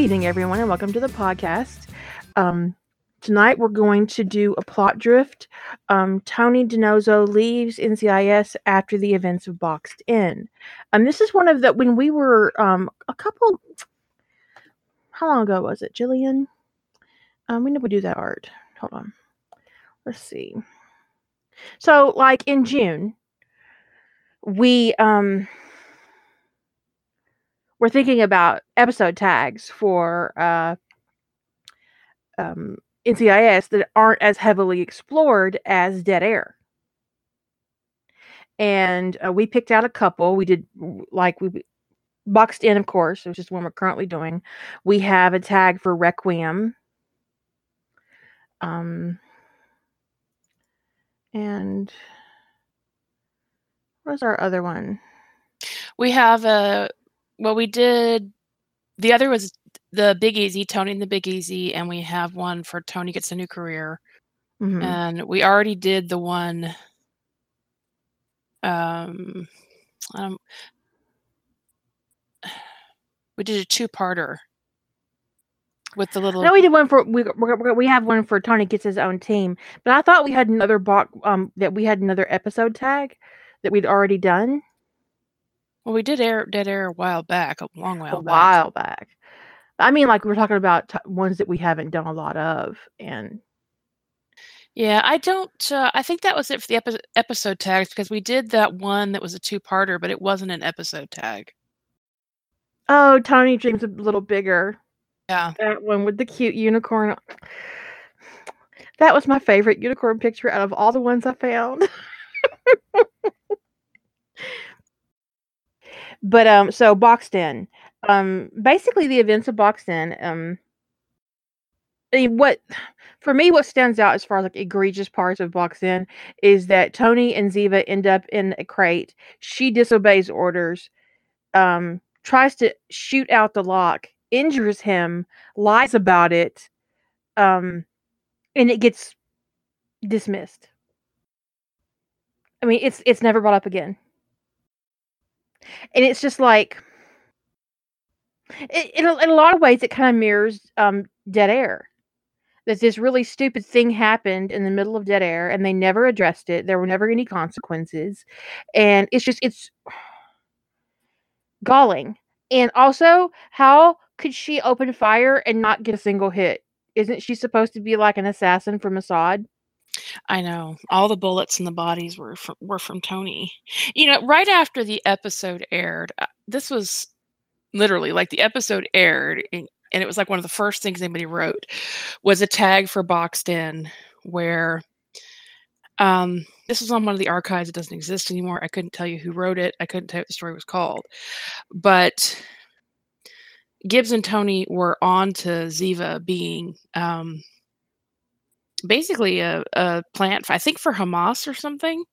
evening, everyone, and welcome to the podcast. Um, tonight we're going to do a plot drift. Um, Tony DiNozzo leaves NCIS after the events of Boxed In. Um, this is one of the when we were um a couple. How long ago was it, Jillian? Um, when did we do that art? Hold on. Let's see. So, like in June, we um we're thinking about episode tags for uh, um, NCIS that aren't as heavily explored as Dead Air. And uh, we picked out a couple. We did like we boxed in, of course, which is one we're currently doing. We have a tag for Requiem. Um, and what's our other one? We have a well, we did. The other was the Big Easy, Tony and the Big Easy, and we have one for Tony gets a new career. Mhm. And we already did the one. Um, um, we did a two-parter with the little. No, we did one for we we we have one for Tony gets his own team, but I thought we had another box um that we had another episode tag that we'd already done Well, we did air dead air a while back, a long while a back. while back. I mean, like we're talking about t- ones that we haven't done a lot of, and Yeah, I don't. Uh, I think that was it for the epi- episode tags because we did that one that was a two-parter, but it wasn't an episode tag. oh, Tony dreams a little bigger. Yeah. That one with the cute unicorn. That was my favorite unicorn picture out of all the ones I found. but um, so boxed in. Um, basically the events of boxed in. Um, what for me, what stands out as far as like egregious parts of boxed in is that Tony and Ziva end up in a crate. She disobeys orders. Um, tries to shoot out the lock, injures him, lies about it, um, and it gets dismissed. I mean, it's it's never brought up again, and it's just like, it, in, a, in a lot of ways, it kind of mirrors um, Dead Air. That this really stupid thing happened in the middle of Dead Air, and they never addressed it. There were never any consequences, and it's just it's galling. And also, how could she open fire and not get a single hit? Isn't she supposed to be like an assassin from Mossad? I know. All the bullets in the bodies were from, were from Tony. You know, right after the episode aired, uh, this was literally like the episode aired, and, and it was like one of the first things anybody wrote was a tag for Boxed In, where um, this was on one of the archives. It doesn't exist anymore. I couldn't tell you who wrote it. I couldn't tell you what the story was called, but Gibbs and Tony were on to Ziva being um, basically a, a plant, I think for Hamas or something.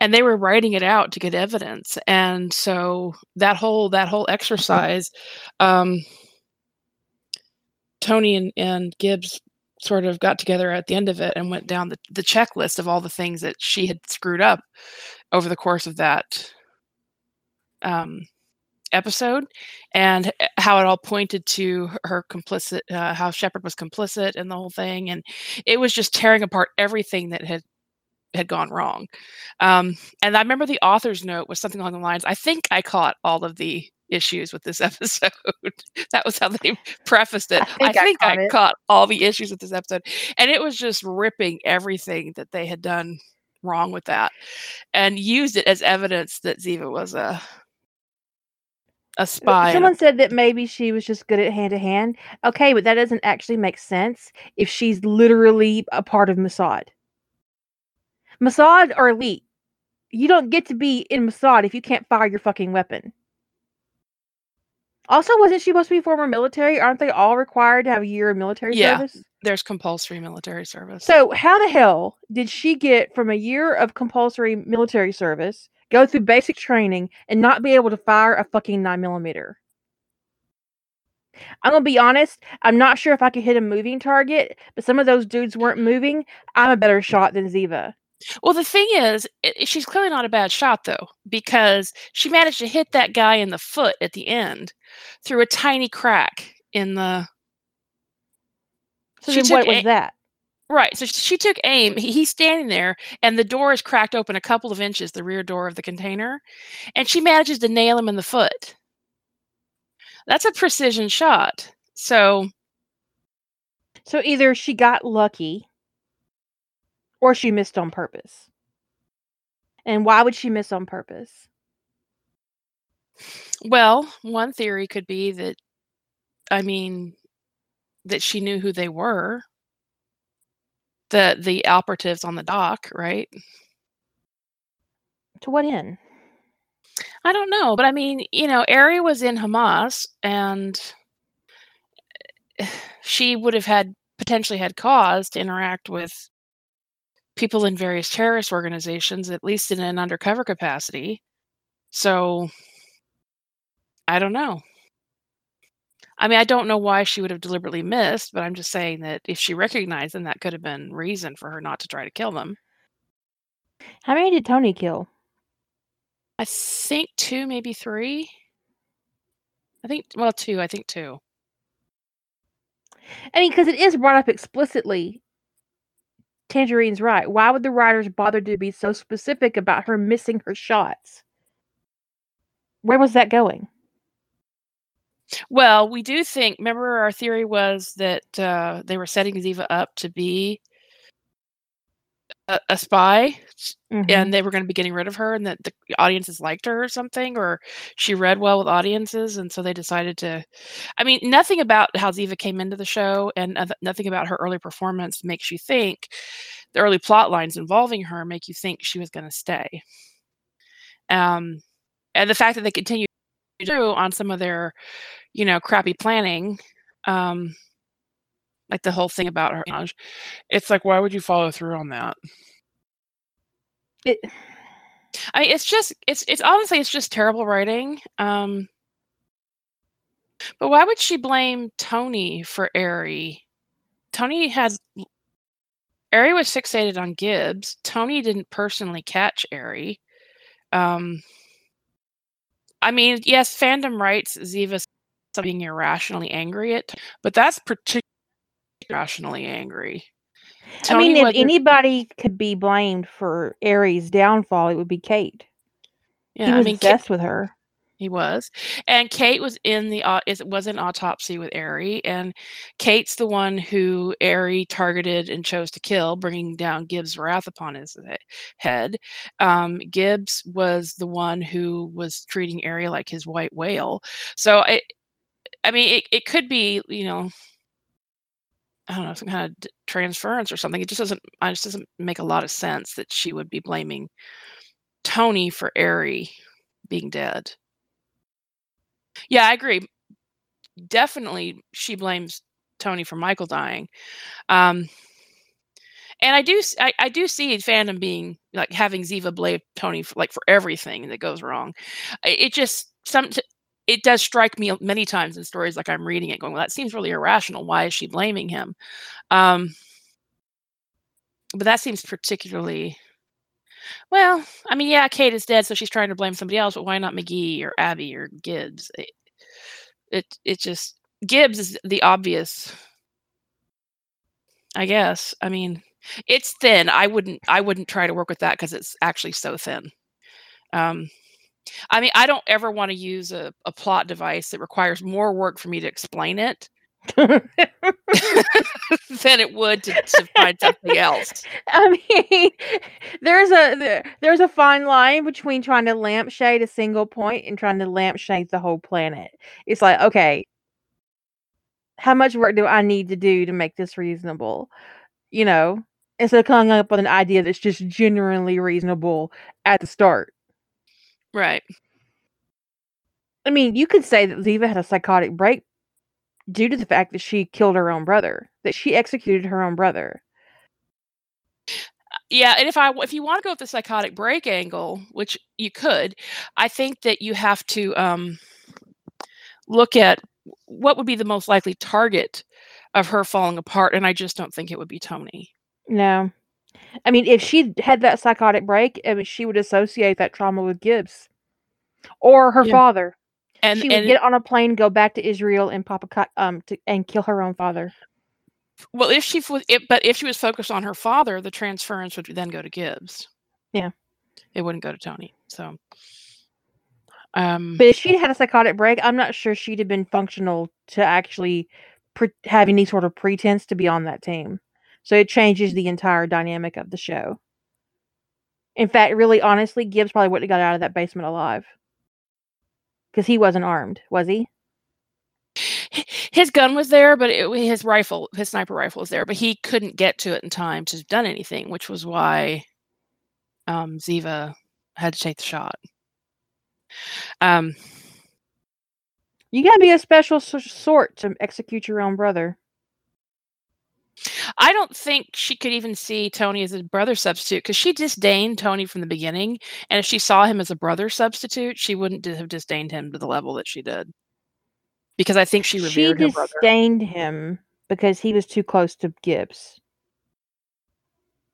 And they were writing it out to get evidence. And so that whole that whole exercise, um, Tony and, and Gibbs sort of got together at the end of it and went down the, the checklist of all the things that she had screwed up over the course of that um, episode and how it all pointed to her complicit uh, how shepard was complicit in the whole thing and it was just tearing apart everything that had had gone wrong. Um, and i remember the author's note was something along the lines i think i caught all of the issues with this episode. That was how they prefaced it. I i think I think i, caught it. caught all the issues with this episode. And it was just ripping everything that they had done wrong with that and used it as evidence that ziva was a a spy Someone said that maybe she was just good at hand to hand. Okay, but that doesn't actually make sense if she's literally a part of Mossad. Mossad or elite. You don't get to be in Mossad if you can't fire your fucking weapon. Also, wasn't she supposed to be former military? Aren't they all required to have a year of military Yeah. service? there's compulsory military service. So, how the hell did she get from a year of compulsory military service, go through basic training, and not be able to fire a fucking 9 millimeter? I'm gonna be honest, I'm not sure if I could hit a moving target, but some of those dudes weren't moving. I'm a better shot than Ziva. Well, the thing is, i i- she's clearly not a bad shot though, because she managed to hit that guy in the foot at the end through a tiny crack in the. So She then what was a- that? Right. So she took aim. He, he's standing there, and the door is cracked open a couple of inches, the rear door of the container, and she manages to nail him in the foot. That's a precision shot. So So either she got lucky or she missed on purpose. And why would she miss on purpose? Well, one theory could be that, I mean, that she knew who they were. The the operatives on the dock, right? To what end? I don't know, but I mean, you know, Ari was in Hamas, and eh, she would have had potentially had cause to interact with people in various terrorist organizations, at least in an undercover capacity. So, I don't know. I mean, I don't know why she would have deliberately missed, but I'm just saying that if she recognized them, that could have been reason for her not to try to kill them. How many did Tony kill? I think two, maybe three. I think, well, two. I think two. I mean, because it is brought up explicitly. Tangerine's right. Why would the writers bother to be so specific about her missing her shots? Where was that going? Well, we do think. Remember, our theory was that uh, they were setting Ziva up to be a, a spy, Mhm. and they were going to be getting rid of her, and that the audiences liked her or something, or she read well with audiences, and so they decided to. I mean, nothing about how Ziva came into the show, and noth- nothing about her early performance makes you think the early plot lines involving her make you think she was going to stay. Um, and the fact that they continue through on some of their, you know, crappy planning, um, like the whole thing about her. It's like, why would you follow through on that? It, I mean, it's just, it's, it's honestly, it's just terrible writing. Um, but why would she blame Tony for Ari? Tony had, Ari was fixated on Gibbs. Tony didn't personally catch Ari. Um, I mean, yes, fandom writes Ziva being irrationally angry at, but that's particularly irrationally angry. I mean, Tony if anybody could be blamed for Ari's downfall, it would be Kate. yeah, he I was mean, Ka- obsessed with her. He was, and Kate was in the is was in autopsy with Ari, and Kate's the one who Ari targeted and chose to kill, bringing down Gibbs' wrath upon his head. Um, Gibbs was the one who was treating Ari like his white whale. So it, I mean, it, it could be, you know, I don't know, some kind of transference or something. It just doesn't, it just doesn't make a lot of sense that she would be blaming Tony for Ari being dead. Yeah, I agree. Definitely, she blames Tony for Michael dying. Um, and I do, I do see fandom being like having Ziva blame Tony for like for everything that goes wrong. It just some it does strike me many times in stories like I'm reading it, going, "Well, that seems really irrational. Why is she blaming him?" Um, but that seems particularly well. I mean, yeah, Kate is dead, so she's trying to blame somebody else. But why not McGee or Abby or Gibbs? It it, it just Gibbs is the obvious. I guess. I mean, it's thin. I wouldn't. I wouldn't try to work with that because it's actually so thin. Um, I mean, I don't ever want to use a, a plot device that requires more work for me to explain it than it would to, to find something else. I mean, there's a there, there's a fine line between trying to lampshade a single point and trying to lampshade the whole planet. It's like, okay, how much work do I need to do to make this reasonable? You know, instead of coming up with an idea that's just genuinely reasonable at the start. Right. I mean, you could say that Ziva had a psychotic break due to the fact that she killed her own brother, that she executed her own brother. Yeah, and if I if you want to go with the psychotic break angle, which you could, I think that you have to um, look at what would be the most likely target of her falling apart, and I just don't think it would be Tony. No. I mean, if she had that psychotic break, I mean, she would associate that trauma with Gibbs or her Yeah. father. And she would and get on a plane, go back to Israel, and pop a cut um to, and kill her own father. well, if she was, if, but if she was focused on her father, the transference would then go to Gibbs. Yeah. It wouldn't go to Tony. So, um, But if she'd had a psychotic break, I'm not sure she'd have been functional to actually pre- have any sort of pretense to be on that team. So it changes the entire dynamic of the show. In fact, really honestly, Gibbs probably wouldn't have got out of that basement alive. Because he wasn't armed, was he? his gun was there, but it, his rifle, his sniper rifle was there, but he couldn't get to it in time to have done anything, which was why um, Ziva had to take the shot. Um, You gotta be a special sort to execute your own brother. I don't think she could even see Tony as a brother substitute because she disdained Tony from the beginning. And if she saw him as a brother substitute, she wouldn't have disdained him to the level that she did. Because I think she She revered her brother. disdained him because he was too close to Gibbs.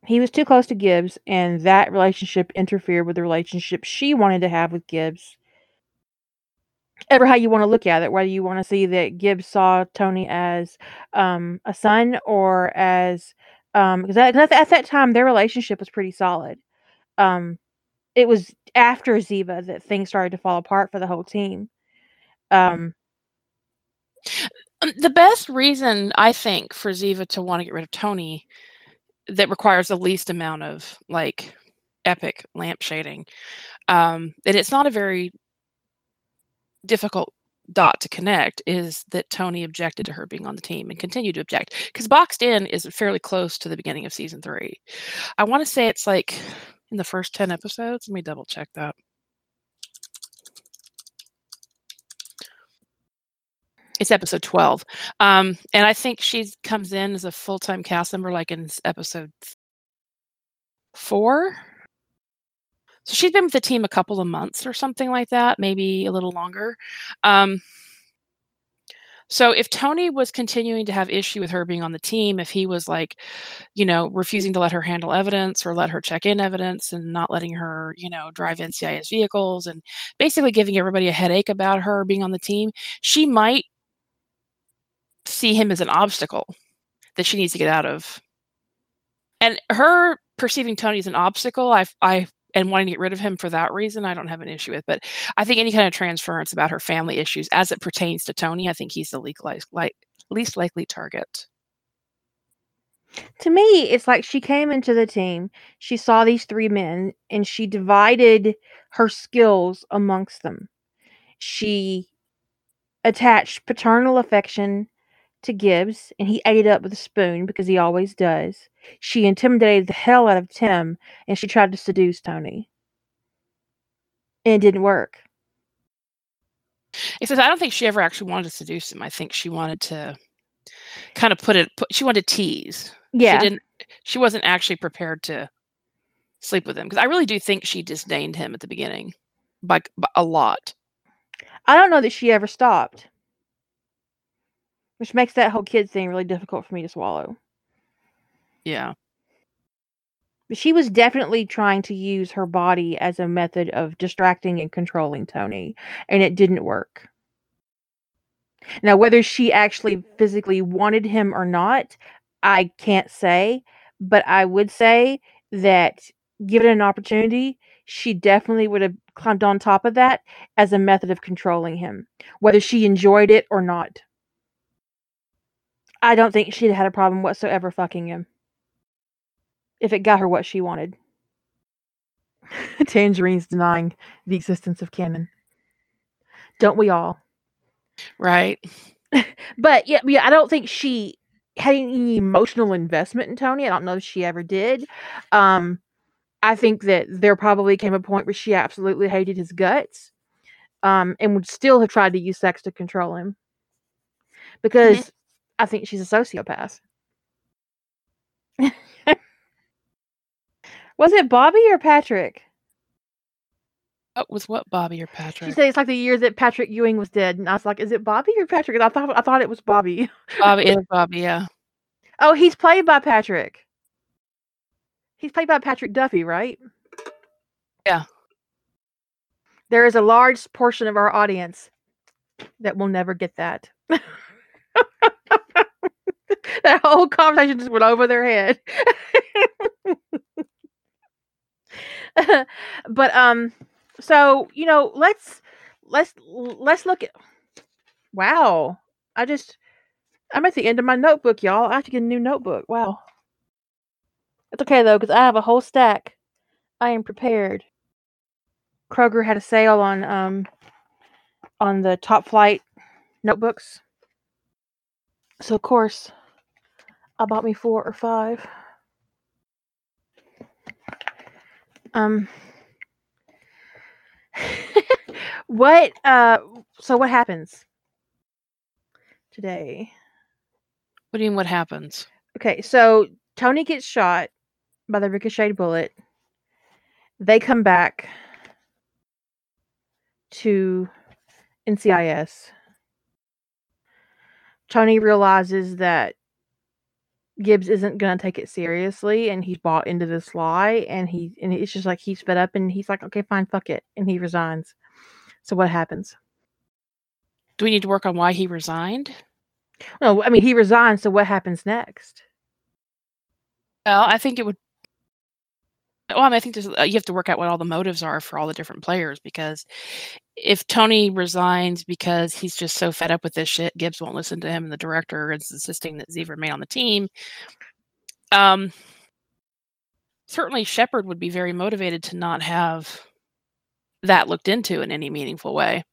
He was too close to Gibbs, and that relationship interfered with the relationship she wanted to have with Gibbs. Ever how you want to look at it, whether you want to see that Gibbs saw Tony as um, a son or as um, because at, 'cause at that time their relationship was pretty solid. Um, it was after Ziva that things started to fall apart for the whole team. Um, Um, The best reason I think for Ziva to want to get rid of Tony that requires the least amount of like epic lampshading. Um, and it's not a very difficult dot to connect is that Tony objected to her being on the team and continued to object because Boxed In is fairly close to the beginning of season three. I want to say it's like in the first 10 episodes. Let me double check that. It's episode 12. Um, and I think she comes in as a full time cast member, like in episode four. So she's been with the team a couple of months or something like that, maybe a little longer. Um, so if Tony was continuing to have issue with her being on the team, if he was like, you know, refusing to let her handle evidence or let her check in evidence and not letting her, you know, drive NCIS vehicles and basically giving everybody a headache about her being on the team, she might see him as an obstacle that she needs to get out of. And her perceiving Tony as an obstacle, I, I, and wanting to get rid of him for that reason, I don't have an issue with. But I think any kind of transference about her family issues as it pertains to Tony, I think he's the least, like, least likely target. to me, it's like she came into the team, she saw these three men, and she divided her skills amongst them. She attached paternal affection to Gibbs, and he ate it up with a spoon because he always does. She intimidated the hell out of Tim, and she tried to seduce Tony. And it didn't work. Except I don't think she ever actually wanted to seduce him. I think she wanted to kind of put it, put, she wanted to tease. Yeah. She didn't, she wasn't actually prepared to sleep with him because I really do think she disdained him at the beginning by, by a lot. I don't know that she ever stopped. Which makes that whole kid thing really difficult for me to swallow. Yeah. But she was definitely trying to use her body as a method of distracting and controlling Tony, and it didn't work. Now, whether she actually physically wanted him or not, I can't say, but I would say that given an opportunity, she definitely would have climbed on top of that as a method of controlling him, whether she enjoyed it or not. I don't think she'd had a problem whatsoever fucking him if it got her what she wanted. Tangerine's denying the existence of canon. Don't we all? Right. But yeah, yeah, I don't think she had any emotional investment in Tony. I don't know if she ever did. Um, I think that there probably came a point where she absolutely hated his guts, um, and would still have tried to use sex to control him. Because I think she's a sociopath. Was it Bobby or Patrick? What was what Bobby or Patrick? She said it's like the year that Patrick Ewing was dead, and I was like, "Is it Bobby or Patrick?" And I thought I thought it was Bobby. Bobby is Bobby, yeah. Oh, he's played by Patrick. He's played by Patrick Duffy, right? Yeah. There is a large portion of our audience that we'll never get that. that whole conversation just went over their head. but um so you know let's let's let's look at wow. I just i'm at the end of my notebook y'all. I have to get a new notebook. Wow. It's okay though because i have a whole stack. I am prepared. Kroger had a sale on um on the top flight notebooks so of course i bought me four or five um what uh so what happens today What do you mean? What happens? okay so tony gets shot by the ricocheted bullet they come back to ncis tony realizes that gibbs isn't going to take it seriously and he's bought into this lie and he and it's just like he's fed up and he's like okay fine fuck it and he resigns so what happens Do we need to work on why he resigned? no i mean he resigns so what happens next Well, I think it would. Well, I mean, I think there's, uh, you have to work out what all the motives are for all the different players because if Tony resigns because he's just so fed up with this shit, Gibbs won't listen to him, and the director is insisting that Ziva remain on the team. Um, certainly Shepard would be very motivated to not have that looked into in any meaningful way.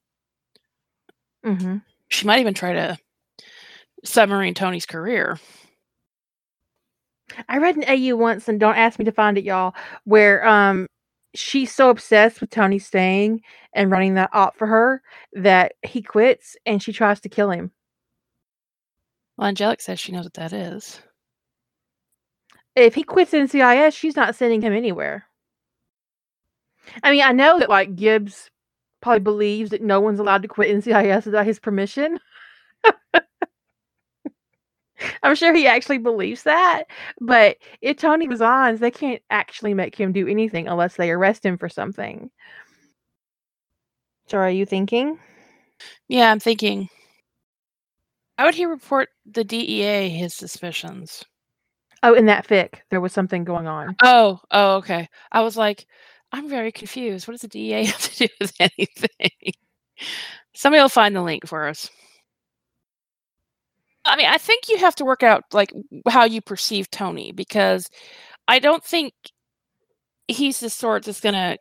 mm-hmm. She might even try to submarine Tony's career. I read an AU once, and don't ask me to find it, y'all, where um she's so obsessed with Tony staying and running that op for her that he quits and she tries to kill him. Well, Angelic says she knows what that is. If he quits NCIS, she's not sending him anywhere. I mean, I know that like Gibbs probably believes that no one's allowed to quit NCIS without his permission. I'm sure he actually believes that. But if Tony resigns, they can't actually make him do anything unless they arrest him for something. So are you thinking? Yeah, I'm thinking. How would he report the DEA his suspicions? Oh, in that fic, there was something going on. Oh, oh, okay. I was like, I'm very confused. What does the DEA have to do with anything? Somebody will find the link for us. I mean, I think you have to work out like how you perceive Tony because I don't think he's the sort that's gonna.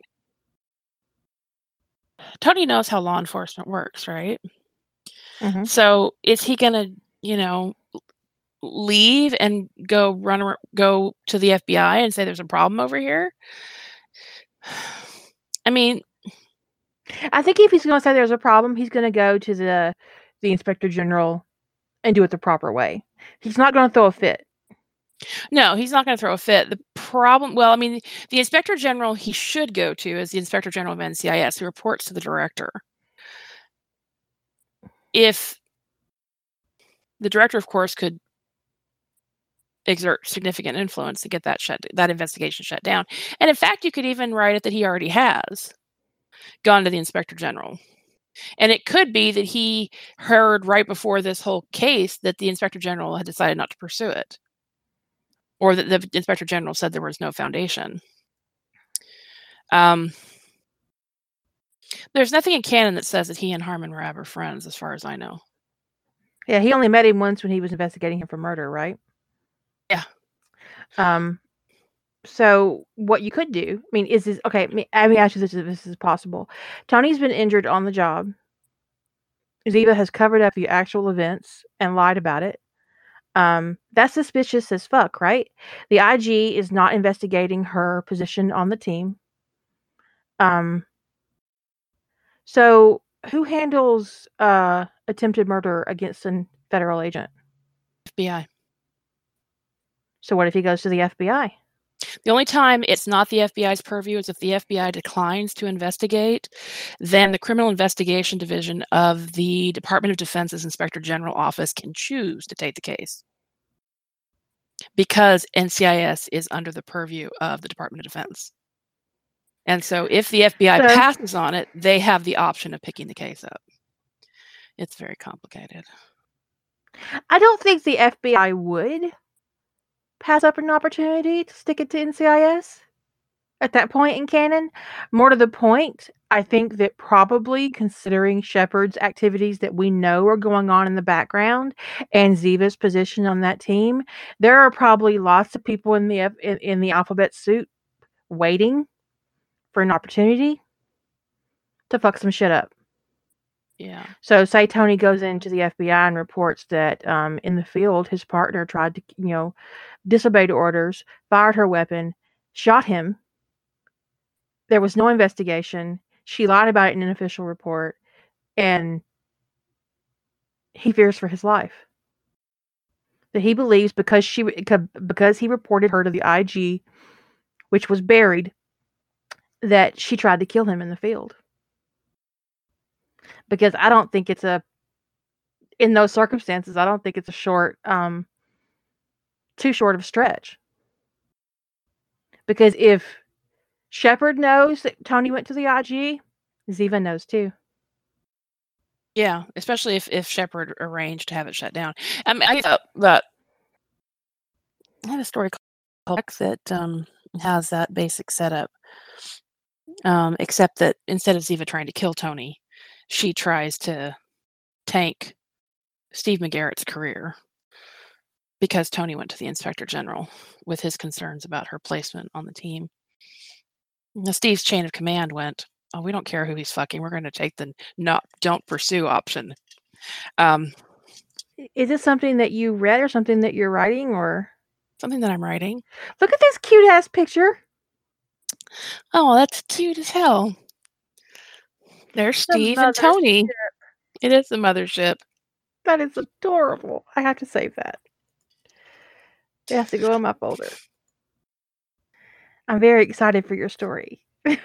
Tony knows how law enforcement works, right? Mhm. So is he gonna, you know, leave and go run go to the FBI and say there's a problem over here? I mean, I think if he's to say there's a problem, he's to go to the the inspector general and do it the proper way. He's not going to throw a fit. no, he's not going to throw a fit. The problem, well, I mean, the inspector general he should go to is the inspector general of NCIS, who reports to the director. If the director, of course, could exert significant influence to get that shut that investigation shut down, and in fact, you could even write it that he already has gone to the inspector general. And it could be that he heard right before this whole case that the inspector general had decided not to pursue it or that the inspector general said there was no foundation. Um, there's nothing in canon that says that he and Harmon Rabb are friends, as far as I know. Yeah, he only met him once when he was investigating him for murder, right? Yeah. Um. So what you could do, I mean, is this okay? Let me, let me ask you this: if this is possible. Tony's been injured on the job. Ziva has covered up the actual events and lied about it. Um, that's suspicious as fuck, right? The IG is not investigating her position on the team. Um. So who handles uh attempted murder against a federal agent? FBI. So what if he goes to the FBI? The only time it's not the FBI's purview is if the FBI declines to investigate, then the Criminal Investigation Division of the Department of Defense's Inspector General Office can choose to take the case. Because NCIS is under the purview of the Department of Defense. And so if the FBI So- passes on it, they have the option of picking the case up. it's very complicated. I don't think the FBI would pass up an opportunity to stick it to NCIS at that point in canon. More to the point, I think that probably considering Shepard's activities that we know are going on in the background and Ziva's position on that team, there are probably lots of people in the in, in the alphabet suit waiting for an opportunity to fuck some shit up. Yeah. So say Tony goes into the FBI and reports that um, in the field his partner tried to, you know, disobeyed orders, fired her weapon, shot him. There was no investigation. She lied about it in an official report, and he fears for his life. That he believes because she because he reported her to the IG, which was buried, that she tried to kill him in the field because I don't think it's a in those circumstances, I don't think it's a short um too short of stretch. Because if Shepard knows that Tony went to the IG, Ziva knows too. Yeah, especially if if Shepard arranged to have it shut down. I mean, I thought that I have a story called that um, has that basic setup, um, except that instead of Ziva trying to kill Tony, she tries to tank Steve McGarrett's career because Tony went to the inspector general with his concerns about her placement on the team. Now, Steve's chain of command went, "Oh, we don't care who he's fucking. We're going to take the not don't pursue option." Um, Is this something that you read or something that you're writing or something that I'm writing? Look at this cute ass picture. Oh, that's cute as hell. There's Steve the and Tony. It is the mothership. That is adorable. I have to save that. It have to go in my folder. I'm very excited for your story. now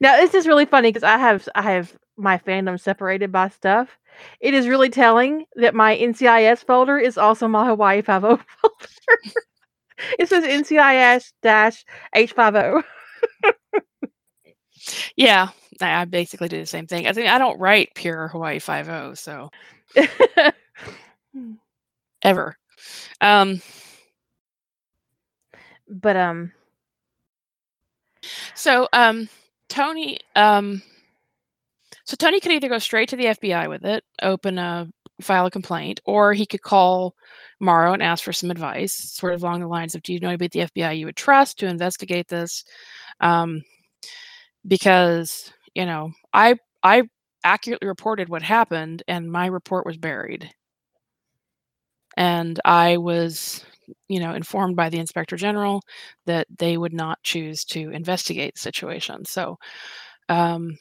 this is really funny because I have I have my fandom separated by stuff. It is really telling that my NCIS folder is also my Hawaii Five O folder. it says NCIS dash H50. Yeah, I basically do the same thing. I think I don't write pure Hawaii Five O, so ever. Um, but um, so um, Tony um, so Tony could either go straight to the FBI with it, open a file a complaint, or he could call Morrow and ask for some advice, sort of along the lines of, "Do you know anybody at the FBI you would trust to investigate this?" Um, because you know i i accurately reported what happened and my report was buried. And i was you know informed by the inspector general that they would not choose to investigate the situation. So um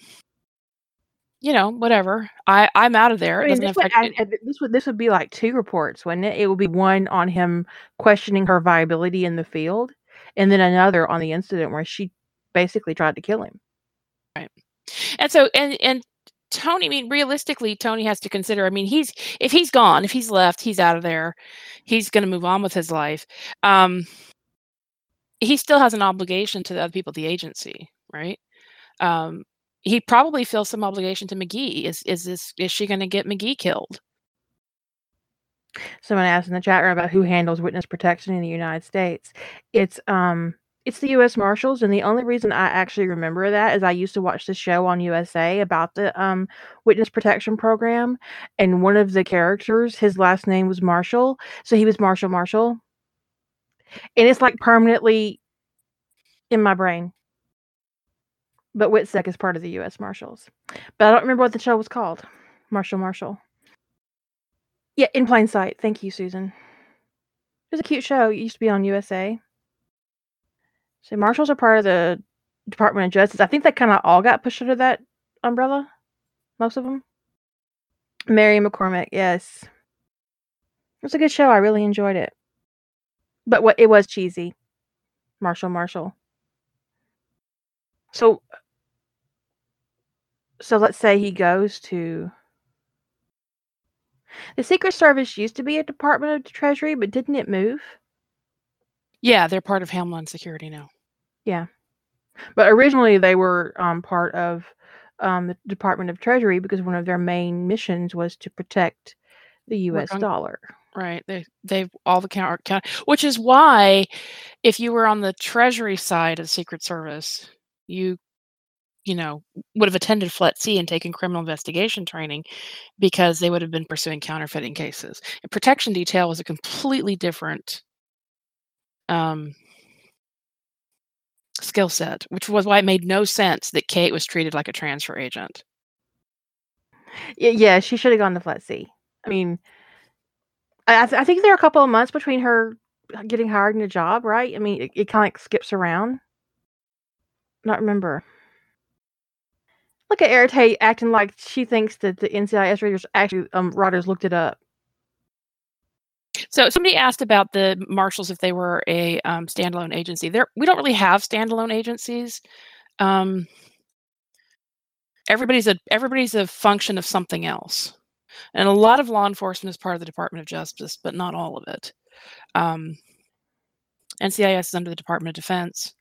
you know whatever. I i'm out of there. I mean, this, would, I, this would this would be like two reports wouldn't it? It would be one on him questioning her viability in the field and then another on the incident where she basically tried to kill him Right. And so and and Tony, I mean, realistically, Tony has to consider. I mean, he's if he's gone, if he's left, he's out of there. He's going to move on with his life. Um, he still has an obligation to the other people at the agency, right? Um, he probably feels some obligation to McGee. Is is this is she going to get McGee killed? Someone asked in the chat room about who handles witness protection in the United States. It's um it's the U.S. Marshals, and the only reason I actually remember that is I used to watch the show on USA about the um, witness protection program, and one of the characters, his last name was Marshall, so he was Marshall Marshall, and it's like permanently in my brain. But WITSEC is part of the U.S. Marshals, but I don't remember what the show was called. Marshall Marshall. Yeah, in plain sight. Thank you, Susan. It was a cute show. It used to be on USA. So marshals are part of the Department of Justice. I think they kind of all got pushed under that umbrella. Most of them. Mary McCormack, yes. It was a good show. I really enjoyed it. But what it was cheesy. Marshall Marshall. So so let's say he goes to the Secret Service used to be a Department of the Treasury, but didn't it move? Yeah, they're part of Homeland Security now. Yeah. But originally they were um, part of um, the Department of Treasury because one of their main missions was to protect the U.S. on- dollar. Right. They they all the counter count, which is why if you were on the Treasury side of the Secret Service, you you know would have attended FLETC and taken criminal investigation training because they would have been pursuing counterfeiting cases. And protection detail was a completely different um, skill set, which was why it made no sense that Kate was treated like a transfer agent. Yeah, she should have gone to FLETC. I mean, I, th- I think there are a couple of months between her getting hired in a job, right? I mean, it, it kind of skips around. Not remember. Look at Arite acting like she thinks that the NCIS readers actually um writers looked it up. So somebody asked about the marshals if they were a um, standalone agency. There, we don't really have standalone agencies. Um, everybody's a everybody's a function of something else, and a lot of law enforcement is part of the Department of Justice, but not all of it. Um, NCIS is under the Department of Defense.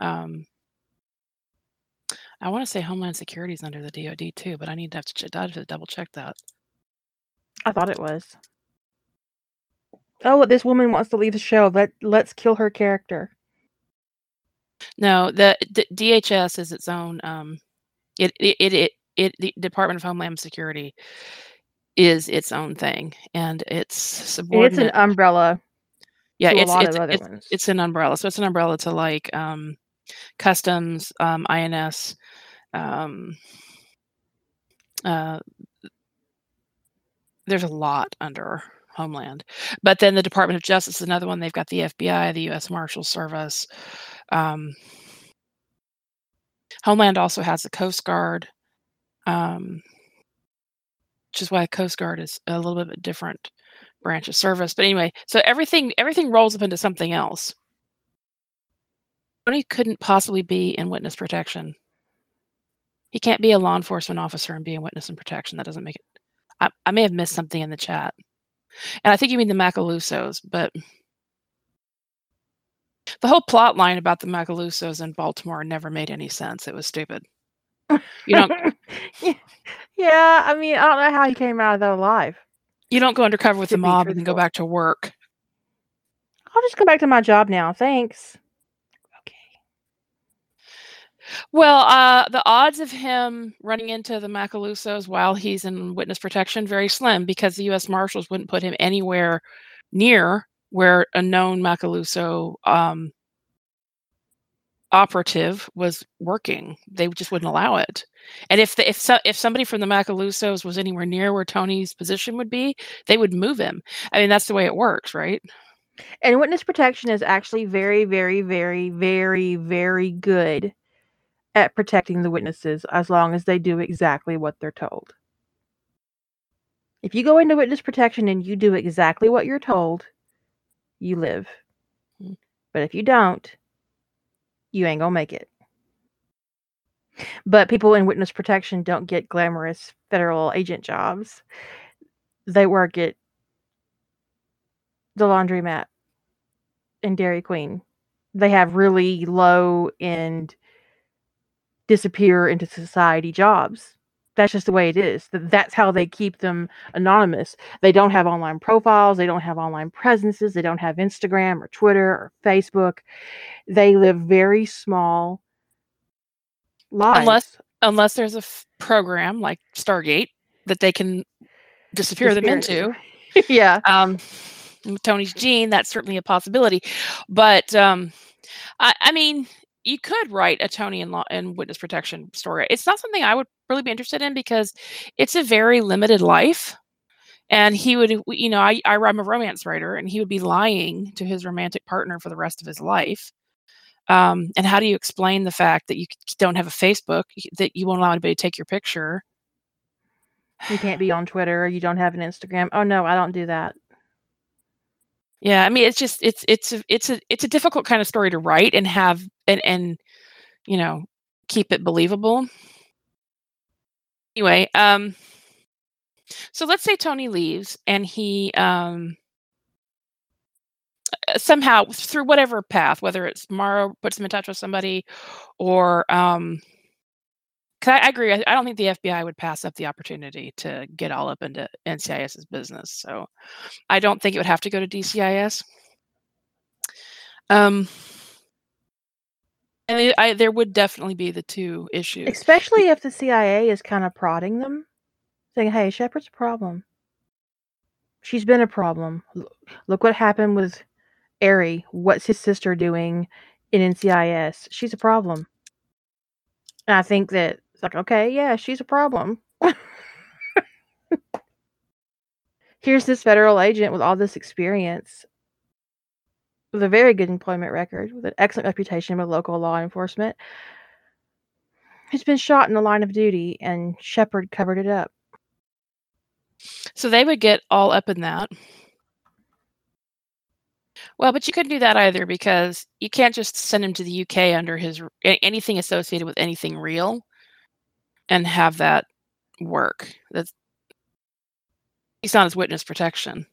Um, I want to say Homeland Security is under the DoD too, but I need to have to, ch- have to double check that. I thought it was. Oh, this woman wants to leave the show. Let let's kill her character. No, the, the DHS is its own. Um, it, it it it it the Department of Homeland Security is its own thing, and it's And it's an umbrella yeah, it's lot it's of other it's, ones. it's an umbrella. So it's an umbrella to like um, customs, um, INS, um, uh, there's a lot under Homeland. But then the Department of Justice is another one. They've got the FBI, the U.S. Marshal Service. Um, Homeland also has the Coast Guard, um, which is why Coast Guard is a little bit different branch of service. But anyway, so everything everything rolls up into something else. Tony couldn't possibly be in witness protection. He can't be a law enforcement officer and be in witness and protection. That doesn't make it. I, I may have missed something in the chat, and I think you mean the Macalusos, but the whole plot line about the Macalusos in Baltimore never made any sense. It was stupid. You don't yeah, I mean, I don't know how he came out of that alive. you don't go undercover with the mob and then go back to work. I'll just go back to my job now. Thanks. Well, uh, the odds of him running into the Macalusos while he's in witness protection very slim because the U.S. Marshals wouldn't put him anywhere near where a known Macaluso um, operative was working. They just wouldn't allow it. And if the, if so, if somebody from the Macalusos was anywhere near where Tony's position would be, they would move him. I mean, that's the way it works, right? And witness protection is actually very, very, very, very, very good at protecting the witnesses as long as they do exactly what they're told. If you go into witness protection and you do exactly what you're told, you live. Mm. But if you don't, you ain't gonna make it. But people in witness protection don't get glamorous federal agent jobs. They work at the laundromat and Dairy Queen. They have really low end disappear into society jobs. That's just the way it is. That's how they keep them anonymous. They don't have online profiles, they don't have online presences, they don't have Instagram or Twitter or Facebook. They live very small lives. Unless unless there's a f- program like Stargate that they can disappear them into. yeah. um Tony's gene, that's certainly a possibility. But um I, I mean, you could write a Tony and law and witness protection story. It's not something I would really be interested in because it's a very limited life. And he would, you know, I, I I'm a romance writer, and he would be lying to his romantic partner for the rest of his life. Um, and how do you explain the fact that you don't have a Facebook, that you won't allow anybody to take your picture? You can't be on Twitter, you don't have an Instagram. Oh no, I don't do that. Yeah, I mean, it's just it's it's a it's a it's a difficult kind of story to write and have and and you know keep it believable. Anyway, um, so let's say Tony leaves and he um uh, somehow through whatever path, whether it's Morrow puts him in touch with somebody or um 'cause I, I agree. I, I don't think the FBI would pass up the opportunity to get all up into NCIS's business. So I don't think it would have to go to DCIS. Um, and I, there would definitely be the two issues. Especially if the CIA is kind of prodding them, saying, "Hey, Shepard's a problem. She's been a problem. Look what happened with Ari. What's his sister doing in NCIS? She's a problem." And I think that like, okay, yeah, she's a problem. Here's this federal agent with all this experience, with a very good employment record, with an excellent reputation with local law enforcement, who's been shot in the line of duty, and Shepard covered it up. So they would get all up in that. Well, but you couldn't do that either because you can't just send him to the UK under his anything associated with anything real and have that work. That's he's not his witness protection.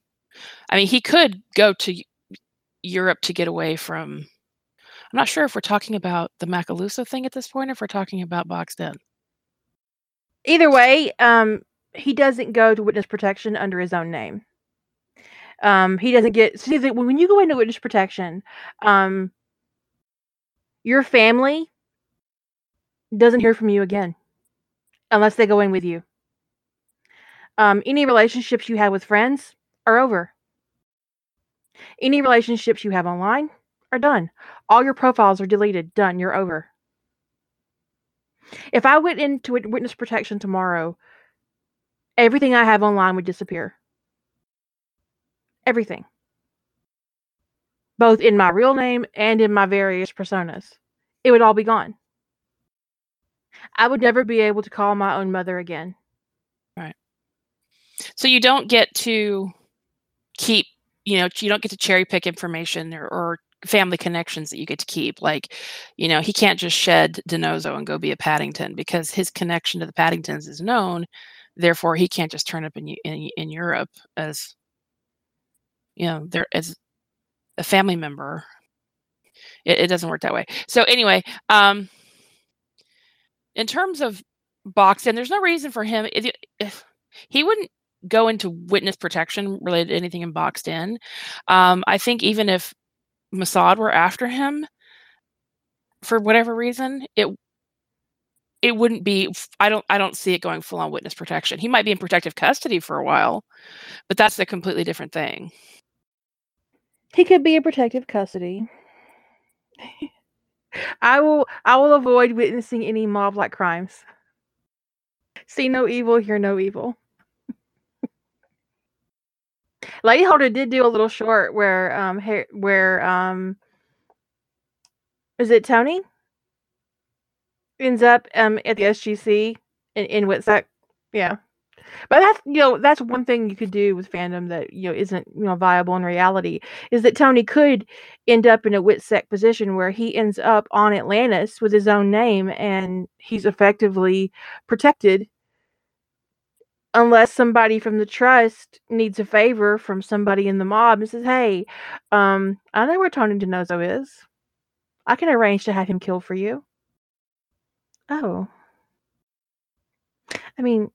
I mean, he could go to Europe to get away from. I'm not sure if we're talking about the Macaluso thing at this point, or if we're talking about Boxed In. Either way, um, he doesn't go to witness protection under his own name. Um, he doesn't get see when you go into witness protection, um, your family doesn't hear from you again unless they go in with you. Um, any relationships you have with friends are over. Any relationships you have online are done. All your profiles are deleted. Done. You're over. If I went into witness protection tomorrow, everything I have online would disappear. Everything. Both in my real name and in my various personas. It would all be gone. I would never be able to call my own mother again. Right. So you don't get to keep, you know, you don't get to cherry pick information or, or family connections that you get to keep. Like, you know, he can't just shed DiNozzo and go be a Paddington because his connection to the Paddingtons is known. Therefore, he can't just turn up in in, in Europe as, you know, there as a family member. It, it doesn't work that way. So anyway, um, in terms of Boxen, there's no reason for him. If, if he wouldn't go into witness protection related to anything in boxed in. Um, I think even if Mossad were after him for whatever reason, it it wouldn't be. I don't. I don't see it going full on witness protection. He might be in protective custody for a while, but that's a completely different thing. He could be in protective custody. I will I will avoid witnessing any mob like crimes. See no evil, hear no evil. Lady Holder did do a little short where um where um is it Tony ends up um at the SGC in, in Witsec. Yeah. But that's you know that's one thing you could do with fandom that you know isn't you know viable in reality is that Tony could end up in a Witsec position where he ends up on Atlantis with his own name and he's effectively protected unless somebody from the trust needs a favor from somebody in the mob and says, "Hey, um, I know where Tony DiNozzo is. I can arrange to have him killed for you." Oh, I mean,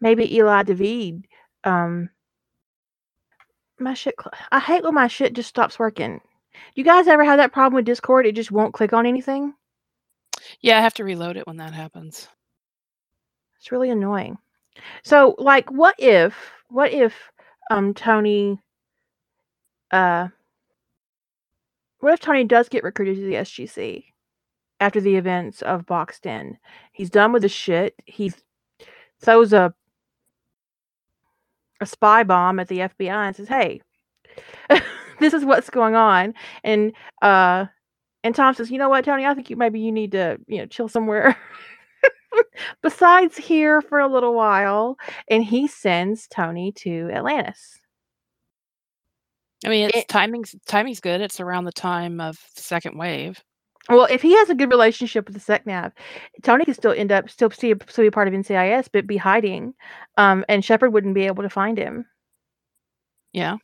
maybe Eli David. Um, my shit. Cl- I hate when my shit just stops working. You guys ever have that problem with Discord? It just won't click on anything. Yeah, I have to reload it when that happens. It's really annoying. So, like, what if, what if, um, Tony, uh, what if Tony does get recruited to the SGC after the events of Boxed In? He's done with the shit. He throws a a spy bomb at the FBI and says, "Hey, this is what's going on." And uh, and Tom says, "You know what, Tony? I think you maybe you need to, you know, chill somewhere." besides here for a little while and he sends tony to atlantis I mean, it's It- timing's timing's good. It's around the time of the second wave. Well if he has a good relationship with the secnav tony could still end up still see still be part of ncis but be hiding um and shepard wouldn't be able to find him Yeah.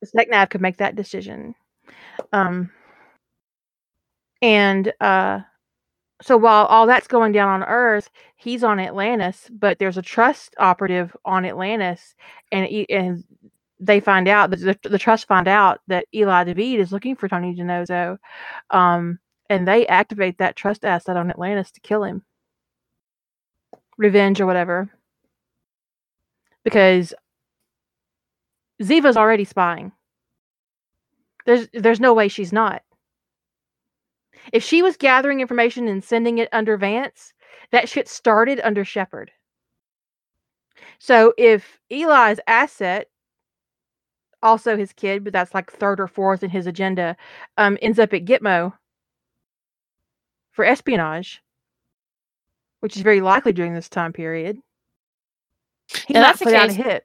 the secnav could make that decision um and uh so while all that's going down on Earth, he's on Atlantis, but there's a trust operative on Atlantis, and and they find out the, the trust find out that Eli David is looking for Tony DiNozzo, um, and they activate that trust asset on Atlantis to kill him, revenge or whatever, because Ziva's already spying. There's there's no way she's not. If she was gathering information and sending it under Vance, that shit started under Shepard. So if Eli's asset, also his kid, but that's like third or fourth in his agenda, um, ends up at Gitmo for espionage, which is very likely during this time period. He And that's the put out a hit.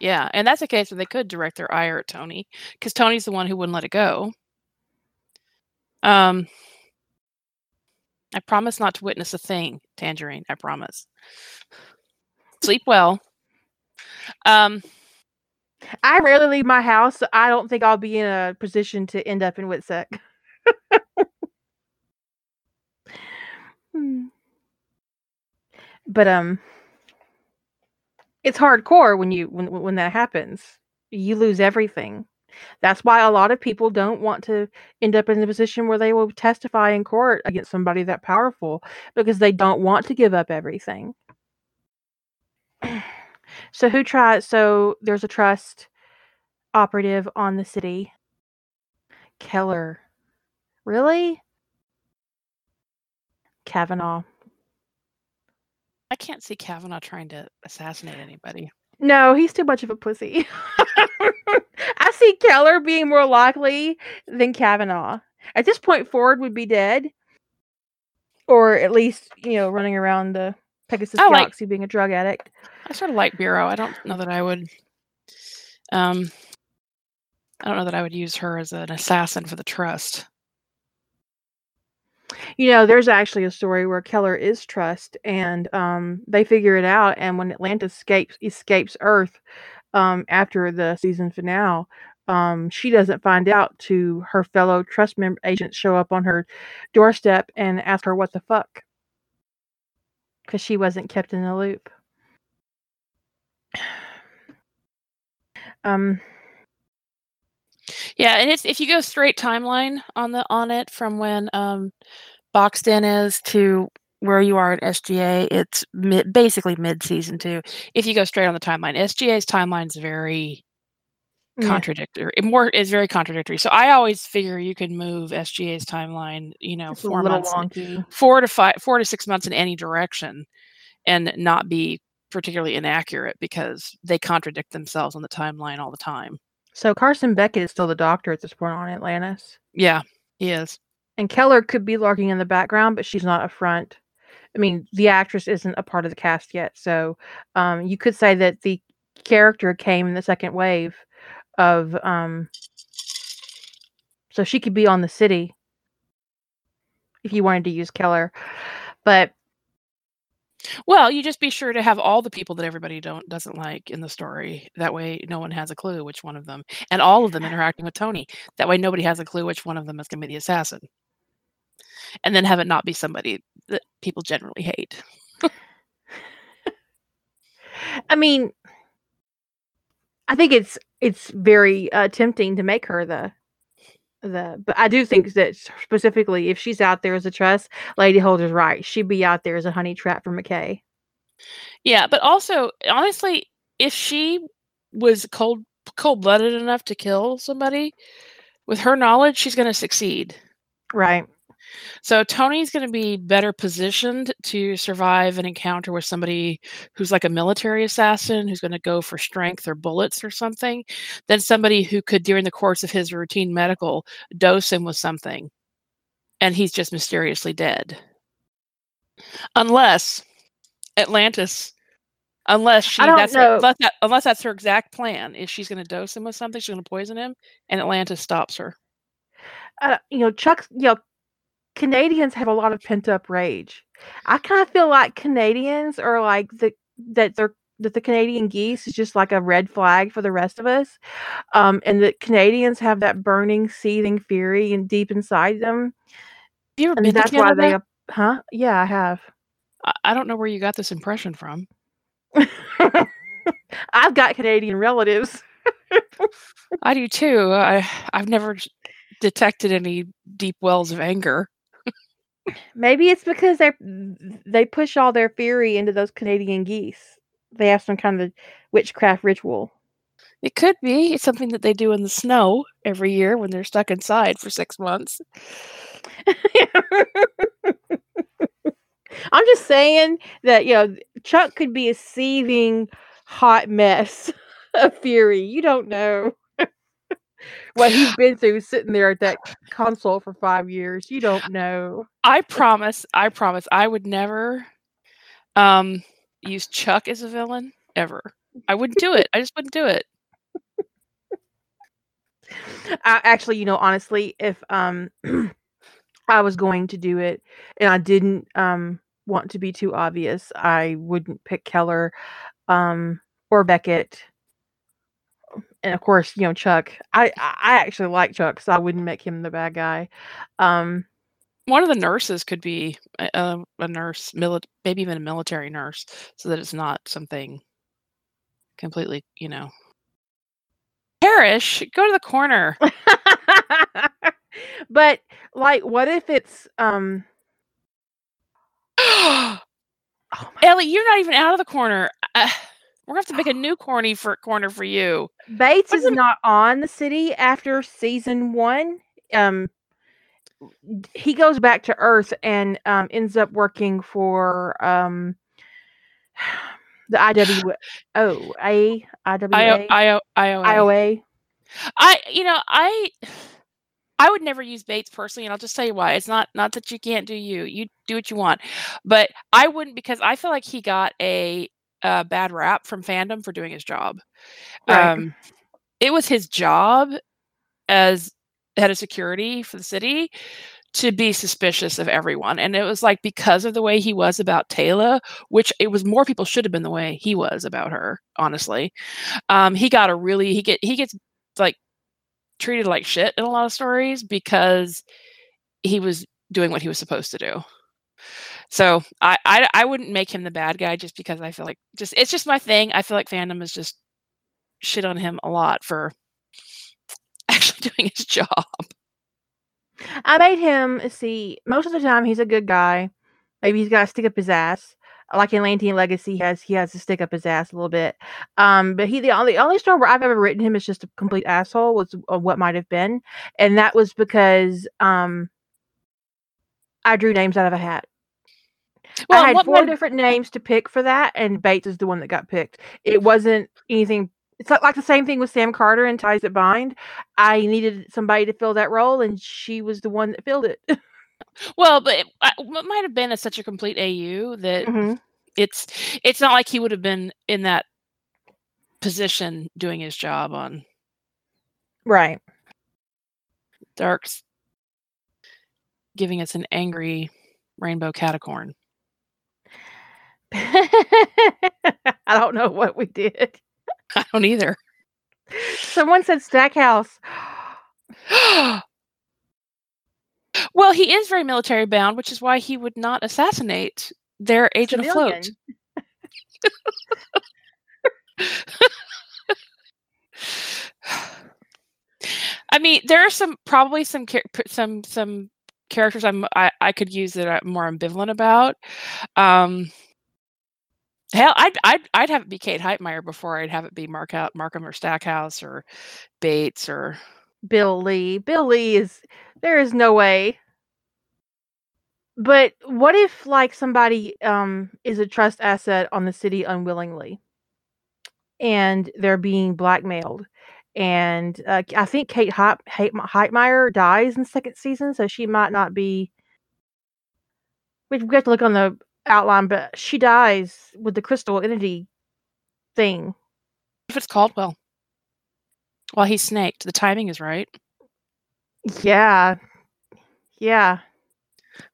Yeah, and that's a case where they could direct their ire at Tony because Tony's the one who wouldn't let it go. Um, I promise not to witness a thing, Tangerine. I promise. Sleep well. Um, I rarely leave my house, so I don't think I'll be in a position to end up in Witsec. Hmm. but um it's hardcore when you when when that happens. You lose everything. That's why a lot of people don't want to end up in the position where they will testify in court against somebody that powerful because they don't want to give up everything. So who tries so there's a trust operative on the city. Keller. Really? Kavanagh. I can't see Kavanagh trying to assassinate anybody. No, he's too much of a pussy. I see Keller being more likely than Kavanagh. At this point, Ford would be dead, or at least you know running around the Pegasus I like- Galaxy being a drug addict. I sort of like Biro. I don't know that I would. Um, I don't know that I would use her as an assassin for the trust. You know, there's actually a story where Keller is trust, and um, they figure it out. And when Atlantis escapes escapes Earth um, after the season finale, um, she doesn't find out to her fellow trust member agents show up on her doorstep and ask her what the fuck because she wasn't kept in the loop. Um, Yeah, and it's if you go straight timeline on the on it from when um Boxed In is to where you are at SGA, it's mid, basically mid season two. If you go straight on the timeline, SGA's timeline is very Yeah. contradictory. It more is very contradictory. So I always figure you can move SGA's timeline, you know, it's four months, four to five, four to six months in any direction, and not be particularly inaccurate because they contradict themselves on the timeline all the time. So Carson Beckett is still the doctor at this point on Atlantis. Yeah, he is. And Keller could be lurking in the background, but she's not a front. I mean, the actress isn't a part of the cast yet, so um, you could say that the character came in the second wave of. Um, so she could be on the city if you wanted to use Keller, but Well, you just be sure to have all the people that everybody don't doesn't like in the story. That way, no one has a clue which one of them, and all of them interacting with Tony. That way, nobody has a clue which one of them is going to be the assassin. And then have it not be somebody that people generally hate. I mean, I think it's it's very uh, tempting to make her the the. But I do think that specifically, if she's out there as a trust, Lady Holder's right. She'd be out there as a honey trap for McKay. Yeah, but also, honestly, if she was cold cold blooded enough to kill somebody, with her knowledge, she's going to succeed. Right. So Tony's going to be better positioned to survive an encounter with somebody who's like a military assassin who's going to go for strength or bullets or something than somebody who could during the course of his routine medical dose him with something and he's just mysteriously dead. Unless Atlantis unless she that's know. unless, that, unless that's her exact plan is she's going to dose him with something she's going to poison him and Atlantis stops her. Uh, you know, Chuck. You know, Canadians have a lot of pent up rage. I kind of feel like Canadians are like the that they're that the Canadian geese is just like a red flag for the rest of us, um, and that Canadians have that burning, seething fury and deep inside them, Have you ever and been to that's why Canada? they. ap- Huh? Yeah, I have. I, I don't know where you got this impression from. I've got Canadian relatives. I do too. I I've never detected any deep wells of anger. Maybe it's because they they push all their fury into those Canadian geese. They have some kind of witchcraft ritual. It could be. It's something that they do in the snow every year when they're stuck inside for six months. I'm just saying that you know Chuck could be a seething hot mess of fury. You don't know what he's been through sitting there at that console for five years. You don't know. I promise, I promise, I would never um use Chuck as a villain ever. I wouldn't do it. I just wouldn't do it. I, actually, you know, honestly, if um I was going to do it and I didn't um want to be too obvious, I wouldn't pick Keller um or Beckett. And of course, you know, Chuck. I I actually like Chuck, so I wouldn't make him the bad guy. Um one of the nurses could be a, a nurse, mili- maybe even a military nurse, so that it's not something completely, you know. Parrish, go to the corner. but like, what if it's um? oh Ellie, you're not even out of the corner. Uh, we're gonna have to make a new corny for corner for you. Bates is not on the city after season one. Um, he goes back to Earth and um, ends up working for um, the IW oh A IWA I, I, IOA. I you know I I would never use Bates personally, and I'll just tell you why. It's not not that you can't do you. You do what you want, but I wouldn't because I feel like he got a, a bad rap from fandom for doing his job. Right. Um, it was his job as head of security for the city to be suspicious of everyone. And it was like because of the way he was about Taylor, which it was more people should have been the way he was about her, honestly. Um, he got a really he get he gets like treated like shit in a lot of stories because he was doing what he was supposed to do. So I, I I wouldn't make him the bad guy just because I feel like just it's just my thing. I feel like fandom is just shit on him a lot for actually doing his job. I made him see most of the time he's a good guy. Maybe he's got to stick up his ass. Like in Atlantean Legacy, he has he has to stick up his ass a little bit. Um, but he the only only story where I've ever written him is just a complete asshole was uh, what might have been, and that was because um, I drew names out of a hat. Well, I had four different names to pick for that, and Bates is the one that got picked. It wasn't anything it's like, like the same thing with Sam Carter and Ties That Bind. I needed somebody to fill that role, and she was the one that filled it. well, but it, it, might have been a, such a complete AU that mm-hmm. it's it's not like he would have been in that position doing his job on right. Dark's giving us an angry rainbow catacorn. I don't know what we did. I don't either. Someone said Stackhouse. well, he is very military bound, which is why he would not assassinate their agent Civilian. afloat. I mean, there are some probably some some some characters I'm I, I could use that I'm more ambivalent about. Um, Hell, I'd I'd I'd have it be Kate Heitmeyer before I'd have it be Mark out Markham or Stackhouse or Bates or Bill Lee. Bill Lee is there is no way. But what if like somebody um is a trust asset on the city unwillingly and they're being blackmailed and uh, I think Kate Heit- Heitmeyer dies in the second season so she might not be we have to look on the outline, but she dies with the crystal entity thing. If it's Caldwell, Well, he's snaked, the timing is right. Yeah, yeah.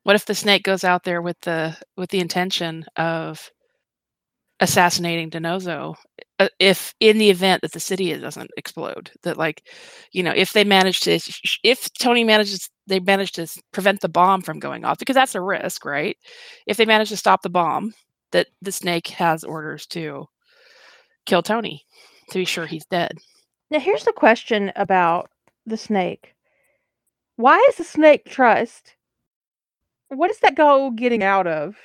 What if the snake goes out there with the with the intention of assassinating DiNozzo? Uh, if in the event that the city doesn't explode, that like, you know, if they manage to, if Tony manages they managed to prevent the bomb from going off because that's a risk, right? If they manage to stop the bomb, that the snake has orders to kill Tony to be sure he's dead. Now, here's the question about the snake. Why is the snake trust? What is that Goa'uld getting out of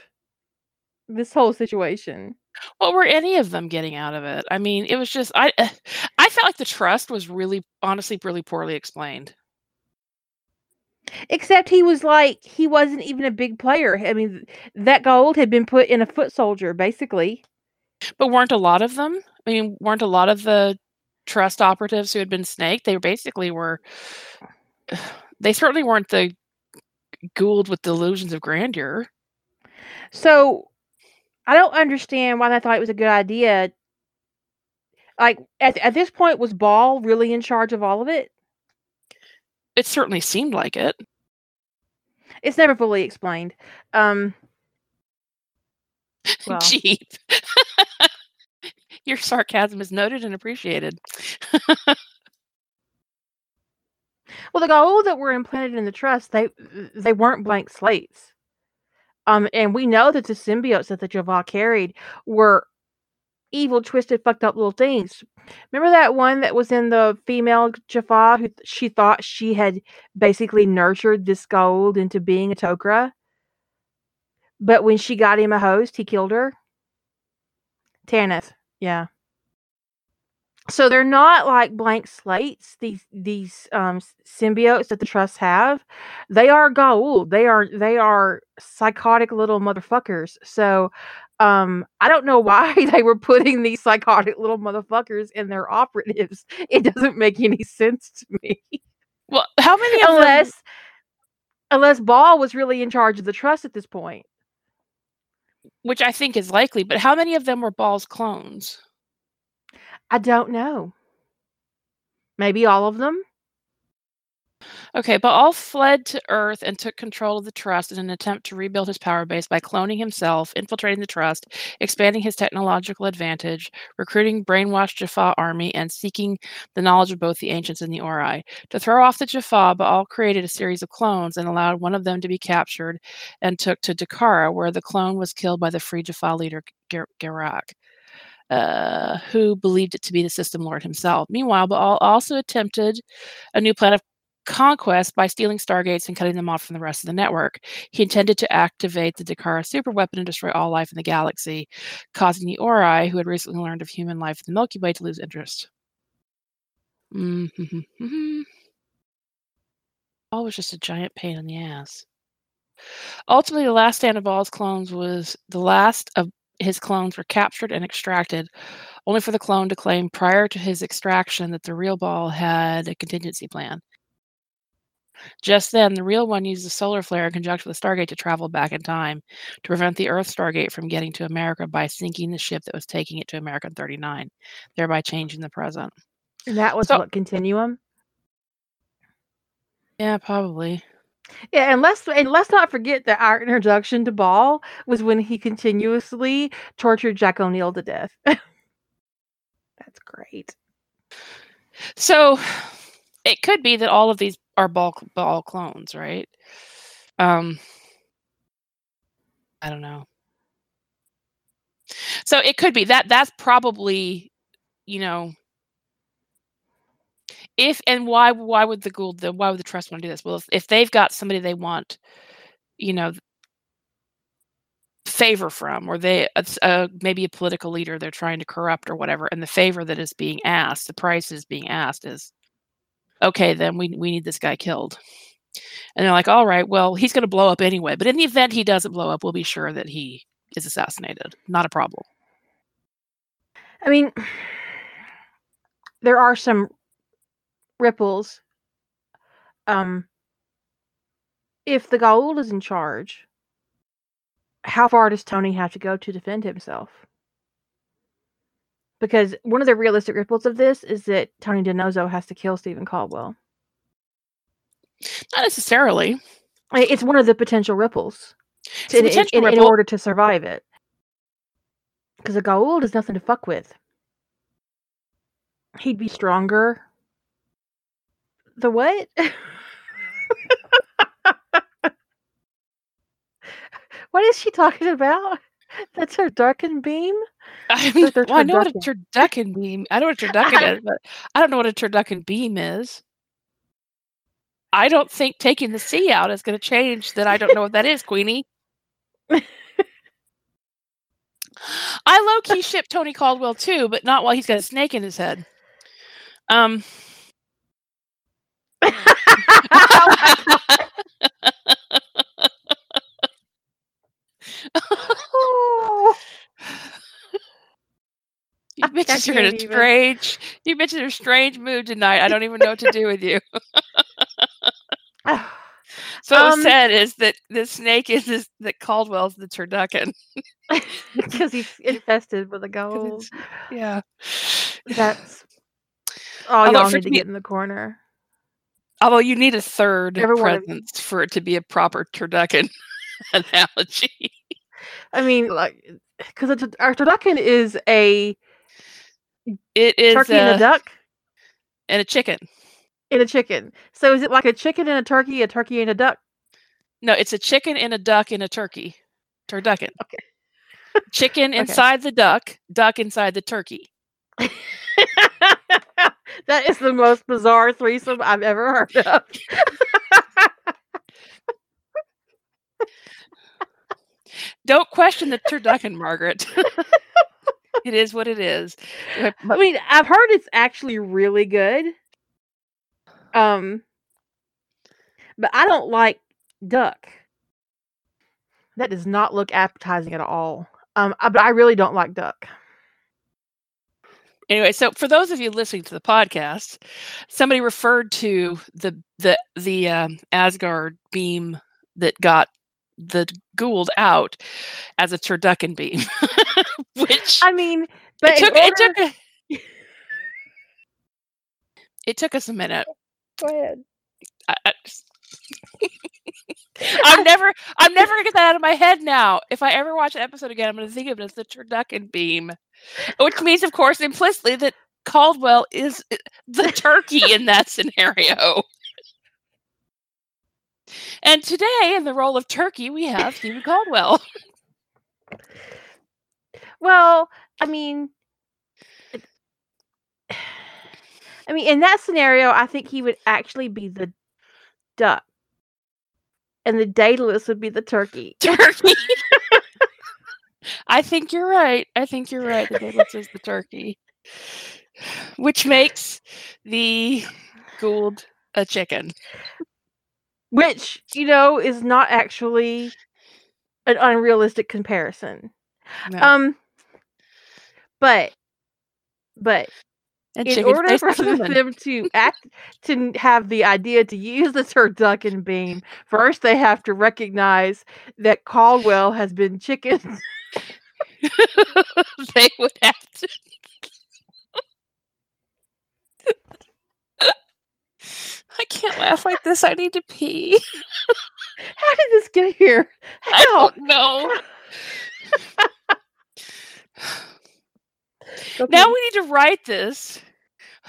this whole situation? What were any of them getting out of it? I mean, it was just I eh, I felt like the trust was really honestly really poorly explained. Except he was like he wasn't even a big player. I mean, that Goa'uld had been put in a foot soldier, basically. But weren't a lot of them? I mean, weren't a lot of the trust operatives who had been snaked? They basically were. They certainly weren't the Goa'uld with delusions of grandeur. So, I don't understand why they thought it was a good idea. Like at at this point, was Baal really in charge of all of it? It certainly seemed like it. It's never fully explained. Um, well, Cheap. Your sarcasm is noted and appreciated. well, the Goa'uld that were implanted in the trust, they they weren't blank slates. Um, and we know that the symbiotes that the Jaffa carried were evil, twisted, fucked up little things. Remember that one that was in the female Jaffa who she thought she had basically nurtured this Goa'uld into being a Tok'ra? But when she got him a host, he killed her. Tanith, yeah. So they're not like blank slates. These these um, symbiotes that the trusts have, they are Goa'uld. They are they are psychotic little motherfuckers. So um, I don't know why they were putting these psychotic little motherfuckers in their operatives. It doesn't make any sense to me. Well, how many of them? unless unless Baal was really in charge of the trust at this point. Which I think is likely, but how many of them were Baal's clones? I don't know. Maybe all of them. Okay, Baal fled to Earth and took control of the Trust in an attempt to rebuild his power base by cloning himself, infiltrating the Trust, expanding his technological advantage, recruiting brainwashed Jaffa army, and seeking the knowledge of both the ancients and the Ori. To throw off the Jaffa, Baal created a series of clones and allowed one of them to be captured and took to Dakara, where the clone was killed by the free Jaffa leader Ger- Gerak. Uh, who believed it to be the system lord himself. Meanwhile, Baal also attempted a new plan of conquest by stealing stargates and cutting them off from the rest of the network. He intended to activate the Dakara superweapon and destroy all life in the galaxy, causing the Ori, who had recently learned of human life in the Milky Way, to lose interest. Mm-hmm. All was just a giant pain in the ass. Ultimately, the last stand of Baal's clones was the last of his clones were captured and extracted, only for the clone to claim prior to his extraction that the real Ball had a contingency plan. Just then, the real one used the solar flare in conjunction with the Stargate to travel back in time to prevent the Earth Stargate from getting to America by sinking the ship that was taking it to America in 39, thereby changing the present. And that was So- what continuum. Yeah, probably. Yeah, and let's and let's not forget that our introduction to Baal was when he continuously tortured Jack O'Neill to death. That's great. So it could be that all of these are Baal Baal clones, right? Um I don't know. So it could be that that's probably, you know, if and why why would the Goa'uld the why would the trust want to do this? Well, if, if they've got somebody they want, you know, favor from, or they maybe a political leader they're trying to corrupt or whatever, and the favor that is being asked, the price is being asked is, okay, then we we need this guy killed. And they're like, all right, well, he's going to blow up anyway. But in the event he doesn't blow up, we'll be sure that he is assassinated. Not a problem. I mean, there are some ripples. Um, if the Goa'uld is in charge, how far does Tony have to go to defend himself? because one of the realistic ripples of this is that Tony DiNozzo has to kill Stephen Caldwell. Not necessarily. It's one of the potential ripples potential in, ripple. in, order to survive it. Because a Goa'uld is nothing to fuck with. He'd be stronger. The what? what is she talking about? That's her darkened beam. I mean, well, I know what a turducken. turducken beam. I know what a turducken is, but I don't know what a turducken beam is. I don't think taking the C out is going to change that. I don't know what that is, Queenie. I low key ship Tony Caldwell too, but not while he's got a snake in his head. Um. Oh, You bitches are in a strange. You bitches are a strange mood tonight. I don't even know what to do with you. So what Um, was said is that the snake is this, that Caldwell's the turducken. because he's infested with a Goa'uld. Yeah. That's oh, Although y'all need to me- get in the corner. Although you need a third Every one of you. presence for it to be a proper turducken analogy. I mean, like, because our turducken is a It is turkey and a duck and a chicken. and a chicken. So is it like a chicken and a turkey, a turkey and a duck? No, it's a chicken and a duck and a turkey. Turducken. Okay. Chicken Okay. inside the duck, duck inside the turkey. that is the most bizarre threesome I've ever heard of. Don't question the turducken, Margaret. It is what it is. I mean, I've heard it's actually really good. Um, but I don't like duck. That does not look appetizing at all. Um, I, but I really don't like duck. Anyway, so for those of you listening to the podcast, somebody referred to the the the um, Asgard beam that got the Goa'uld out as a turducken beam, which I mean, but it took it took a, it took us a minute. Go ahead. I, I, I'm never I'm never gonna get that out of my head now. If I ever watch an episode again, I'm gonna think of it as the turducken beam, which means, of course, implicitly that Caldwell is uh, the turkey in that scenario. And today, in the role of turkey, we have Stephen Caldwell. Well, I mean, I mean, in that scenario, I think he would actually be the duck, and the Daedalus would be the turkey. Turkey. I think you're right. I think you're right. The Daedalus is the turkey, which makes the Goa'uld a chicken. which you know is not actually an unrealistic comparison. No. Um, but but and in chicken order for human. them to act to have the idea to use the turducken beam, first they have to recognize that Caldwell has been chicken. they would have to. I can't laugh like this. I need to pee. How did this get here? I don't know. Now we need to write this.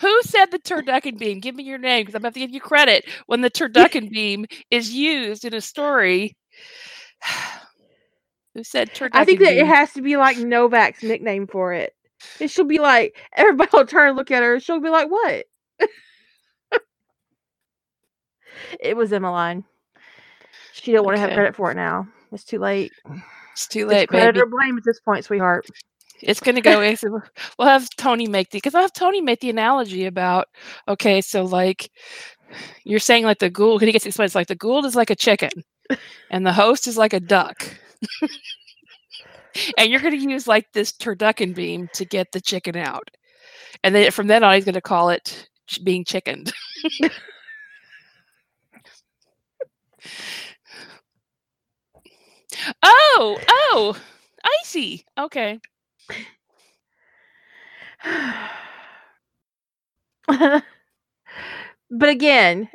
Who said the turducken beam? Give me your name because I'm about to give you credit when the turducken beam is used in a story. Who said turducken I think that beam? it has to be like Novak's nickname for it. It should be like everybody will turn and look at her. and She'll be like, "What?" it was Emmeline. She don't want to have credit for it now. It's too late. it's too It's late, credit baby. or blame at this point, sweetheart. It's gonna go. ex- We'll have Tony make the because I'll have Tony make the analogy about okay, so like you're saying like the ghoul. Goa'uld. He gets explained. It's like the Goa'uld is like a chicken, and the host is like a duck. and you're gonna use like this turducken beam to get the chicken out, and then from then on he's gonna call it being chickened. oh, oh, I see. Okay. but again,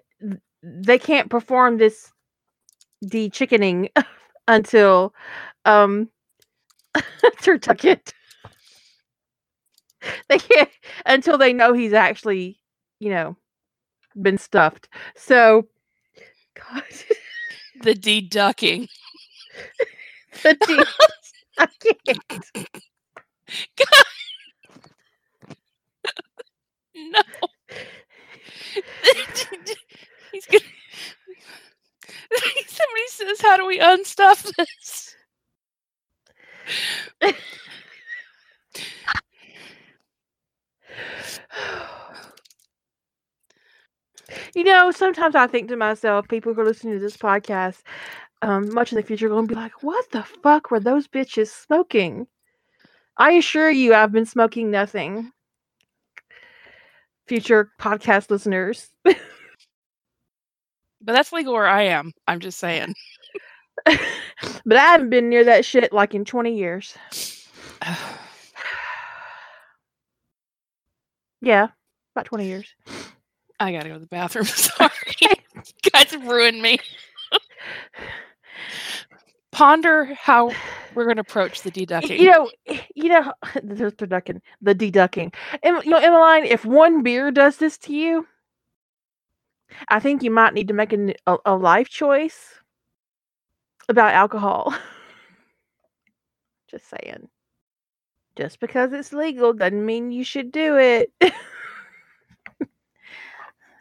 they can't perform this de-chickening until um Turtucket. They can't until they know he's actually, you know, been stuffed. So God, The deducking. The D- I can't. No. He's gonna. Somebody says, "How do we unstuff this?" You know, sometimes I think to myself, people who are listening to this podcast, um, much in the future, are going to be like, "What the fuck were those bitches smoking?" I assure you, I've been smoking nothing. Future podcast listeners, But that's legal where I am. I'm just saying. but I haven't been near that shit like in twenty years. Yeah, about twenty years. I gotta go to the bathroom. Sorry, you guys ruined me. Ponder how we're going to approach the deducting. You know, eh, you know, the deducting, the deducting. And, You know, Emmeline, if one beer does this to you, I think you might need to make a, a life choice about alcohol. Just saying. Just because it's legal doesn't mean you should do it.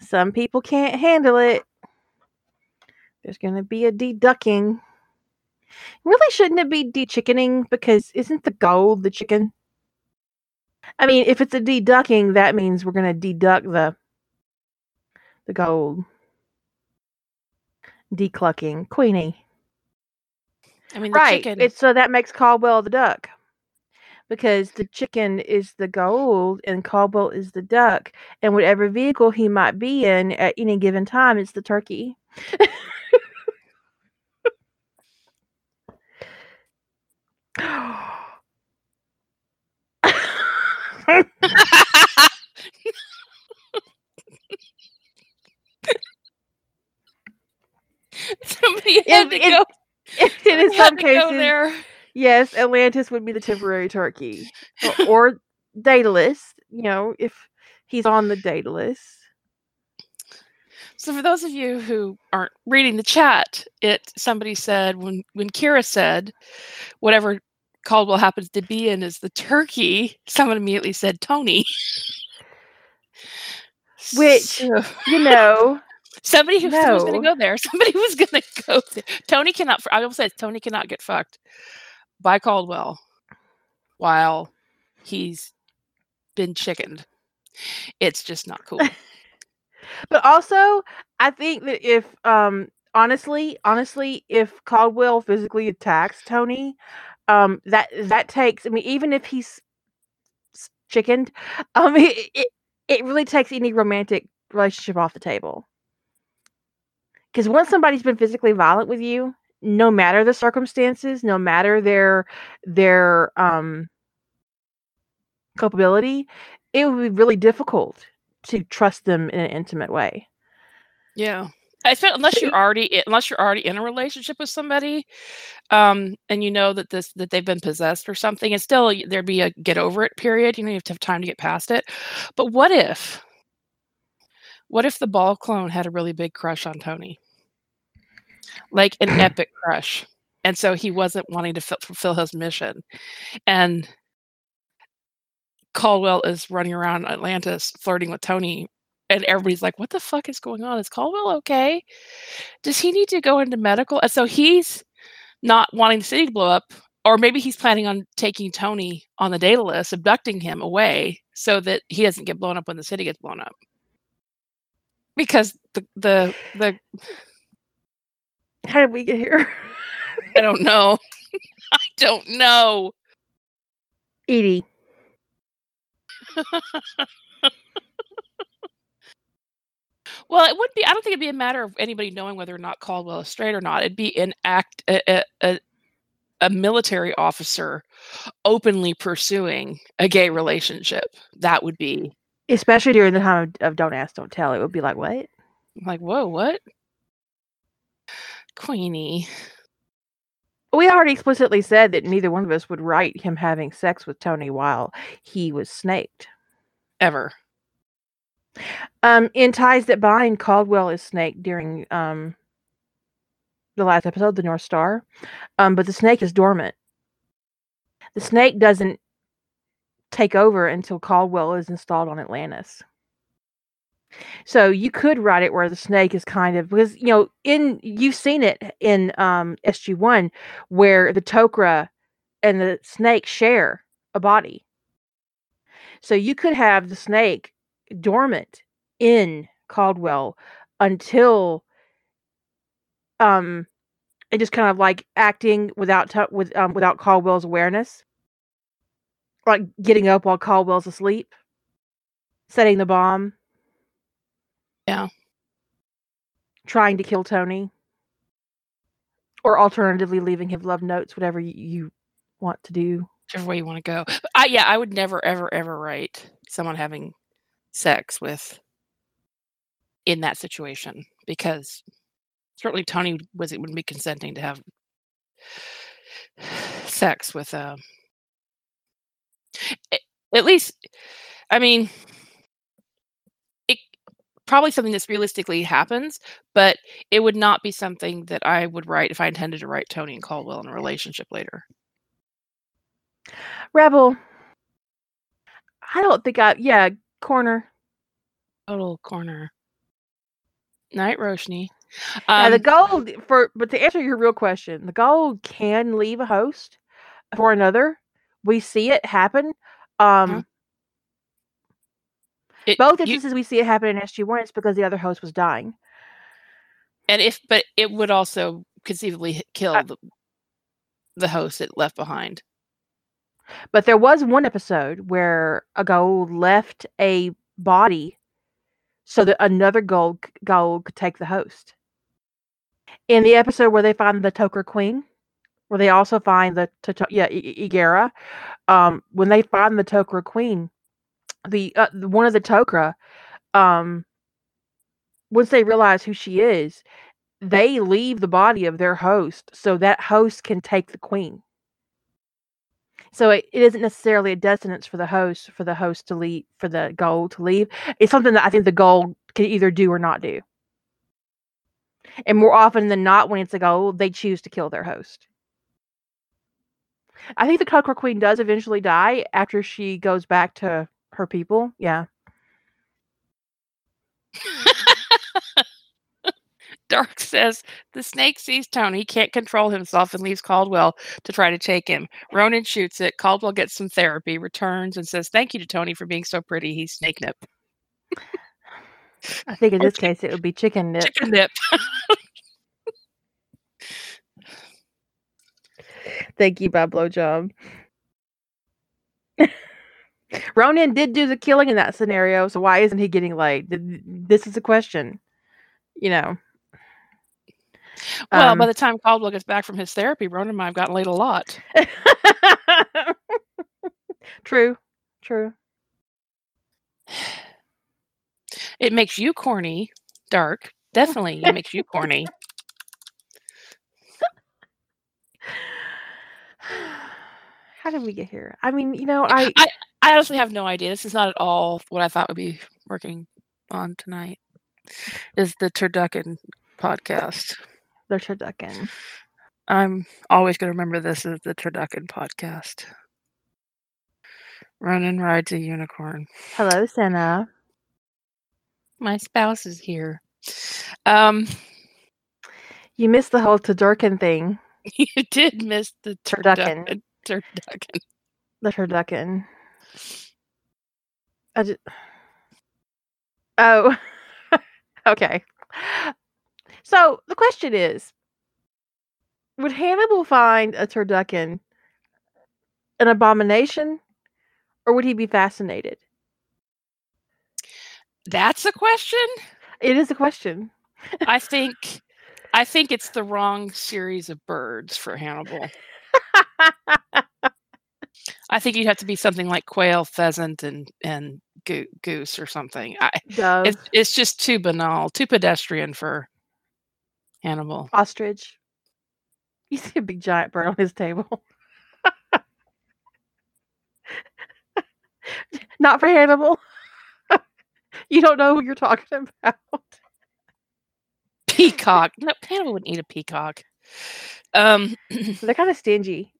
Some people can't handle it. There's going to be a deducking. Really, shouldn't it be de-chickening? Because isn't the Goa'uld the chicken? I mean, if it's a deducking, that means we're going to deduct the the Goa'uld. Declucking, Queenie. I mean, the Right. chicken. It's so that makes Caldwell the duck. Because the chicken is the Goa'uld and Caldwell is the duck. And whatever vehicle he might be in at any given time, it's the turkey. Somebody had It- to it- go. in had some cases, there. yes, Atlantis would be the temporary turkey. Or, or Daedalus, you know, if he's on the Daedalus. So for those of you who aren't reading the chat, it somebody said when when Kira said whatever Caldwell happens to be in is the turkey, someone immediately said Tony. Which, You know, somebody who was going to go there. Somebody was going to go there. Tony cannot. I will say Tony cannot get fucked by Caldwell while he's been chickened. It's just not cool. But also I think that if um honestly, honestly, if Caldwell physically attacks Tony, um that that takes I mean, even if he's chickened, um it, it it really takes any romantic relationship off the table. Because once somebody's been physically violent with you, no matter the circumstances, no matter their their um culpability, it would be really difficult to trust them in an intimate way. Yeah. I feel unless you're already unless you're already in a relationship with somebody, um, and you know that this that they've been possessed or something, and still there'd be a get over it period. You know, you have to have time to get past it. But what if, what if the Baal clone had a really big crush on Tony, like an epic crush, and so he wasn't wanting to ful- fulfill his mission, and Caldwell is running around Atlantis flirting with Tony and everybody's like, "What the fuck is going on? Is Caldwell okay? Does he need to go into medical?" And so he's not wanting the city to blow up, or maybe he's planning on taking Tony on the Daedalus, abducting him away, so that he doesn't get blown up when the city gets blown up. Because the the the How did we get here? I don't know, I don't know. Edie. Well, it wouldn't be. I don't think it'd be a matter of anybody knowing whether or not Caldwell is straight or not. It'd be an act, a, a, a, military officer openly pursuing a gay relationship. That would be Especially during the time of, of Don't Ask, Don't Tell. It would be like, what? like, whoa, what? Queenie. We already explicitly said that neither one of us would write him having sex with Tony while he was snaked. Ever. Um, in Ties That Bind, Caldwell is snaked during um the last episode, the North Star. Um, but the snake is dormant. The snake doesn't take over until Caldwell is installed on Atlantis. So you could write it where the snake is kind of because you know in you've seen it in um, SG one where the Tok'ra and the snake share a body. So you could have the snake dormant in Caldwell until um and just kind of like acting without t- with um without Caldwell's awareness. Like getting up while Caldwell's asleep, setting the bomb. Yeah. Trying to kill Tony. Or alternatively leaving him love notes, whatever you, want to do. Whichever way you want to go. I yeah, I would never ever ever write someone having sex with in that situation because certainly Tony was it wouldn't be consenting to have sex with uh, a at least I mean probably something that's realistically happens, but it would not be something that I would write if I intended to write Tony and Caldwell in a relationship later. Rebel. I don't think I yeah, corner. Total corner. Night Roshni. Um, the Um, Goa'uld for but to answer your real question, the Goa'uld can leave a host for another. We see it happen. Um Uh-huh. It- both you- instances we see it happen in SG1, it's because the other host was dying. and if but it would also conceivably kill the, the host it left behind. But there was one episode where a Goa'uld left a body so that another Goa'uld Goa'uld could take the host. In the episode where they find the Tok'ra Queen, where they also find the yeah Egeria, um, when they find the Tok'ra Queen, the uh, one of the Tok'ra, um, once they realize who she is, they leave the body of their host so that host can take the queen. So it, it isn't necessarily a sentence for the host for the host to leave for the Goa'uld to leave. It's something that I think the Goa'uld can either do or not do. And more often than not, when it's a Goa'uld, they choose to kill their host. I think the Tok'ra Queen does eventually die after she goes back to her people. Yeah. Dark says the snake sees Tony, he can't control himself, and leaves Caldwell to try to take him. Ronan shoots it. Caldwell gets some therapy, returns, and says thank you to Tony for being so pretty. He's snake nip. I think in this case it would be chicken nip. Chicken nip. Thank you, by blowjob. Ronan did do the killing in that scenario, so why isn't he getting laid? This is a question. You know. well, Um, by the time Caldwell gets back from his therapy, Ronan might have gotten laid a lot. true. True. It makes you corny, Dark. Definitely, it makes you corny. How did we get here? I mean, you know, I I, I honestly have no idea. This is not at all what I thought would be working on tonight. Is the Turducken podcast. they're turducken. I'm always going to remember this as the Turducken podcast. Ronan rides a unicorn. Hello, Senna. My spouse is here. Um, You missed the whole turducken thing. you did miss the Turducken. Turducken. Turducken. The turducken. I just... Oh, okay. So the question is Would Hannibal find a turducken an abomination or would he be fascinated? That's a question. It is a question. I think. I think it's the wrong series of birds for Hannibal. I think you'd have to be something like quail, pheasant, and and goo- goose or something. I, it's it's just too banal, too pedestrian for Hannibal. ostrich. You see a big giant bird on his table. Not for Hannibal. you don't know who you're talking about. peacock. No, Hannibal wouldn't eat a peacock. Um, They're kind of stingy.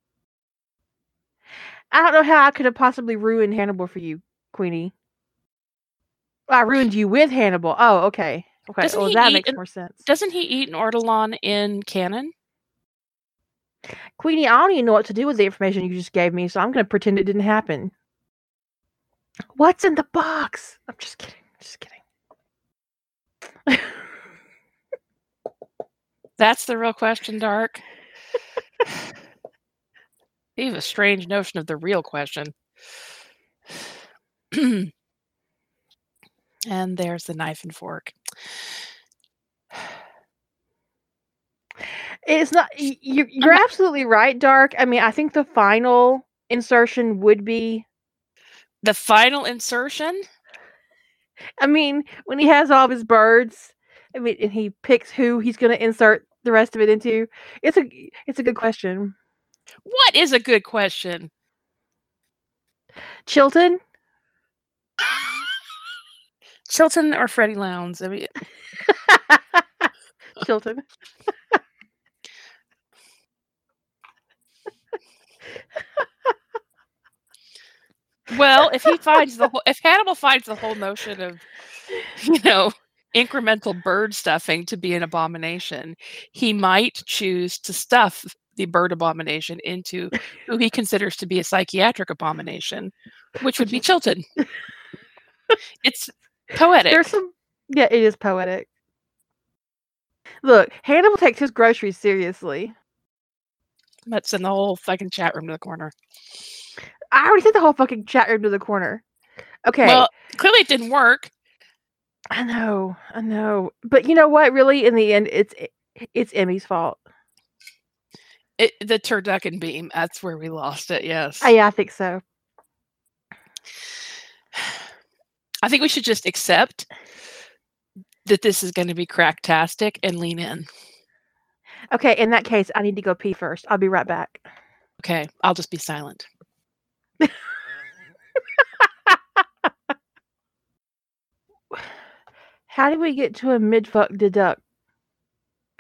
I don't know how I could have possibly ruined Hannibal for you, Queenie. I ruined you with Hannibal. Oh, okay. Okay. Doesn't well, that makes an- more sense. doesn't he eat an ortolan in canon? Queenie, I don't even know what to do with the information you just gave me, so I'm going to pretend it didn't happen. What's in the box? I'm just kidding. Just kidding. That's the real question, Dark. you have a strange notion of the real question. and there's the knife and fork. It's not. You, you're not- absolutely right, Dark. I mean, I think the final insertion would be. The final insertion? I mean, when he has all of his birds, I mean, and he picks who he's going to insert the rest of it into. It's a it's a good question. What is a good question? Chilton, Chilton or Freddie Lounds? I mean, Chilton. well, if he finds the whole, if Hannibal finds the whole notion of, you know, incremental bird stuffing to be an abomination, he might choose to stuff the bird abomination into who he considers to be a psychiatric abomination, which would be Chilton. It's poetic. There's some. Yeah, it is poetic. Look, Hannibal takes his groceries seriously. Let's send the whole fucking chat room to the corner. I already sent the whole fucking chat room to the corner. Okay. Well, clearly it didn't work. I know, I know, but you know what? Really, in the end, it's it's Emmy's fault. It, the turducken beam. That's where we lost it. Uh, yes. I, yeah, I think so. I think we should just accept that this is going to be cracktastic and lean in. Okay, in that case, I need to go pee first. I'll be right back. Okay, I'll just be silent. How did we get to a mid fuck deduct?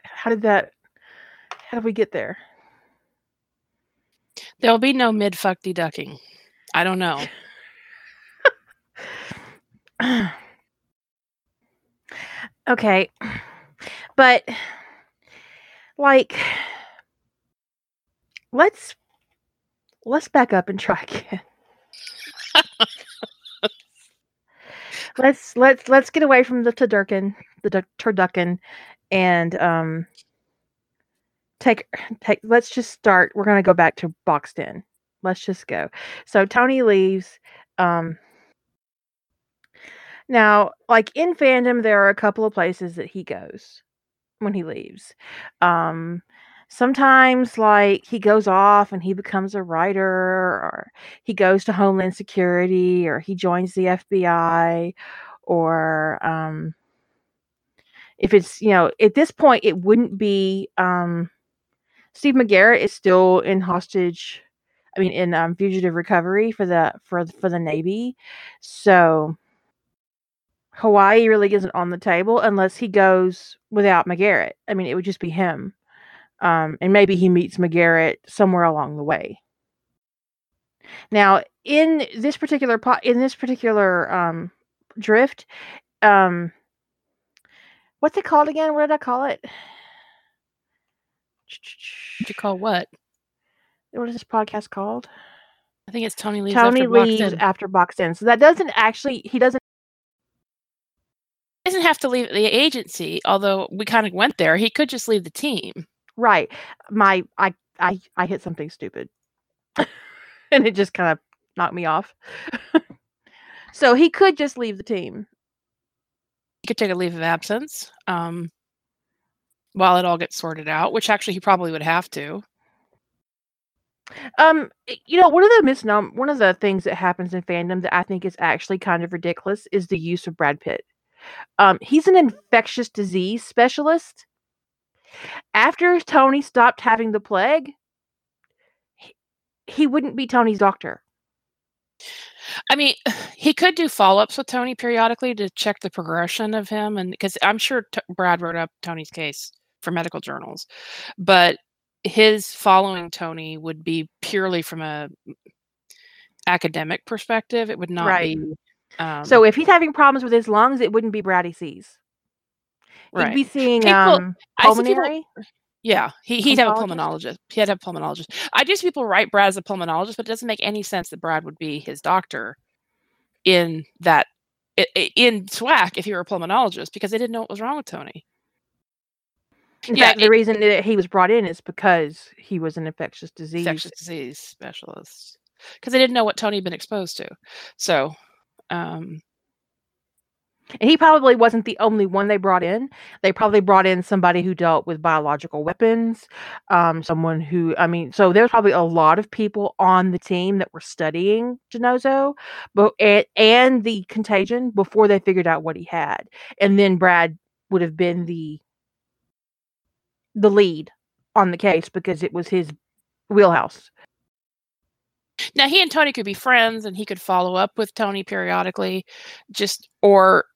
How did that? How did we get there? There'll be no mid fuck deducking. I don't know. okay, but like, let's let's back up and try again. let's let's let's get away from the turducken, the du- turducken, and um, take take. Let's just start. We're gonna go back to boxed in. Let's just go. So Tony leaves. Um, now, like in fandom, there are a couple of places that he goes when he leaves. Um, sometimes, like he goes off and he becomes a writer, or he goes to Homeland Security, or he joins the FBI, or um, if it's you know at this point it wouldn't be um, Steve McGarrett is still in hostage. I mean, in um, fugitive recovery for the for for the Navy, so Hawaii really isn't on the table unless he goes without McGarrett. I mean, it would just be him. Um, and maybe he meets McGarrett somewhere along the way. Now, in this particular po- in this particular um, drift, um, what's it called again? What did I call it? What you call what? What is this podcast called? I think it's Tony leaves Tony after boxed in. after boxed in. So that doesn't actually he doesn't He doesn't have to leave the agency, although we kind of went there. He could just leave the team. right. My I I I hit something stupid. and it just kind of knocked me off. so he could just leave the team. He could take a leave of absence um, while it all gets sorted out, which actually he probably would have to. Um, you know, one of the misnom one of the things that happens in fandom that I think is actually kind of ridiculous is the use of Brad Pitt. Um, he's an infectious disease specialist. After Tony stopped having the plague, he, he wouldn't be Tony's doctor. I mean, he could do follow ups with Tony periodically to check the progression of him, and because I'm sure T- Brad wrote up Tony's case for medical journals, but his following Tony would be purely from a academic perspective. It would not Right. be. Um, So if he's having problems with his lungs, it wouldn't be Brad he sees. He'd be seeing People- um people- pulmonary. Yeah, he, he'd have a Pulmonologist? He'd have a pulmonologist. I do see people write Brad as a pulmonologist, but it doesn't make any sense that Brad would be his doctor in that in SWAK if he were a pulmonologist because they didn't know what was wrong with Tony. In Yeah, fact, the reason that he was brought in is because he was an infectious disease. Infectious disease specialist because they didn't know what Tony had been exposed to. So, um, And he probably wasn't the only one they brought in. They probably brought in somebody who dealt with biological weapons, um, someone who, I mean, so there's probably a lot of people on the team that were studying DiNozzo, but and, and the contagion before they figured out what he had, and then Brad would have been the the lead on the case because it was his wheelhouse. now he and Tony could be friends, and he could follow up with Tony periodically, just or.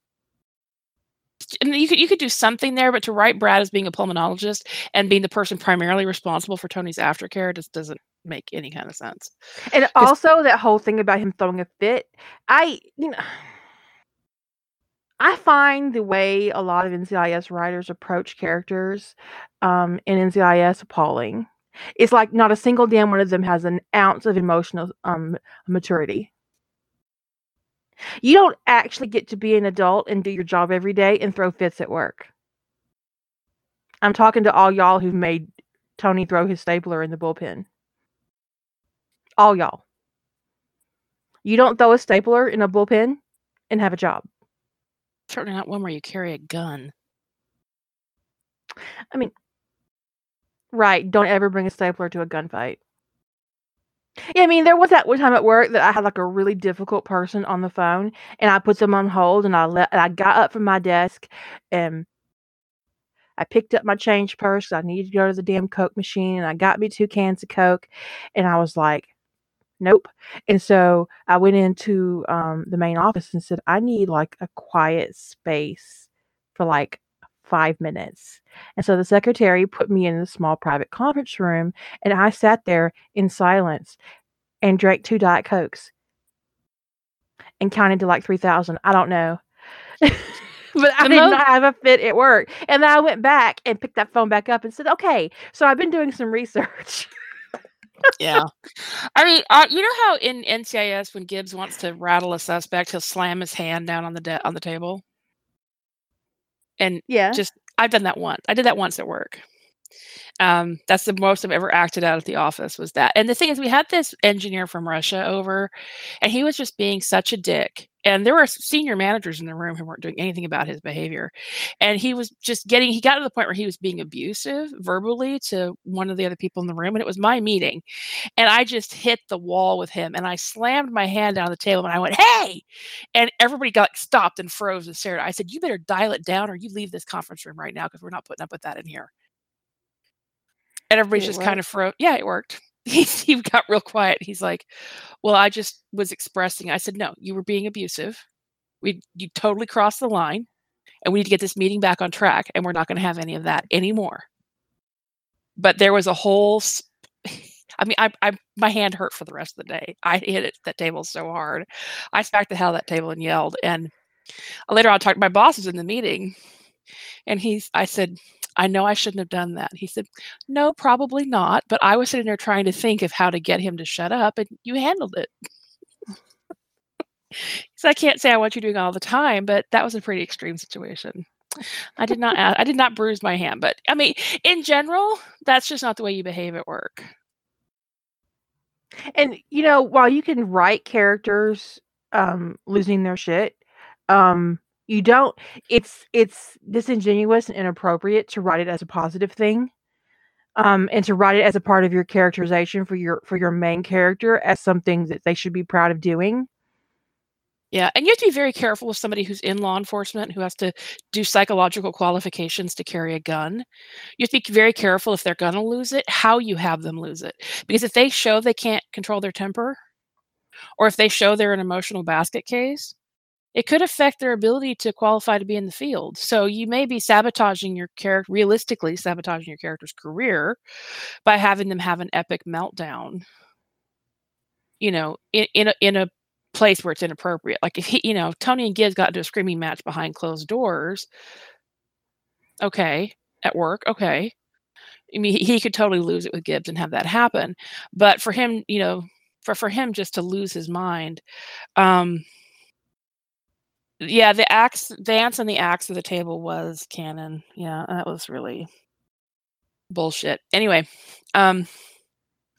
And you could you could do something there, but to write Brad as being a pulmonologist and being the person primarily responsible for Tony's aftercare just doesn't make any kind of sense. And also that whole thing about him throwing a fit, I you know I find the way a lot of NCIS writers approach characters um, in NCIS appalling. It's like not a single damn one of them has an ounce of emotional um, maturity. You don't actually get to be an adult and do your job every day and throw fits at work. I'm talking to all y'all who've made Tony throw his stapler in the bullpen. All y'all. You don't throw a stapler in a bullpen and have a job. Certainly not one where you carry a gun. I mean, right. Don't ever bring a stapler to a gunfight. Yeah, I mean, there was that one time at work that I had like a really difficult person on the phone, and I put them on hold, and I let, and I got up from my desk, and I picked up my change purse. I needed to go to the damn Coke machine, and I got me two cans of Coke, and I was like, nope. And so I went into um, the main office and said, I need like a quiet space for like five minutes. And so the secretary put me in the small private conference room, and I sat there in silence and drank two Diet Cokes and counted to like 3,000. I don't know. but I The did mo- not have a fit at work. And then I went back and picked that phone back up and said, okay, so I've been doing some research. Yeah. I mean, uh, you know how in NCIS when Gibbs wants to rattle a suspect, he'll slam his hand down on the de- on the table. And yeah. just I've done that once. I did that once at work. Um, that's the most I've ever acted out at the office was that. And the thing is, we had this engineer from Russia over, and he was just being such a dick. And there were senior managers in the room who weren't doing anything about his behavior. And he was just getting, he got to the point where he was being abusive verbally to one of the other people in the room. And it was my meeting. And I just hit the wall with him and I slammed my hand down on the table and I went, Hey! And everybody got stopped and froze and stared. I said, You better dial it down or you leave this conference room right now because we're not putting up with that in here. And everybody's it just kind of froze. Yeah, it worked. He, he got real quiet. He's like, Well, I just was expressing. I said, No, you were being abusive. We you totally crossed the line and we need to get this meeting back on track and we're not going to have any of that anymore. But there was a whole I mean, I, I my hand hurt for the rest of the day. I hit it that table so hard. I smacked the hell that table and yelled. And later I talked to my bosses in the meeting, and he's. I said, I know I shouldn't have done that. He said, No, probably not. But I was sitting there trying to think of how to get him to shut up, and you handled it. so I can't say I want you doing all the time, but that was a pretty extreme situation. I did not. I did not bruise my hand, but I mean, in general, that's just not the way you behave at work. And you know, while you can write characters um losing their shit, um you don't it's it's disingenuous and inappropriate to write it as a positive thing. Um and to write it as a part of your characterization for your for your main character as something that they should be proud of doing. Yeah, and you have to be very careful with somebody who's in law enforcement who has to do psychological qualifications to carry a gun. You have to be very careful if they're going to lose it, how you have them lose it. Because if they show they can't control their temper or if they show they're an emotional basket case, it could affect their ability to qualify to be in the field. So you may be sabotaging your character, realistically sabotaging your character's career by having them have an epic meltdown. You know, in in a, in a place where it's inappropriate. Like if he, you know, Tony and Gibbs got into a screaming match behind closed doors. Okay, at work. Okay, I mean, he could totally lose it with Gibbs and have that happen. But for him, you know, for for him just to lose his mind, um, yeah, the axe dance and the axe of the table was canon. Yeah, that was really bullshit. Anyway, um,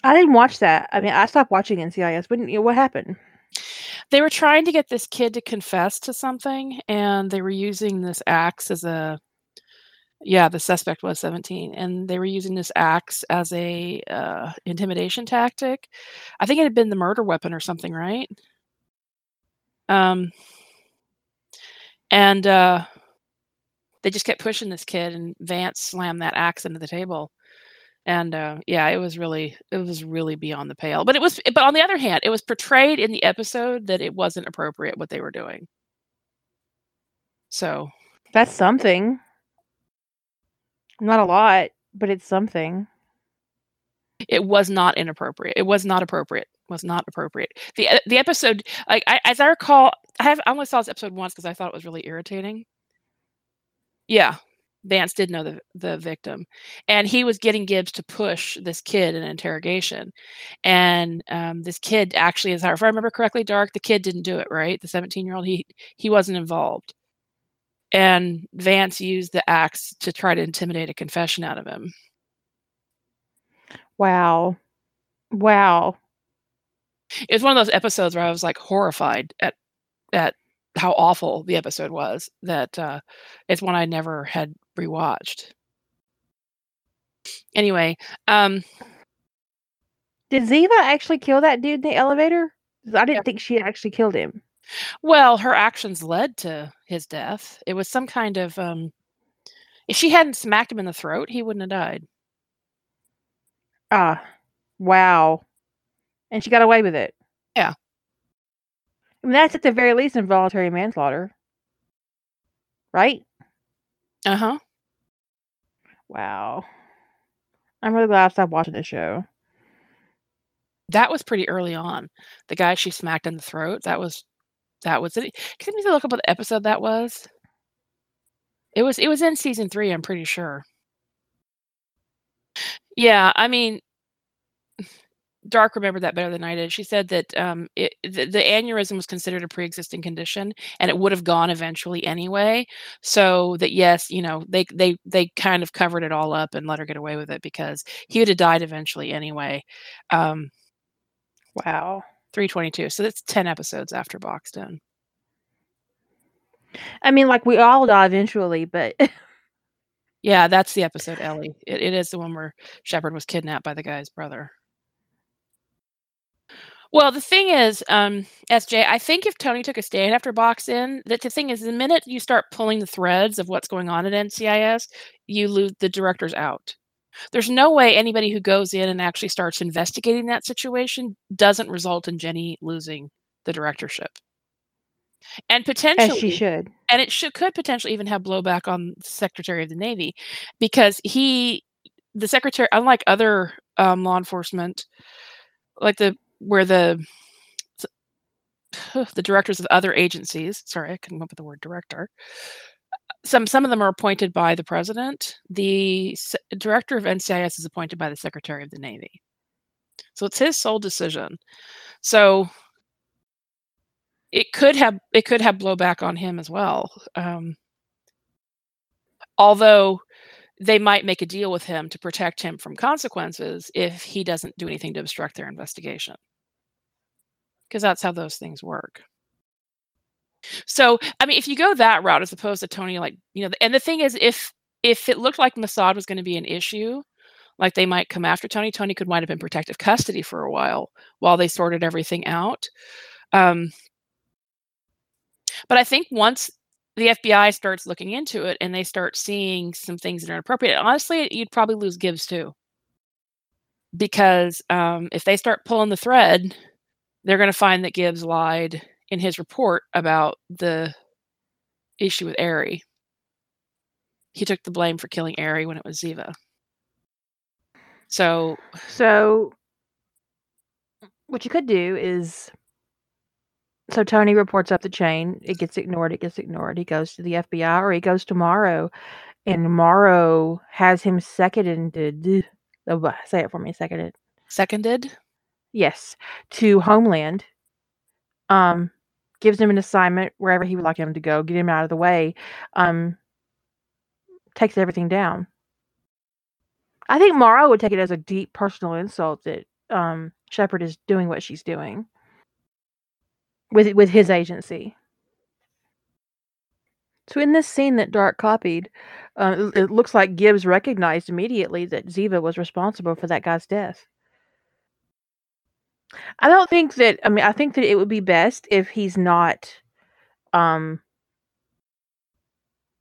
I didn't watch that. I mean, I stopped watching NCIS. But you know, what happened? They were trying to get this kid to confess to something, and they were using this axe as a yeah, the suspect was 17, and they were using this axe as a uh, intimidation tactic. I think it had been the murder weapon or something, right? Um, and uh, they just kept pushing this kid, and Vance slammed that axe into the table. And uh, yeah, it was really, it was really beyond the pale. But it was, but on the other hand, it was portrayed in the episode that it wasn't appropriate what they were doing. So that's something. Not a lot, but it's something. It was not inappropriate. It was not appropriate. Was not appropriate. the The episode, like I, as I recall, I have I only saw this episode once because I thought it was really irritating. Yeah, Vance did know the the victim, and he was getting Gibbs to push this kid in interrogation, and um, this kid actually, as if I remember correctly, Dark, the kid didn't do it. Right, the seventeen year old, he he wasn't involved and Vance used the axe to try to intimidate a confession out of him. Wow. Wow. It was one of those episodes where I was like horrified at at how awful the episode was. That uh, it's one I never had rewatched. Anyway, um, did Ziva actually kill that dude in the elevator? I didn't yeah. think she actually killed him. Well, her actions led to his death. It was some kind of um if she hadn't smacked him in the throat, he wouldn't have died. Ah. Wow. And she got away with it. Yeah. I mean, that's at the very least involuntary manslaughter. Right? Uh-huh. Wow. I'm really glad I stopped watching the show. That was pretty early on. The guy she smacked in the throat, that was that was it. Can you look up what episode that was? It was it was in season three, I'm pretty sure. Yeah, I mean, Dark remembered that better than I did. She said that um, it, the, the, aneurysm was considered a pre-existing condition, and it would have gone eventually anyway. So that yes, you know, they they they kind of covered it all up and let her get away with it because he would have died eventually anyway. Um, wow. 322. So that's 10 episodes after Boxed In. I mean, like we all die eventually, but yeah, that's the episode, Ellie. It, it is the one where Shepard was kidnapped by the guy's brother. Well, the thing is, um, SJ, I think if Tony took a stand after Box In, that the thing is, the minute you start pulling the threads of what's going on at NCIS, you lose the directors out. There's no way anybody who goes in and actually starts investigating that situation doesn't result in Jenny losing the directorship. And potentially As she should. And it should could potentially even have blowback on the Secretary of the Navy because he the secretary unlike other um, law enforcement like the where the the directors of other agencies sorry i couldn't come up with the word director some some of them are appointed by the president. The director of NCIS is appointed by the Secretary of the Navy. So it's his sole decision. So it could have it could have blowback on him as well. Um, although they might make a deal with him to protect him from consequences if he doesn't do anything to obstruct their investigation. Because that's how those things work. So, I mean, if you go that route as opposed to Tony, like, you know, and the thing is, if if it looked like Mossad was going to be an issue, like they might come after Tony, Tony could wind up in protective custody for a while while they sorted everything out. Um, but I think once the FBI starts looking into it and they start seeing some things that are inappropriate, honestly, you'd probably lose Gibbs too. Because um, if they start pulling the thread they're going to find that Gibbs lied in his report about the issue with Ari. He took the blame for killing Ari when it was Ziva. So, So, what you could do is so Tony reports up the chain. It gets ignored. It gets ignored. He goes to the FBI or he goes to Morrow, and Morrow has him seconded. Oh, say it for me. Seconded. seconded. Yes, to Homeland. Um, gives him an assignment wherever he would like him to go. Get him out of the way. Um, takes everything down. I think Morrow would take it as a deep personal insult that um, Shepard is doing what she's doing with with his agency. So in this scene that Dark copied, uh, it, looks like Gibbs recognized immediately that Ziva was responsible for that guy's death. I don't think that. I mean, I think that it would be best if he's not um,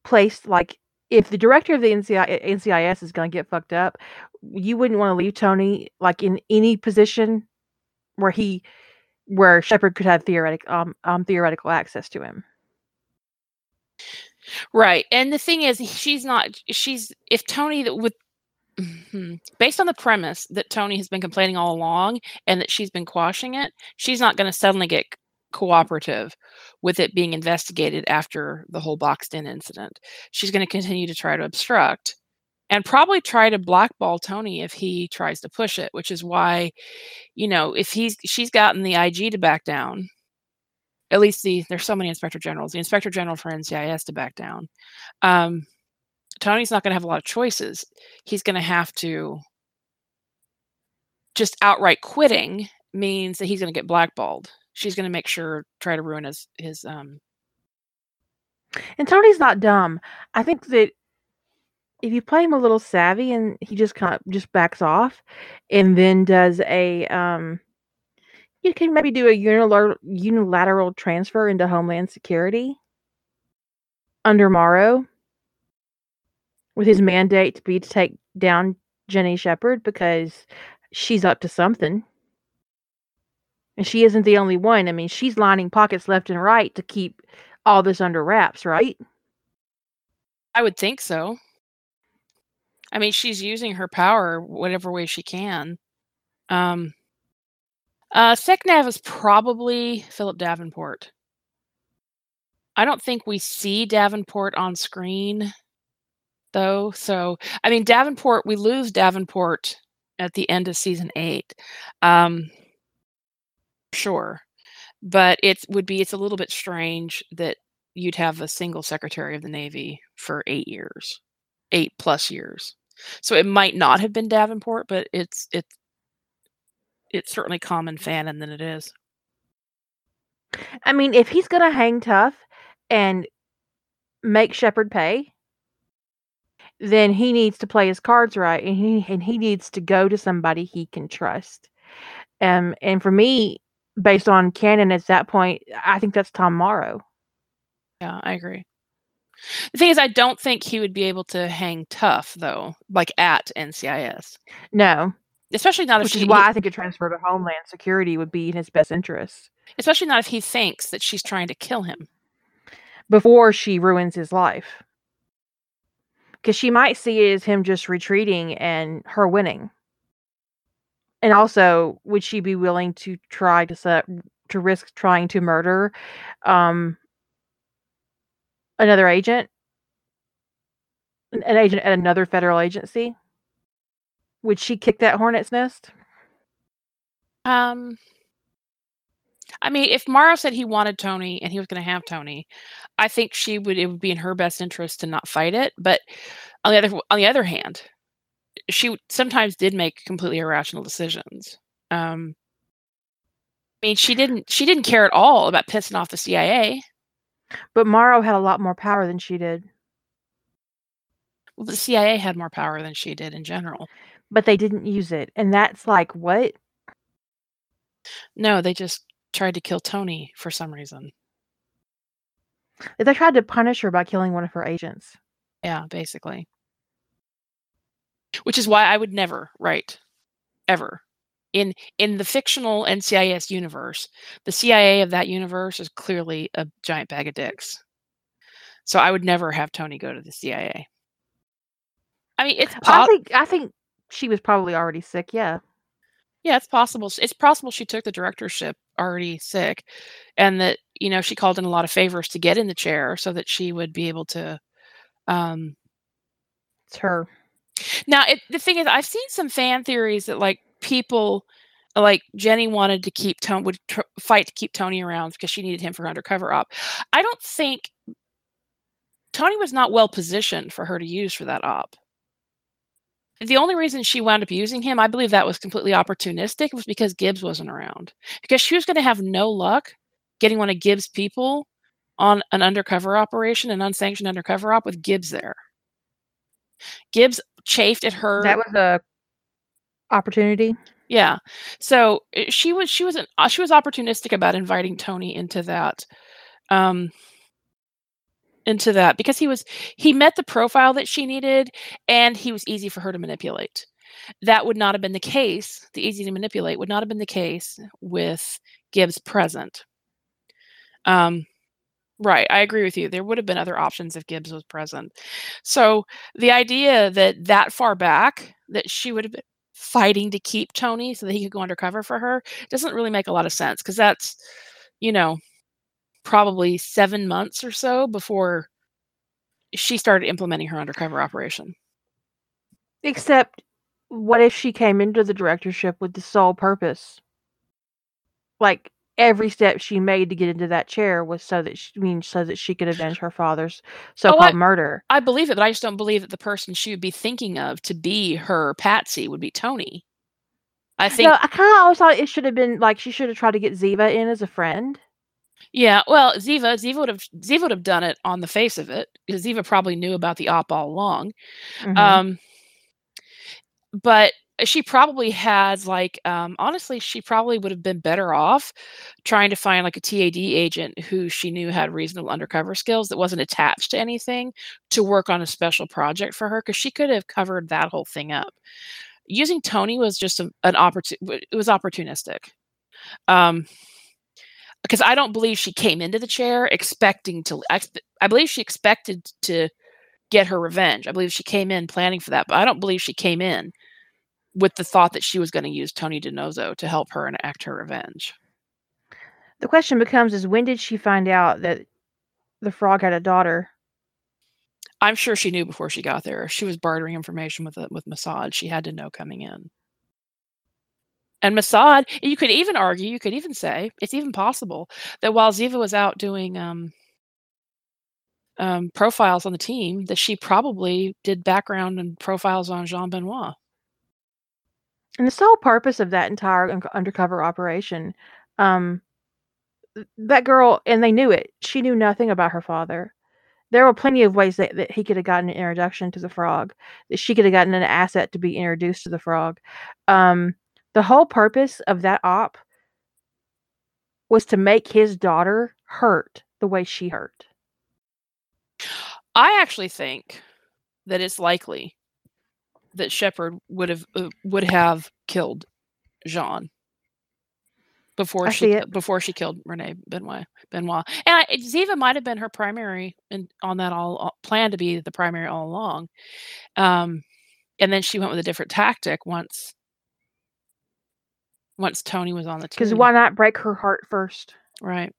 placed like if the director of the NCI, NCIS is going to get fucked up, you wouldn't want to leave Tony like in any position where he where Shepard could have theoretic um, um theoretical access to him. Right. And the thing is, she's not, she's, if Tony with, Mhm. based on the premise that Tony has been complaining all along and that she's been quashing it, she's not going to suddenly get cooperative with it being investigated after the whole boxed in incident. She's going to continue to try to obstruct and probably try to blackball Tony if he tries to push it, which is why, you know, if he's she's gotten the IG to back down, at least the there's so many inspector generals, the inspector general for NCIS to back down. Um, Tony's not going to have a lot of choices. He's going to have to just outright quitting means that he's going to get blackballed. She's going to make sure try to ruin his his um And Tony's not dumb. I think that if you play him a little savvy and he just kind of just backs off and then does a um you can maybe do a unilateral unilateral transfer into Homeland Security under Morrow with his mandate to be to take down Jenny Shepard because she's up to something. And she isn't the only one. I mean, she's lining pockets left and right to keep all this under wraps, right? I would think so. I mean, she's using her power whatever way she can. Um uh SecNav is probably Philip Davenport. I don't think we see Davenport on screen though. So, I mean, Davenport, we lose Davenport at the end of season eight. Um, sure. But it would be, it's a little bit strange that you'd have a single Secretary of the Navy for eight years, eight plus years. So it might not have been Davenport, but it's, it's, it's certainly common fanon than it is. I mean, if he's gonna hang tough and make Shepard pay, then he needs to play his cards right, and he and he needs to go to somebody he can trust. Um, and for me, based on canon at that point, I think that's Tom Morrow. Yeah, I agree. The thing is, I don't think he would be able to hang tough though, like at NCIS, No, especially not if which is why I think a transfer to Homeland Security would be in his best interest especially not if he thinks that she's trying to kill him. before she ruins his life. Because she might see it as him just retreating and her winning. And also, would she be willing to try to set to risk trying to murder um, another agent, an, an agent at another federal agency? Would she kick that hornet's nest? Um, I mean, if Morrow said he wanted Tony and he was going to have Tony, I think she would. It would be in her best interest to not fight it. But on the other on the other hand, she sometimes did make completely irrational decisions. Um, I mean, she didn't she didn't care at all about pissing off the CIA. But Morrow had a lot more power than she did. Well, the CIA had more power than she did in general. But they didn't use it. And that's like, what? No, they just tried to kill Tony for some reason. They tried to punish her by killing one of her agents. Yeah, basically. Which is why I would never write, ever, in in the fictional NCIS universe, the CIA of that universe is clearly a giant bag of dicks. So I would never have Tony go to the CIA. I mean, it's I think I think she was probably already sick. Yeah. Yeah, it's possible. It's possible she took the directorship already sick, and that you know she called in a lot of favors to get in the chair so that she would be able to. Um, It's her. now, it, the thing is, I've seen some fan theories that like people like Jenny wanted to keep Tony would tr- fight to keep Tony around because she needed him for her undercover op. I don't think Tony was not well positioned for her to use for that op. The only reason she wound up using him, I believe that was completely opportunistic, was because Gibbs wasn't around. Because she was going to have no luck getting one of Gibbs' people on an undercover operation, an unsanctioned undercover op with Gibbs there. Gibbs chafed at her. That was a opportunity. Yeah. So uh, she was she was an, uh, she was opportunistic about inviting Tony into that um into that because he was he met the profile that she needed and he was easy for her to manipulate. That would not have been the case. The easy to manipulate would not have been the case with Gibbs present. Um right, I agree with you. There would have been other options if Gibbs was present. So the idea that that far back that she would have been fighting to keep Tony so that he could go undercover for her doesn't really make a lot of sense because that's, you know, probably seven months or so before she started implementing her undercover operation. Except, what if she came into the directorship with the sole purpose? Like every step she made to get into that chair was so that she I mean so that she could avenge her father's oh, so-called I- murder. I believe it, but I just don't believe that the person she would be thinking of to be her patsy would be Tony. I think No, I kind of always thought it should have been like she should have tried to get Ziva in as a friend. Yeah, well, Ziva, Ziva would have Ziva would have done it on the face of it because Ziva probably knew about the op all along. Mhm. Um, but she probably has like um, honestly, she probably would have been better off trying to find like a TAD agent who she knew had reasonable undercover skills that wasn't attached to anything to work on a special project for her because she could have covered that whole thing up. Using Tony was just a, an opportunity. It was opportunistic. Um, because I don't believe she came into the chair expecting to. expe- I believe she expected to get her revenge. I believe she came in planning for that, but I don't believe she came in with the thought that she was going to use Tony DiNozzo to help her enact her revenge. the question becomes: Is when did she find out that the frog had a daughter? I'm sure she knew before she got there. She was bartering information with with Mossad. She had to know coming in. And Mossad, you could even argue, you could even say, it's even possible that while Ziva was out doing um, um, profiles on the team, that she probably did background and profiles on Jeanne Benoit. And the sole purpose of that entire un- undercover operation, um, that girl, and they knew it. She knew nothing about her father. There were plenty of ways that, that he could have gotten an introduction to the frog. That she could have gotten an asset to be introduced to the frog. Um, the whole purpose of that op was to make his daughter hurt the way she hurt. I actually think that it's likely that Shepard would have uh, would have killed Jeanne before I she before she killed Renee Benoit. Benoit, and I, Ziva might have been her primary and on that all, all plan to be the primary all along. Um, and then she went with a different tactic once once Tony was on the team. Because why not break her heart first, Right.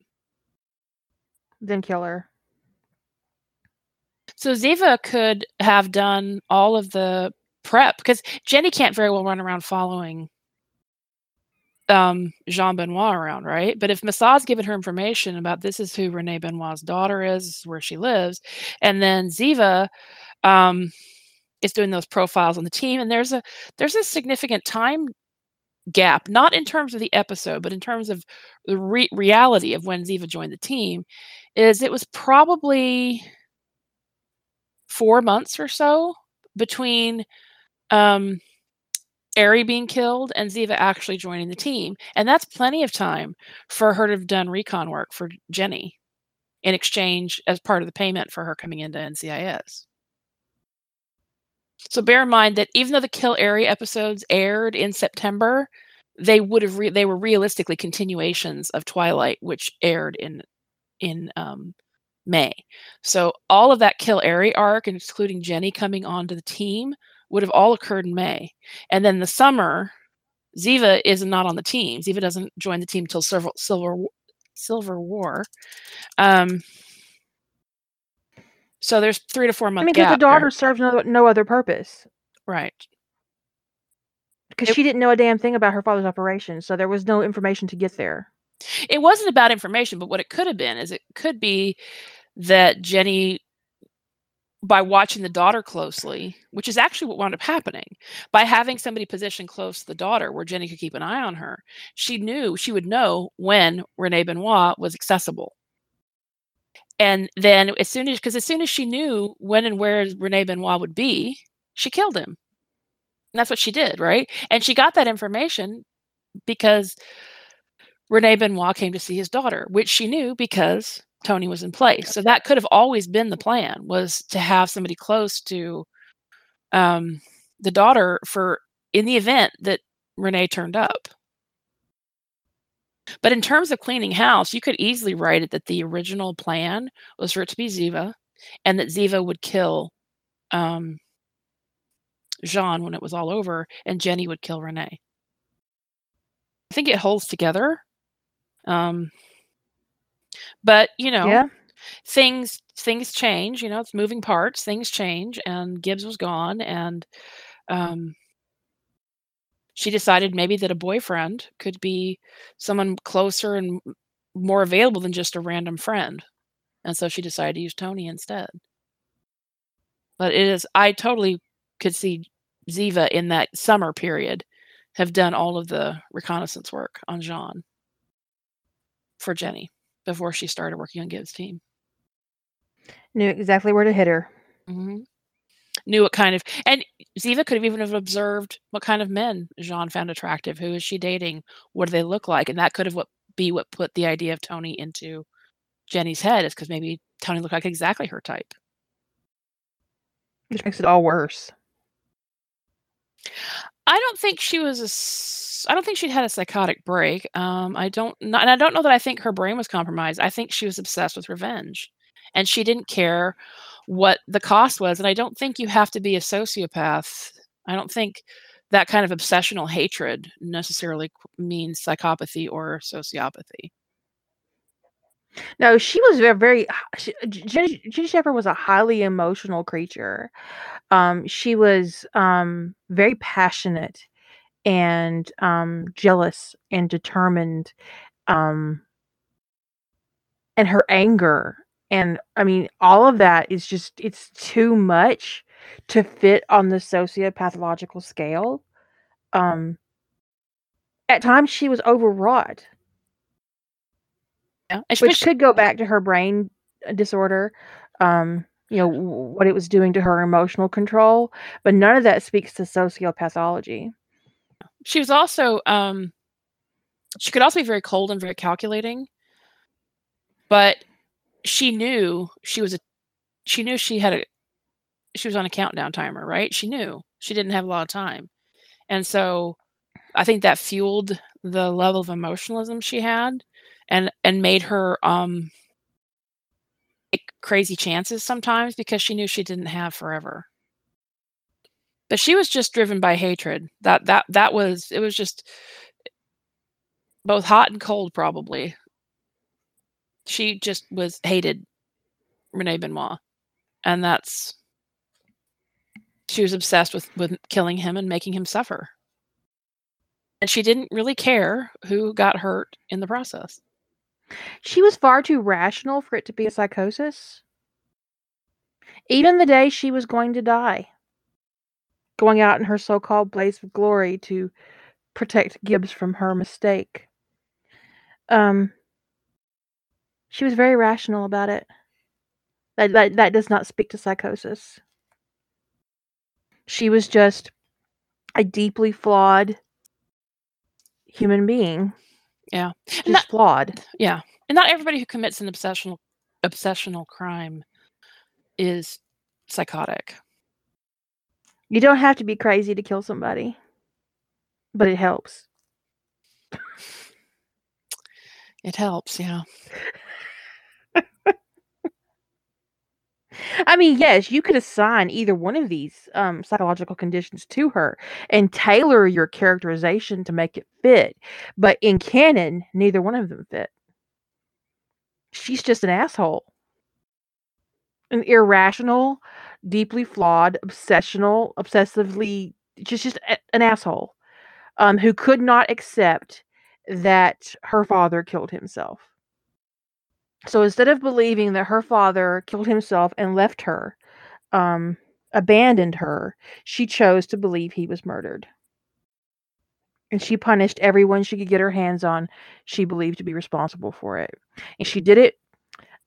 then kill her? So Ziva could have done all of the prep because Jenny can't very well run around following um, Jeanne Benoit around, right? But if Mossad's given her information about this is who Renee Benoit's daughter is, is where she lives, and then Ziva um, is doing those profiles on the team, and there's a there's a significant time gap, not in terms of the episode, but in terms of the re- reality of when Ziva joined the team, is it was probably four months or so between um, Ari being killed and Ziva actually joining the team. And that's plenty of time for her to have done recon work for Jenny in exchange as part of the payment for her coming into NCIS. So bear in mind that even though the Kill Ari episodes aired in September, they would have re- they were realistically continuations of Twilight, which aired in in um, May. So all of that Kill Ari arc, including Jenny coming onto the team, would have all occurred in May, and then the summer, Ziva is not on the team. Ziva doesn't join the team until Silver Silver Silver War. Um, so there's three to four months. I mean, because the daughter there. serves no, no other purpose. Right. Because she didn't know a damn thing about her father's operation, so there was no information to get there. It wasn't about information, but what it could have been is it could be that Jenny, by watching the daughter closely, which is actually what wound up happening, by having somebody positioned close to the daughter where Jenny could keep an eye on her, she knew she would know when Renee Benoit was accessible and then as soon as because as soon as she knew when and where Renee Benoit would be, she killed him. And that's what she did, right? And she got that information because Renee Benoit came to see his daughter, which she knew because Tony was in place. So that could have always been the plan was to have somebody close to um, the daughter for in the event that Renee turned up. But in terms of cleaning house, you could easily write it that the original plan was for it to be Ziva and that Ziva would kill um, Jeanne when it was all over and Jenny would kill Renee. I think it holds together. Um, but you know, yeah. things things change. You know, it's moving parts. Things change, and Gibbs was gone, and um, she decided maybe that a boyfriend could be someone closer and more available than just a random friend. And so she decided to use Tony instead. But it is, I totally could see Ziva in that summer period have done all of the reconnaissance work on Jeanne for Jenny before she started working on Gibbs' team. Knew exactly where to hit her. Mm-hmm knew what kind of and Ziva could have even have observed what kind of men Jeanne found attractive. Who is she dating? What do they look like? And that could have what be what put the idea of Tony into Jenny's head is because maybe Tony looked like exactly her type. Which makes it all worse. I don't think she was a. I don't think she'd had a psychotic break. Um, I don't, not, and I don't know that I think her brain was compromised. I think she was obsessed with revenge, and she didn't care what the cost was. And I don't think you have to be a sociopath. I don't think that kind of obsessional hatred necessarily means psychopathy or sociopathy. No, she was very, very she, Jenny, Shepard was a highly emotional creature. Um, she was um, very passionate and um, jealous and determined. Um, and her anger and I mean, all of that is just it's too much to fit on the sociopathological scale. Um at times she was overwrought. Yeah, which could go back to her brain uh, disorder. Um, you know, what it was doing to her emotional control, but none of that speaks to sociopathology. She was also um she could also be very cold and very calculating. But she knew she was a she knew she had a she was on a countdown timer, right? She knew she didn't have a lot of time. And so I think that fueled the level of emotionalism she had and and made her um take crazy chances sometimes because she knew she didn't have forever. But she was just driven by hatred. That that that was it was just both hot and cold probably she just was hated Renee Benoit. And that's she was obsessed with with killing him and making him suffer. And she didn't really care who got hurt in the process. She was far too rational for it to be a psychosis. Even the day she was going to die, going out in her so called blaze of glory to protect Gibbs from her mistake. Um, she was very rational about it. That that that does not speak to psychosis. She was just a deeply flawed human being. Yeah. Just not, flawed. Yeah. And not everybody who commits an obsessional obsessional crime is psychotic. You don't have to be crazy to kill somebody. But it helps. It helps, yeah. I mean, yes, you could assign either one of these um, psychological conditions to her and tailor your characterization to make it fit. But in canon, neither one of them fit. She's just an asshole. An irrational, deeply flawed, obsessional, obsessively just just a- an asshole um, who could not accept that her father killed himself. So instead of believing that her father killed himself and left her, um, abandoned her, she chose to believe he was murdered. And she punished everyone she could get her hands on, she believed to be responsible for it. And she did it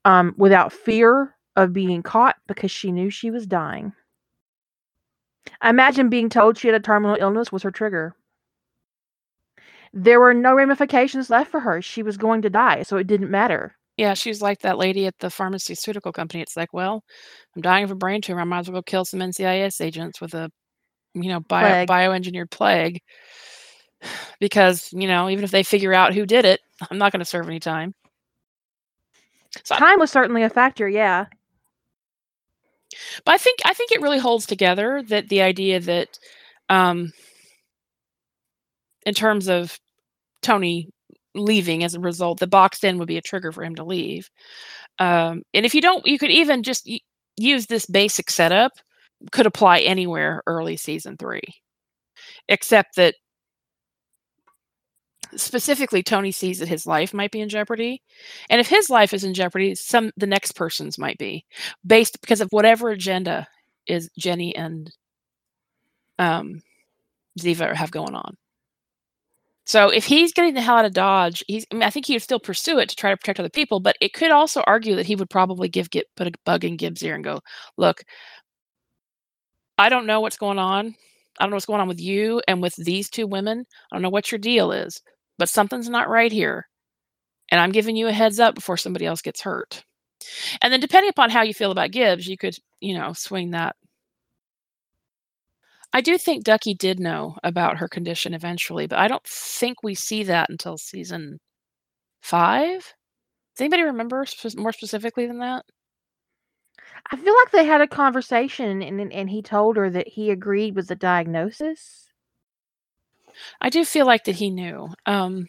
um, without fear of being caught because she knew she was dying. I imagine being told she had a terminal illness was her trigger. There were no ramifications left for her. She was going to die, so it didn't matter. Yeah, she's like that lady at the pharmaceutical company. It's like, well, I'm dying of a brain tumor. I might as well go kill some NCIS agents with a, you know, bio, Plague. bioengineered plague. Because, you know, even if they figure out who did it, I'm not going to serve any time. So I- Time was certainly a factor, yeah. But I think I think it really holds together that the idea that, um, in terms of Tony leaving as a result, the boxed in would be a trigger for him to leave. Um, and if you don't, you could even just y- use this basic setup. Could apply anywhere early season three, except that specifically Tony sees that his life might be in jeopardy, and if his life is in jeopardy, some the next person's might be based because of whatever agenda is Jenny and um, Ziva have going on. So if he's getting the hell out of Dodge, he's I, mean, I think he would still pursue it to try to protect other people, but it could also argue that he would probably give get put a bug in Gibbs' ear and go, look, I don't know what's going on. I don't know what's going on with you and with these two women. I don't know what your deal is, but something's not right here. And I'm giving you a heads up before somebody else gets hurt. And then depending upon how you feel about Gibbs, you could, you know, swing that. I do think Ducky did know about her condition eventually, but I don't think we see that until season five. Does anybody remember spe- more specifically than that? I feel like they had a conversation and and- and he told her that he agreed with the diagnosis. I do feel like that he knew. Um,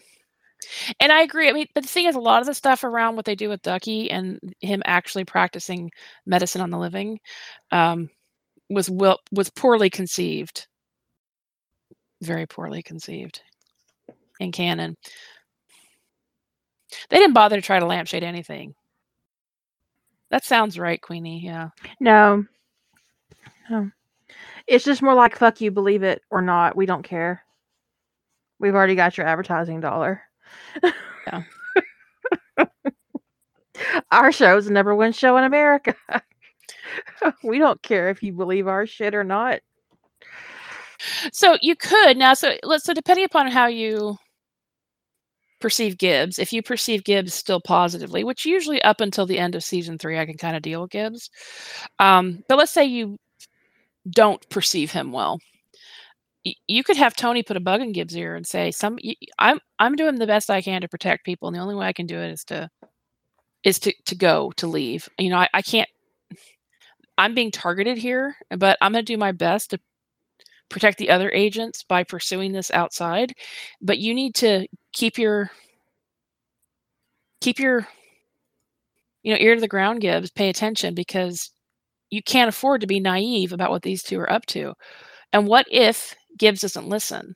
and I agree. I mean, but the thing is, a lot of the stuff around what they do with Ducky and him actually practicing medicine on the living um, was will was poorly conceived, very poorly conceived in canon. They didn't bother to try to lampshade anything. That sounds right, Queenie. Yeah. No. No. It's just more like fuck you, believe it or not. We don't care. We've already got your advertising dollar. Yeah. our show is the number one show in America. we don't care if you believe our shit or not. So you could now. So let's. So depending upon how you perceive Gibbs, if you perceive Gibbs still positively, which usually up until the end of season three, I can kind of deal with Gibbs. Um, but let's say you don't perceive him well. You could have Tony put a bug in Gibbs' ear and say, "Some, I'm, I'm doing the best I can to protect people, and the only way I can do it is to, is to, to go, to leave. You know, I, I can't. I'm being targeted here, but I'm going to do my best to protect the other agents by pursuing this outside but you need to keep your keep your you know ear to the ground gibbs pay attention because you can't afford to be naive about what these two are up to and what if gibbs doesn't listen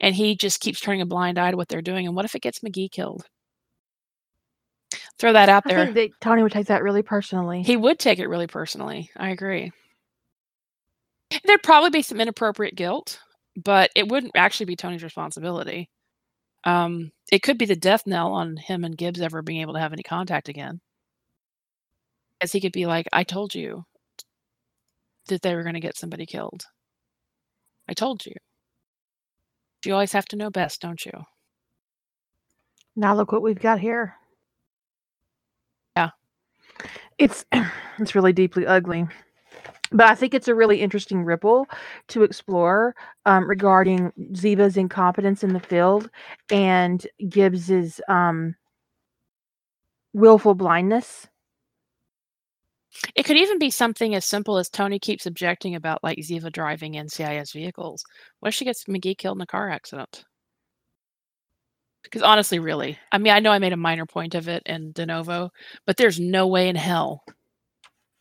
and he just keeps turning a blind eye to what they're doing and what if it gets mcgee killed throw that out I there think that Tony would take that really personally. he would take it really personally. I agree. There'd probably be some inappropriate guilt, but it wouldn't actually be Tony's responsibility. Um, it could be the death knell on him and Gibbs ever being able to have any contact again. As he could be like, I told you that they were going to get somebody killed. I told you. You always have to know best, don't you? now look what we've got here. It's it's really deeply ugly. But I think it's a really interesting ripple to explore um, regarding Ziva's incompetence in the field and Gibbs's um, willful blindness. It could even be something as simple as Tony keeps objecting about like Ziva driving NCIS vehicles. What if she gets McGee killed in a car accident? Because honestly, really, I mean, I know I made a minor point of it in De Novo, but there's no way in hell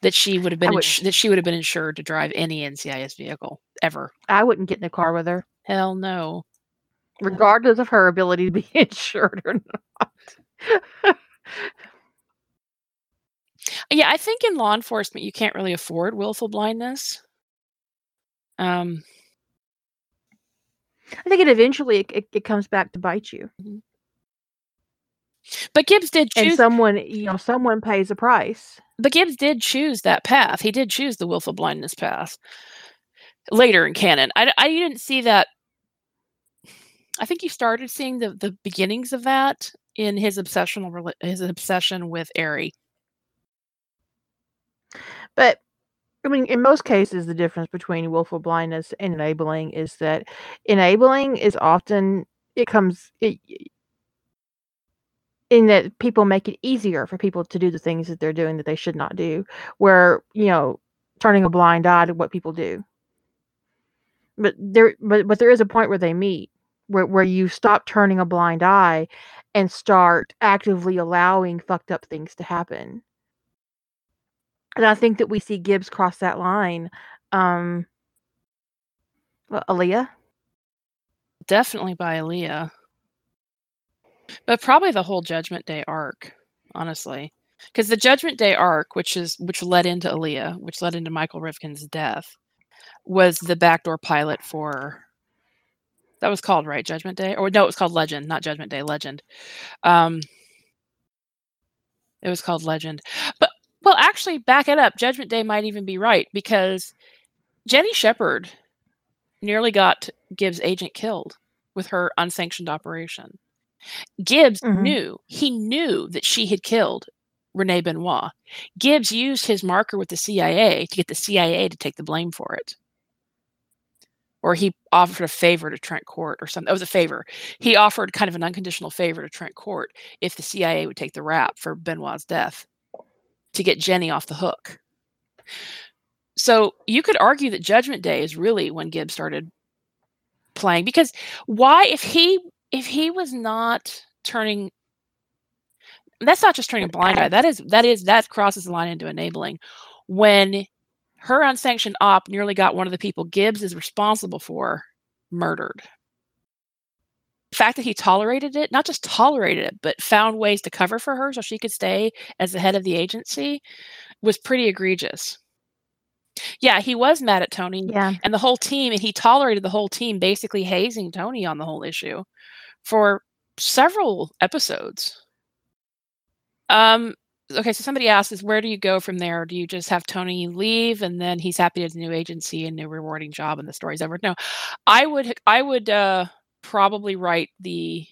that she would have been ins- that she would have been insured to drive any NCIS vehicle ever. I wouldn't get in a car with her. Hell no. Regardless of her ability to be insured or not. Yeah, I think in law enforcement you can't really afford willful blindness. Um, I think it eventually it, it, it comes back to bite you. Mm-hmm. But Gibbs did choose. And someone, you know, someone pays a price. But Gibbs did choose that path. He did choose the willful blindness path later in canon. I, I didn't see that. I think you started seeing the the beginnings of that in his obsessional his obsession with Ari. But I mean, in most cases, the difference between willful blindness and enabling is that enabling is often it comes it, in that people make it easier for people to do the things that they're doing that they should not do. Where you know, turning a blind eye to what people do. But there, but but there is a point where they meet, where where you stop turning a blind eye, and start actively allowing fucked up things to happen and I think that we see Gibbs cross that line. Um, well, Aliyah, definitely by Aliyah, but probably the whole Judgment Day arc, honestly, because the Judgment Day arc, which is which led into Aliyah, which led into Michael Rivkin's death, was the backdoor pilot for. That was called right Judgment Day, or no, it was called Legend, not Judgment Day, Legend. Um, it was called Legend, but well, actually, back it up. Judgment Day might even be right because Jenny Shepard nearly got Gibbs' agent killed with her unsanctioned operation. Gibbs mm-hmm. knew, he knew that she had killed Renee Benoit. Gibbs used his marker with the CIA to get the CIA to take the blame for it. Or he offered a favor to Trent Kort or something. It was a favor. He offered kind of an unconditional favor to Trent Kort if the CIA would take the rap for Benoit's death to get Jenny off the hook. So you could argue that Judgment Day is really when Gibbs started playing because why if he if he was not turning that's not just turning a blind eye that is that is that crosses the line into enabling when her unsanctioned op nearly got one of the people Gibbs is responsible for murdered fact that he tolerated it, not just tolerated it, but found ways to cover for her so she could stay as the head of the agency was pretty egregious. Yeah, he was mad at Tony yeah. and the whole team, and he tolerated the whole team basically hazing Tony on the whole issue for several episodes. Um, okay, so somebody asks is where do you go from there? Do you just have Tony leave and then he's happy at his new agency and new rewarding job and the story's over? No. I would I would uh probably write the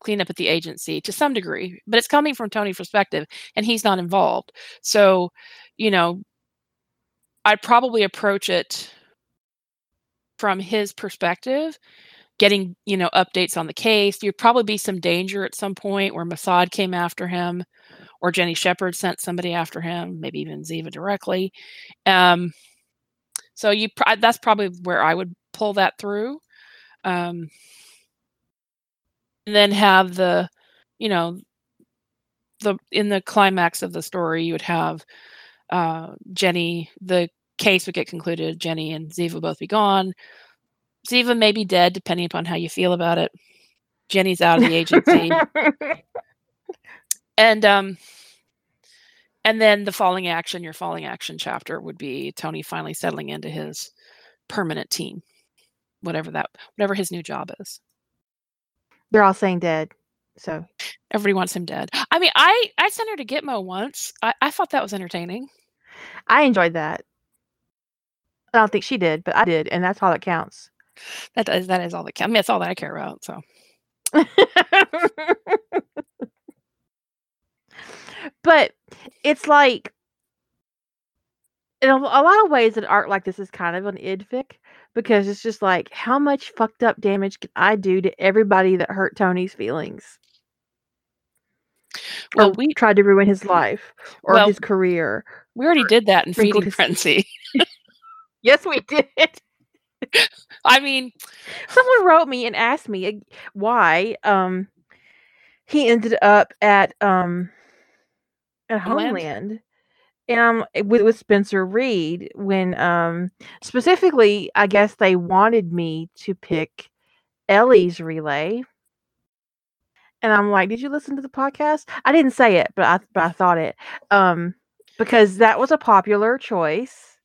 cleanup at the agency to some degree, but it's coming from Tony's perspective and he's not involved. So, you know, I'd probably approach it from his perspective, getting, you know, updates on the case. There'd probably be some danger at some point where Mossad came after him or Jenny Shepard sent somebody after him, maybe even Ziva directly. Um, so you that's probably where I would pull that through um, and then have the you know the in the climax of the story you would have uh, jenny the case would get concluded jenny and ziva both be gone. Ziva may be dead depending upon how you feel about it. Jenny's out of the agency. And um and then the falling action your falling action chapter would be tony finally settling into his permanent team whatever that whatever his new job is. They're all saying dead. So everybody wants him dead. I mean, I I sent her to Gitmo once. I, I thought that was entertaining. I enjoyed that. I don't think she did, but I did, and that's all that counts. That is that is all that counts. I mean, that's all that I care about. So. but it's like in a, a, lot of ways, an art like this is kind of an idfic because it's just like, how much fucked up damage can I do to everybody that hurt Tony's feelings? or Well, we tried to ruin his life or Well- his career. we already did that in Feeding his- Frenzy. Yes, we did. I mean, Someone wrote me and asked me why um he ended up at um at Homeland? Homeland. Um, with, with Spencer Reid, when um specifically, I guess they wanted me to pick Ellie's relay, and I'm like, "Did you listen to the podcast?" I didn't say it, but I but I thought it, um, because that was a popular choice.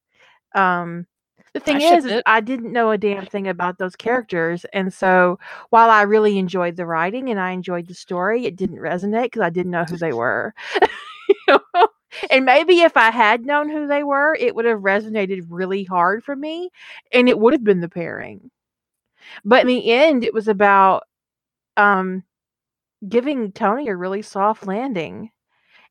Um, the thing is, is. I didn't know a damn thing about those characters, and so while I really enjoyed the writing and I enjoyed the story, it didn't resonate because I didn't know who they were. You know? And maybe if I had known who they were, it would have resonated really hard for me, and it would have been the pairing. But in the end, it was about um, giving Tony a really soft landing.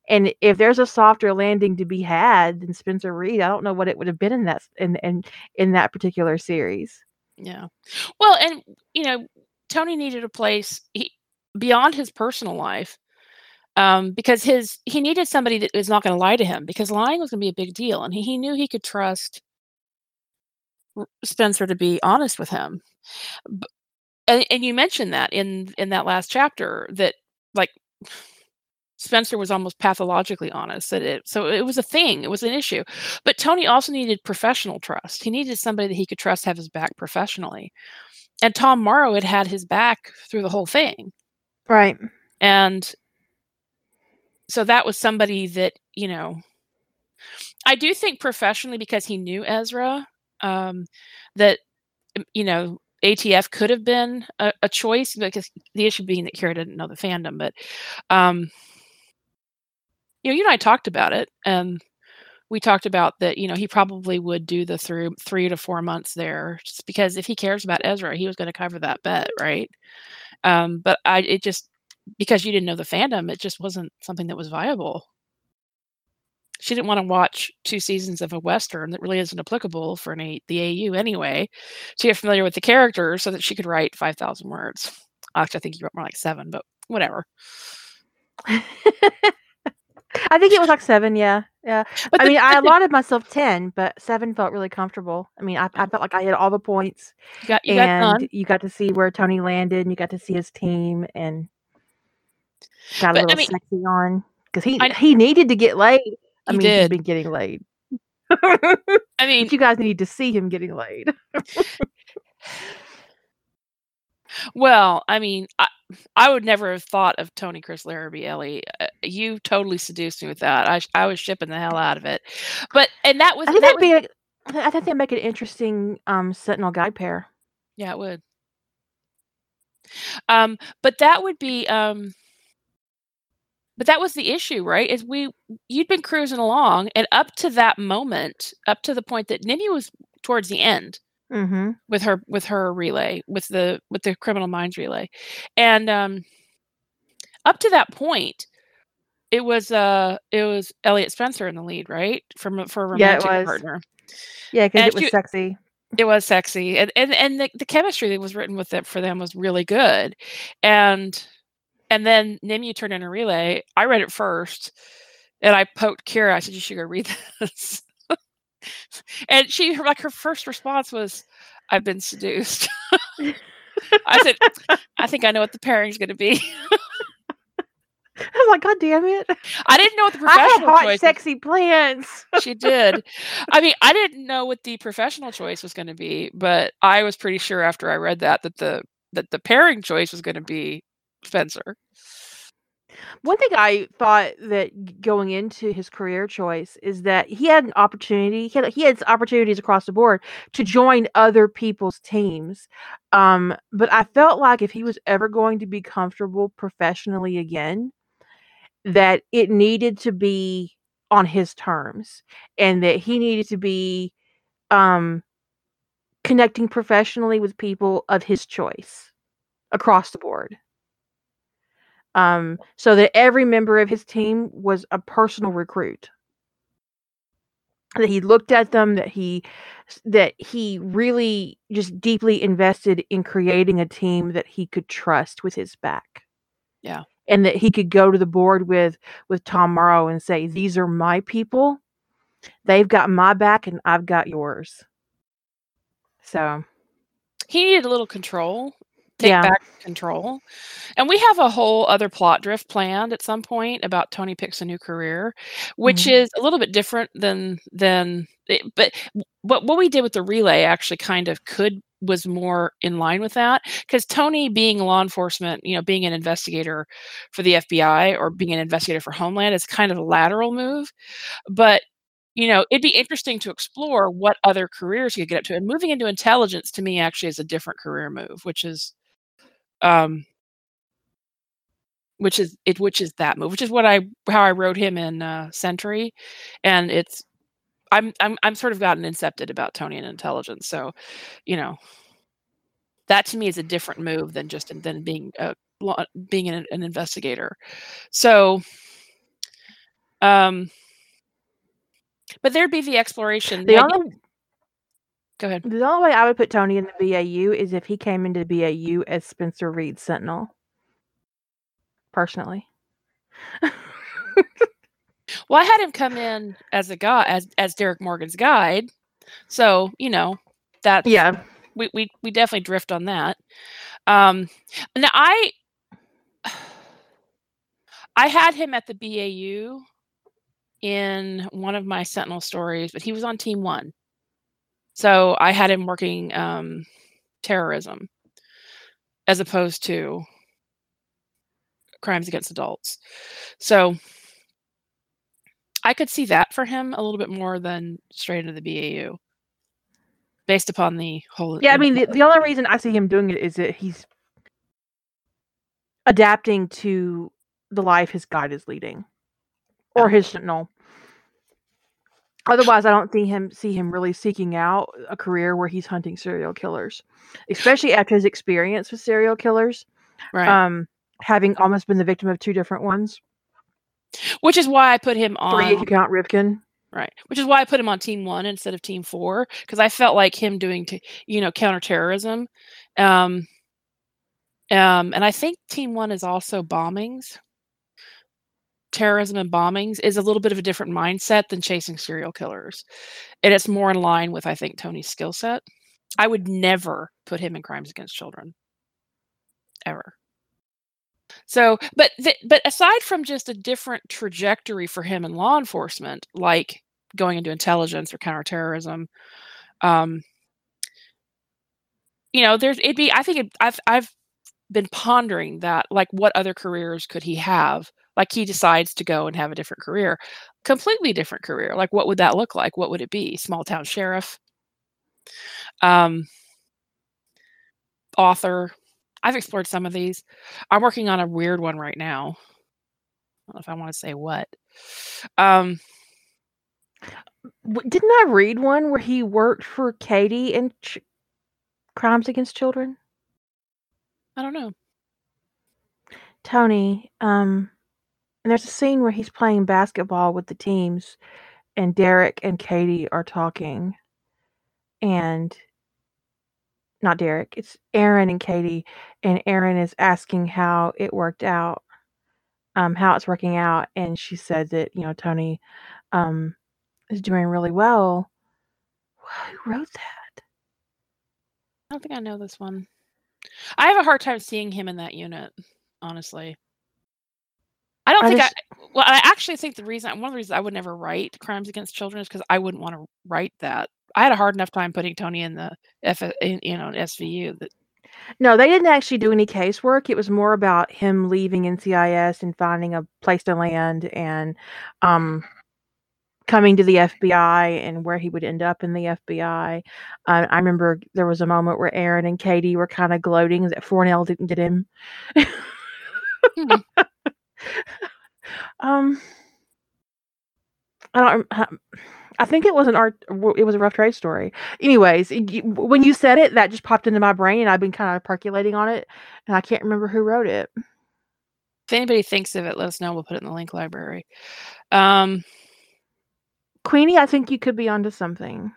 And if there's a softer landing to be had than Spencer Reid, I don't know what it would have been in that in in, in that particular series. Yeah. Well, and you know, Tony needed a place he, beyond his personal life, um, because his he needed somebody that was not going to lie to him because lying was going to be a big deal, and he, he knew he could trust Spencer to be honest with him. And, and you mentioned that in in that last chapter that like Spencer was almost pathologically honest that it so it was a thing it was an issue but Tony also needed professional trust he needed somebody that he could trust have his back professionally and Tom Morrow had had his back through the whole thing Right. and so that was somebody that you know I do think professionally because he knew Ezra um, that you know ATF could have been a, a choice because the issue being that Kira didn't know the fandom but um, you know you and I talked about it and we talked about that you know he probably would do the through three to four months there just because if he cares about Ezra he was going to cover that bet right? Um, but I it just because you didn't know the fandom it just wasn't something that was viable she didn't want to watch two seasons of a western that really isn't applicable for an a, the AU anyway to get familiar with the characters so that she could write 5000 words actually I think you wrote more like 7 but whatever I think it was like seven. Yeah, yeah. but I the- mean, I allotted myself ten, but seven felt really comfortable. I mean, I, I felt like I hit all the points, you got you got and done you got to see where Tony landed, and you got to see his team, and got a But, I little mean- sexy on because he I- he needed to get laid. I He mean, he's been getting laid. I mean But you guys need to see him getting laid. Well, I mean, I, I would never have thought of Tony Chris Larabee Ellie. Uh, you totally seduced me with that. I I was shipping the hell out of it. But and that was I think that that'd was, be. A, I think that'd make an interesting um Sentinel guide pair. yeah, it would. Um, but that would be um. But that was the issue, right? Is we you'd been cruising along, and up to that moment, up to the point that Nini was towards the end, Mm-hmm. with her with her relay with the with the criminal minds relay and um up to that point it was uh it was elliot spencer in the lead right from for a Yeah, it romantic was. partner Yeah, because it was you- sexy. it was sexy and and, and the, the chemistry that was written with it for them was really good and and then nimu turned in a relay. I read it first and i poked kira. I said you should go read this. And she her like her first response was i've been seduced. I said i think i know what the pairing's going to be. I was like, God damn it! i didn't know what the professional I had hot, choice sexy plans. she did. I mean i didn't know what the professional choice was going to be but i was pretty sure after i read that that the that the pairing choice was going to be spencer One thing I thought that going into his career choice is that he had an opportunity. He had, he had opportunities across the board to join other people's teams. Um, but I felt like if he was ever going to be comfortable professionally again, that it needed to be on his terms, and that he needed to be um, connecting professionally with people of his choice across the board um, so that every member of his team was a personal recruit. That he looked at them, that he that he really just deeply invested in creating a team that he could trust with his back. Yeah. and that he could go to the board with with Tom Morrow and say, "These are my people. They've got my back, and I've got yours." So he needed a little control take Yeah. back control. And we have a whole other plot drift planned at some point about Tony picks a new career, which Mhm. is a little bit different than than it, but what what we did with the relay actually kind of could was more in line with that because Tony being law enforcement, you know, being an investigator for the FBI or being an investigator for Homeland is kind of a lateral move, but you know, it'd be interesting to explore what other careers you could get up to. And moving into intelligence to me actually is a different career move, which is um which is it which is that move, which is what I how I wrote him in uh Sentry. And it's I'm I'm I'm sort of gotten incepted about Tony and intelligence. So, you know, that to me is a different move than just than being a being an, an investigator. So um but there'd be the exploration. the the idea- only go ahead. the only way I would put Tony in the BAU is if he came into the BAU as Spencer Reid Sentinel. Personally, Well, I had him come in as a guy as as Derek Morgan's guide. So, you know, that yeah, we we we definitely drift on that. Um now I I had him at the BAU in one of my Sentinel stories, but he was on team 1. So, I had him working um terrorism as opposed to crimes against adults. So, I could see that for him a little bit more than straight into the BAU based upon the whole yeah. I mean, the, the only reason I see him doing it is that he's adapting to the life his guide is leading, or his Sentinel. Otherwise, I don't see him see him really seeking out a career where he's hunting serial killers, especially after his experience with serial killers. right. Um, having almost been the victim of two different ones, Which is why I put him on three if you count Rivkin. right. Which is why I put him on team 1 instead of team 4 because I felt like him doing t- you know counterterrorism um um and I think team 1 is also bombings. Terrorism and bombings is a little bit of a different mindset than chasing serial killers. And it's more in line with I think Tony's skill set. I would never put him in crimes against children ever. So, but th- but aside from just a different trajectory for him in law enforcement, like going into intelligence or counterterrorism, um, you know, there's it'd be. I think it, I've I've been pondering that, like, what other careers could he have? Like, he decides to go and have a different career, completely different career. Like, what would that look like? What would it be? Small town sheriff, um, author. I've explored some of these. I'm working on a weird one right now. I don't know if I want to say what. Um, Didn't I read one where he worked for Katie in ch- Crimes Against Children? I don't know. Tony, um, and there's a scene where he's playing basketball with the teams, and Derek and Katie are talking, and not Derek, it's Aaron and Katie, and Aaron is asking how it worked out, um, how it's working out, and she said that you know Tony, um, is doing really well. Who wrote that? I don't think I know this one. I have a hard time seeing him in that unit, honestly. I don't think I. Well, I actually think the reason one of the reasons I would never write crimes against children is because I wouldn't want to write that. I had a hard enough time putting Tony in the F, in, you know, SVU. That No, they didn't actually do any casework. It was more about him leaving NCIS and finding a place to land and um, coming to the FBI and where he would end up in the FBI. Uh, I remember there was a moment where Aaron and Katie were kind of gloating that Fornell didn't get him. Hmm. Um, I don't. I think it was an art. It was a rough trade story. Anyways, when you said it, that just popped into my brain, and I've been kind of percolating on it, and I can't remember who wrote it. if anybody thinks of it, let us know. We'll put it in the link library. Um, Queenie, I think you could be onto something.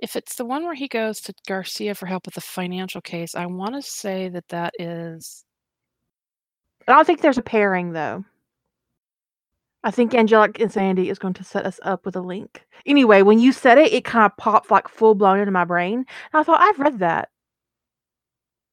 if it's the one where he goes to Garcia for help with the financial case, I want to say that that is I don't think there's a pairing though. I think Angelic Insanity is going to set us up with a link. Anyway, when you said it, it kind of popped like full blown into my brain. And I thought, I've read that.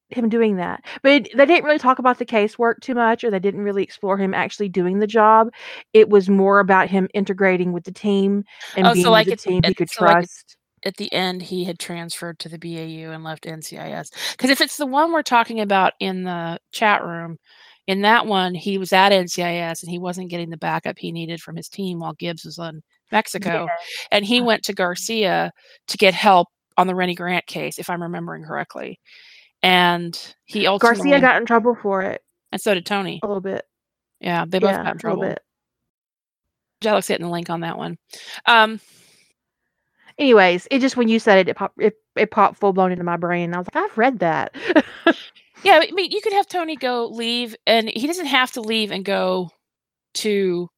Him doing that. But it, they didn't really talk about the casework too much, or they didn't really explore him actually doing the job. It was more about him integrating with the team and Oh, being so like the team he could so like trust. at the end he had transferred to the BAU and left NCIS. Because if it's the one we're talking about in the chat room, in that one he was at NCIS and he wasn't getting the backup he needed from his team while Gibbs was in Mexico, and he went to Garcia to get help on the Rennie Grant case, if I'm remembering correctly. And he ultimately Garcia got in trouble for it and so did Tony. a little bit. Yeah, they both yeah, got in a trouble. little bit. Hitting the link on that one. Um, Anyways, it just when you said it, it popped it, it popped full blown into my brain. I was like, I've read that. Yeah, I mean, you could have Tony go leave, and he doesn't have to leave and go to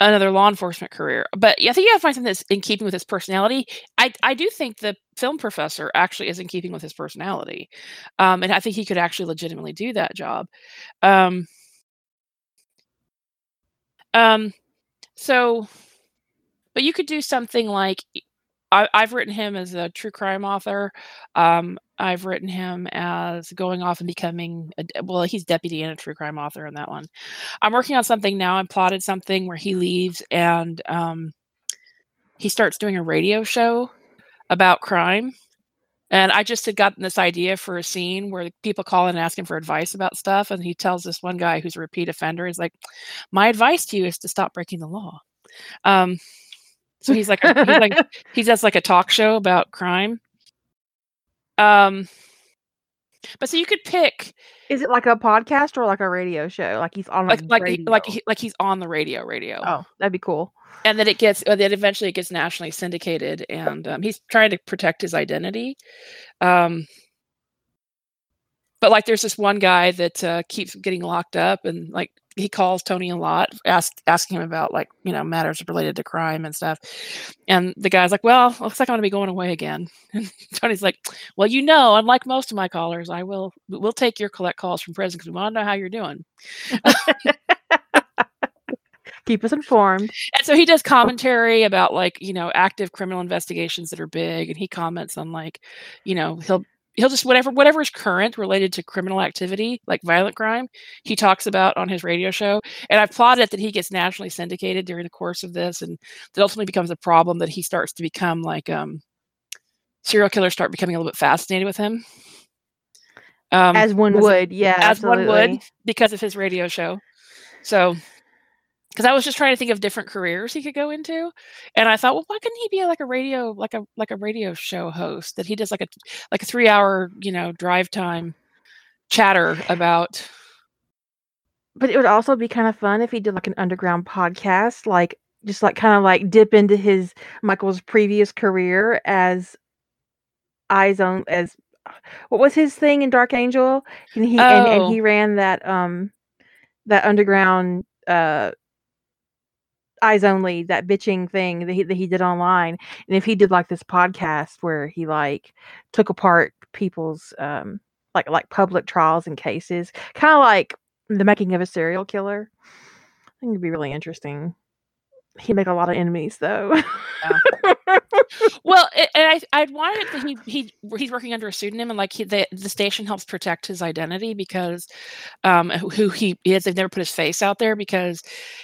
another law enforcement career. But I think you have to find something that's in keeping with his personality. I I do think the film professor actually is in keeping with his personality, um, and I think he could actually legitimately do that job. Um, um, so, but you could do something like I, I've written him as a true crime author. Um, I've written him as going off and becoming a, well, he's deputy and a true crime author in that one. I'm working on something now. I plotted something where he leaves and um, he starts doing a radio show about crime. And I just had gotten this idea for a scene where people call in and ask him for advice about stuff. And he tells this one guy who's a repeat offender, he's like, My advice to you is to stop breaking the law. Um, so he's like, he's like, he does like a talk show about crime. Um, but so you could pick Is it like a podcast or like a radio show? Like he's on like like he- like he, like he's on the radio radio, oh, that'd be cool. and then it gets uh, then eventually it gets nationally syndicated, and um, he's trying to protect his identity. Um, but like, there's this one guy that uh, keeps getting locked up, and like he calls Tony a lot, ask, asking him about like you know matters related to crime and stuff. And the guy's like, "Well, looks like I'm going to be going away again." And Tony's like, "Well, you know, unlike most of my callers, I will we'll take your collect calls from prison because we want to know how you're doing." Keep us informed. And so he does commentary about like you know active criminal investigations that are big, and he comments on like you know he'll he'll just whatever whatever is current related to criminal activity like violent crime he talks about on his radio show and i've plotted that he gets nationally syndicated during the course of this and that ultimately becomes a problem that he starts to become like um serial killers start becoming a little bit fascinated with him um as one would, yeah. as one would because of his radio show. So, because I was just trying to think of different careers he could go into, and I thought, well, why couldn't he be like a radio, like a like a radio show host that he does like a like a three hour, you know, drive time chatter about. But it would also be kind of fun if he did like an underground podcast, like just like kind of like dip into his Michael's previous career as eyes on as what was his thing in Dark Angel? And he and, and Oh. he ran that um that underground uh eyes only that bitching thing that he that he did online. And if he did like this podcast where he like took apart people's um like like public trials and cases, kind of like the making of a serial killer. I think it'd be really interesting. He'd make a lot of enemies though. Well, it, and I I'd wanted that he he he's working under a pseudonym and like he, the the station helps protect his identity because um who, who he is. They've never put his face out there because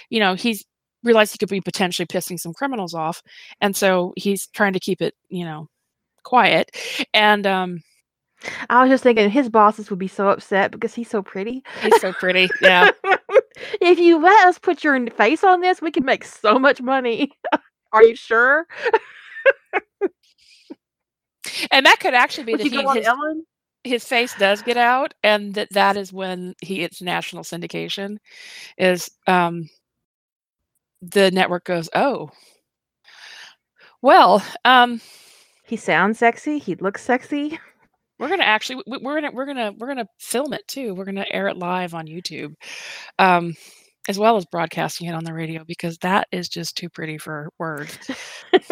you know he's realized he could be potentially pissing some criminals off, and so he's trying to keep it you know quiet. And um I was just thinking his bosses would be so upset because he's so pretty. he's so pretty, yeah. if you let us put your face on this, we can make so much money. Are you sure? And that could actually be Would that you he his, Ellen? his face does get out, and that that is when he gets national syndication. Is um the network goes, oh, well, um, He sounds sexy. He looks sexy. we're gonna actually we- we're gonna we're gonna we're gonna film it too. We're gonna air it live on YouTube, um, as well as broadcasting it on the radio because that is just too pretty for words.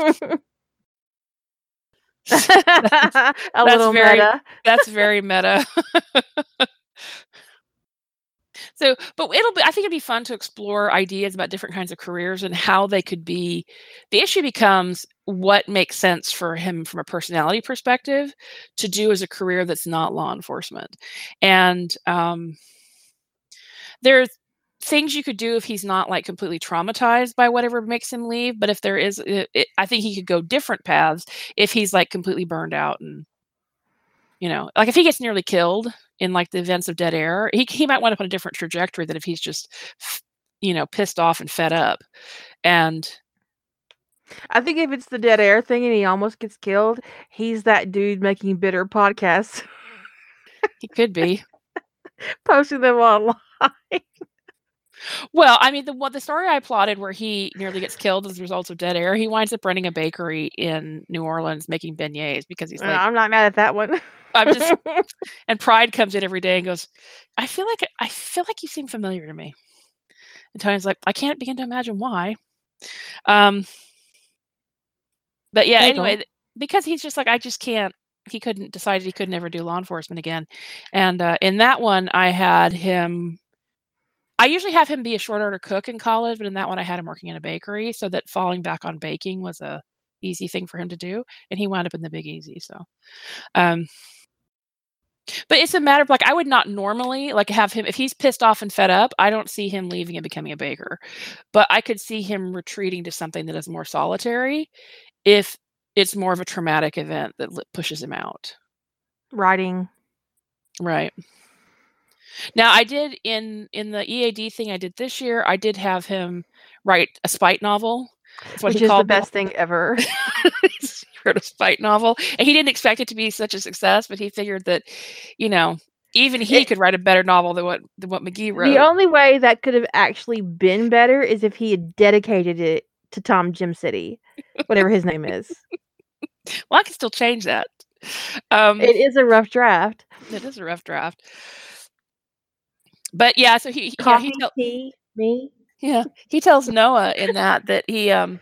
a little very- meta. That's very meta. So, but it'll be I think it'd be fun to explore ideas about different kinds of careers and how they could be the issue becomes what makes sense for him from a personality perspective to do as a career that's not law enforcement. And um there's things you could do if he's not like completely traumatized by whatever makes him leave, but if there is it, it, I think he could go different paths if he's like completely burned out and you know, like if he gets nearly killed in like the events of Dead Air, he he might wind up on a different trajectory than if he's just, you know, pissed off and fed up. And I think if it's the Dead Air thing and he almost gets killed, he's that dude making bitter podcasts. he could be posting them online. Well, I mean, the what the story I plotted where he nearly gets killed as a result of dead air, he winds up running a bakery in New Orleans making beignets because he's like, I'm not mad at that one. I'm just and Pride comes in every day and goes, I feel like I feel like you seem familiar to me. And Tony's like, I can't begin to imagine why. Um but yeah, anyway, because he's just like, I just can't he couldn't decided he could never do law enforcement again. And uh, in that one I had him I usually have him be a short order cook in college, but in that one I had him working in a bakery so that falling back on baking was a easy thing for him to do and he wound up in the big easy so um but it's a matter of like I would not normally like have him if he's pissed off and fed up, I don't see him leaving and becoming a baker. But I could see him retreating to something that is more solitary if it's more of a traumatic event that pushes him out. Writing. Right. Now I did in in the EAD thing I did this year, I did have him write a spite novel. That's what Which is the best thing ever. a spite novel. And he didn't expect it to be such a success, but he figured that, you know, even he it, could write a better novel than what than what McGee wrote. The only way that could have actually been better is if he had dedicated it to Tom Gemcity, whatever his name is. Well, I can still change that. Um, it is a rough draft. It is a rough draft. But yeah, so he coffee, yeah, he tell- tea, me. Yeah, he tells Noah in that that he um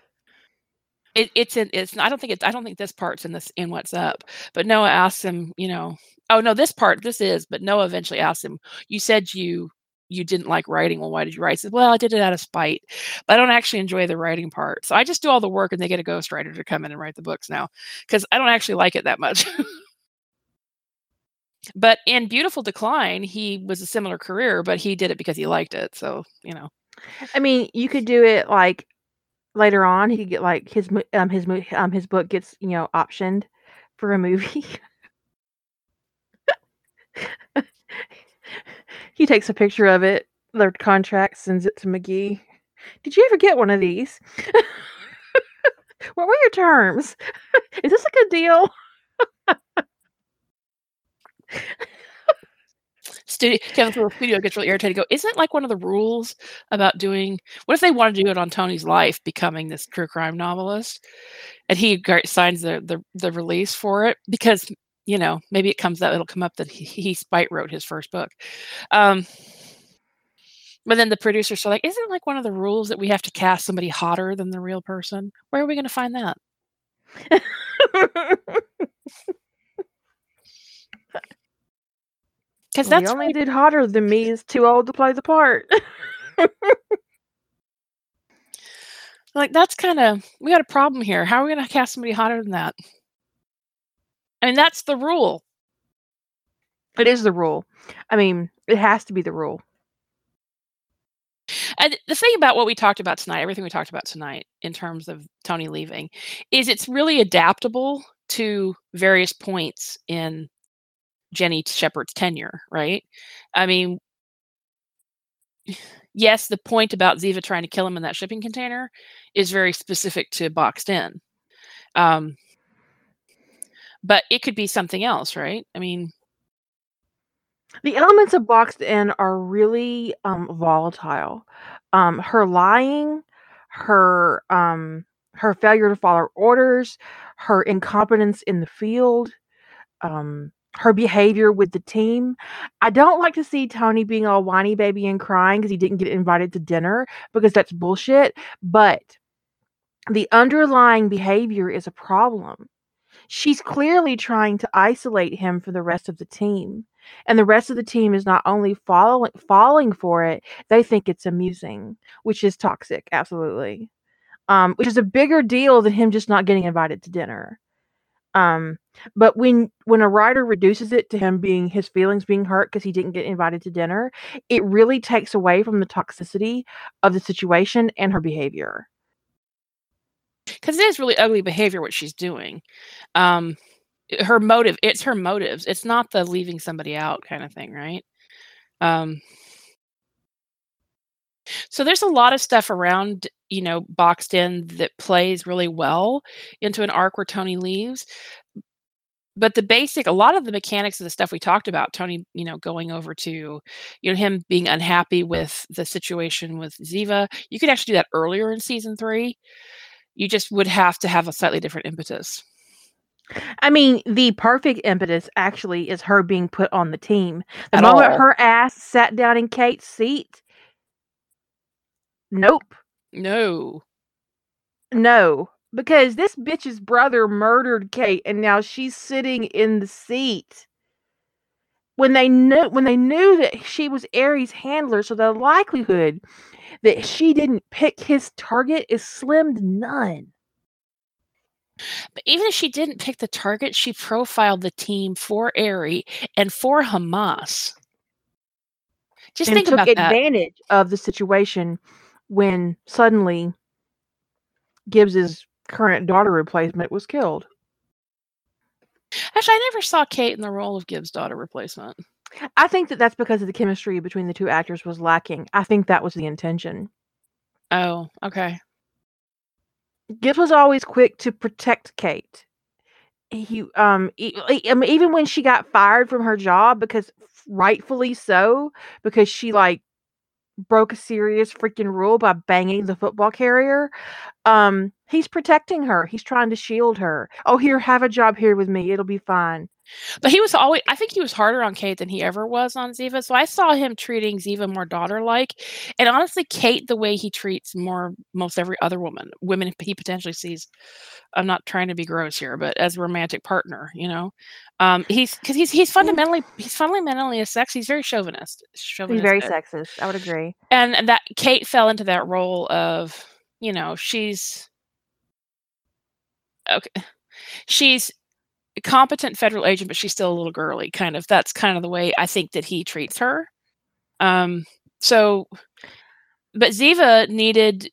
it, it's in it's I don't think it's I don't think this part's in this in what's up. But Noah asks him, you know, oh no, this part this is, but Noah eventually asks him, you said you you didn't like writing. Well, why did you write? He says, well, I did it out of spite, but I don't actually enjoy the writing part. So I just do all the work and they get a ghostwriter to come in and write the books now because I don't actually like it that much. But in Beautiful Decline, he was a similar career, but he did it because he liked it. So, you know. I mean, you could do it like later on. He get like his um his um his book gets you know optioned for a movie. he takes a picture of it, their contract, sends it to McGee. Did you ever get one of these? what were your terms? Is this a good deal? Studio Kevin the studio gets really irritated. Go, isn't it like one of the rules about doing? What if they want to do it on Tony's life, becoming this true crime novelist, and he signs the the, the release for it because you know maybe it comes up, it'll come up that he, he spite wrote his first book. Um, but then the producers are like, isn't like one of the rules that we have to cast somebody hotter than the real person? Where are we going to find that? Because that's the only right. dude hotter than me is too old to play the part. like that's kind of we got a problem here. How are we going to cast somebody hotter than that? I mean, that's the rule. It is the rule. I mean, it has to be the rule. And the thing about what we talked about tonight, everything we talked about tonight in terms of Tony leaving, is it's really adaptable to various points in Jenny Shepard's tenure, right? I mean, yes, the point about Ziva trying to kill him in that shipping container is very specific to Boxed In. Um, but it could be something else, right? I mean, the elements of Boxed In are really um, volatile. Um, her lying, her um, her failure to follow orders, her incompetence in the field, um, her behavior with the team. I don't like to see Tony being all whiny baby and crying because he didn't get invited to dinner because that's bullshit. But the underlying behavior is a problem. she's clearly trying to isolate him from the rest of the team. And the rest of the team is not only following falling for it, they think it's amusing, which is toxic, absolutely. Um, which is a bigger deal than him just not getting invited to dinner. Um, but when when a writer reduces it to him being his feelings being hurt because he didn't get invited to dinner, it really takes away from the toxicity of the situation and her behavior. Because it is really ugly behavior what she's doing. Um, her motive, it's her motives. It's not the leaving somebody out kind of thing, right? Um, so there's a lot of stuff around, you know, boxed in that plays really well into an arc where Tony leaves. But the basic, a lot of the mechanics of the stuff we talked about, Tony, you know, going over to, you know, him being unhappy with the situation with Ziva, you could actually do that earlier in season three. You just would have to have a slightly different impetus. I mean, the perfect impetus actually is her being put on the team. The At moment all. her ass sat down in Kate's seat, nope, No. no, because this bitch's brother murdered Kate, and now she's sitting in the seat. When they knew when they knew that she was Ari's handler, so the likelihood that she didn't pick his target is slim to none. But even if she didn't pick the target, she profiled the team for Ari and for Hamas. Just and think took about that. advantage of the situation when suddenly Gibbs's current daughter replacement was killed. Actually, I never saw Kate in the role of Gibbs' daughter replacement. I think that that's because of the chemistry between the two actors was lacking. I think that was the intention. Oh, okay. Gibbs was always quick to protect Kate. He um e- e- mean, even when she got fired from her job because rightfully so because she like broke a serious freaking rule by banging the football carrier um he's protecting her he's trying to shield her oh here have a job here with me it'll be fine But he was always, I think he was harder on Kate than he ever was on Ziva. So I saw him treating Ziva more daughter like. And honestly, Kate, the way he treats more, most every other woman, women he potentially sees, I'm not trying to be gross here, but as a romantic partner, you know, um, he's because he's he's fundamentally he's fundamentally a sex. He's very chauvinist. he's very sexist i would agree and and that Kate fell into that role of, you know, she's okay, she's a competent federal agent, but she's still a little girly. Kind of that's kind of the way I think that he treats her. Um, so, but Ziva needed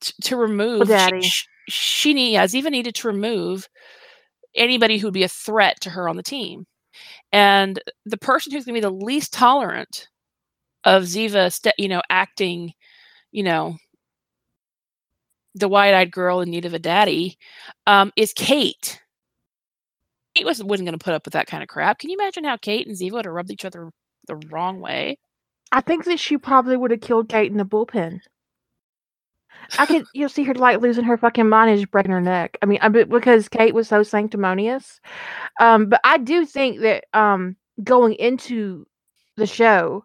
t- to remove. she- daddy. She, she need yeah, Ziva needed to remove anybody who'd be a threat to her on the team, and the person who's going to be the least tolerant of Ziva, st- you know, acting, you know, the wide-eyed girl in need of a daddy, um, is Kate. Kate wasn't wasn't going to put up with that kind of crap. Can you imagine how Kate and Ziva would have rubbed each other the wrong way? i think that she probably would have killed kate in the bullpen i could you'll see her like losing her fucking mind and just breaking her neck i mean I, because kate was so sanctimonious um but i do think that um going into the show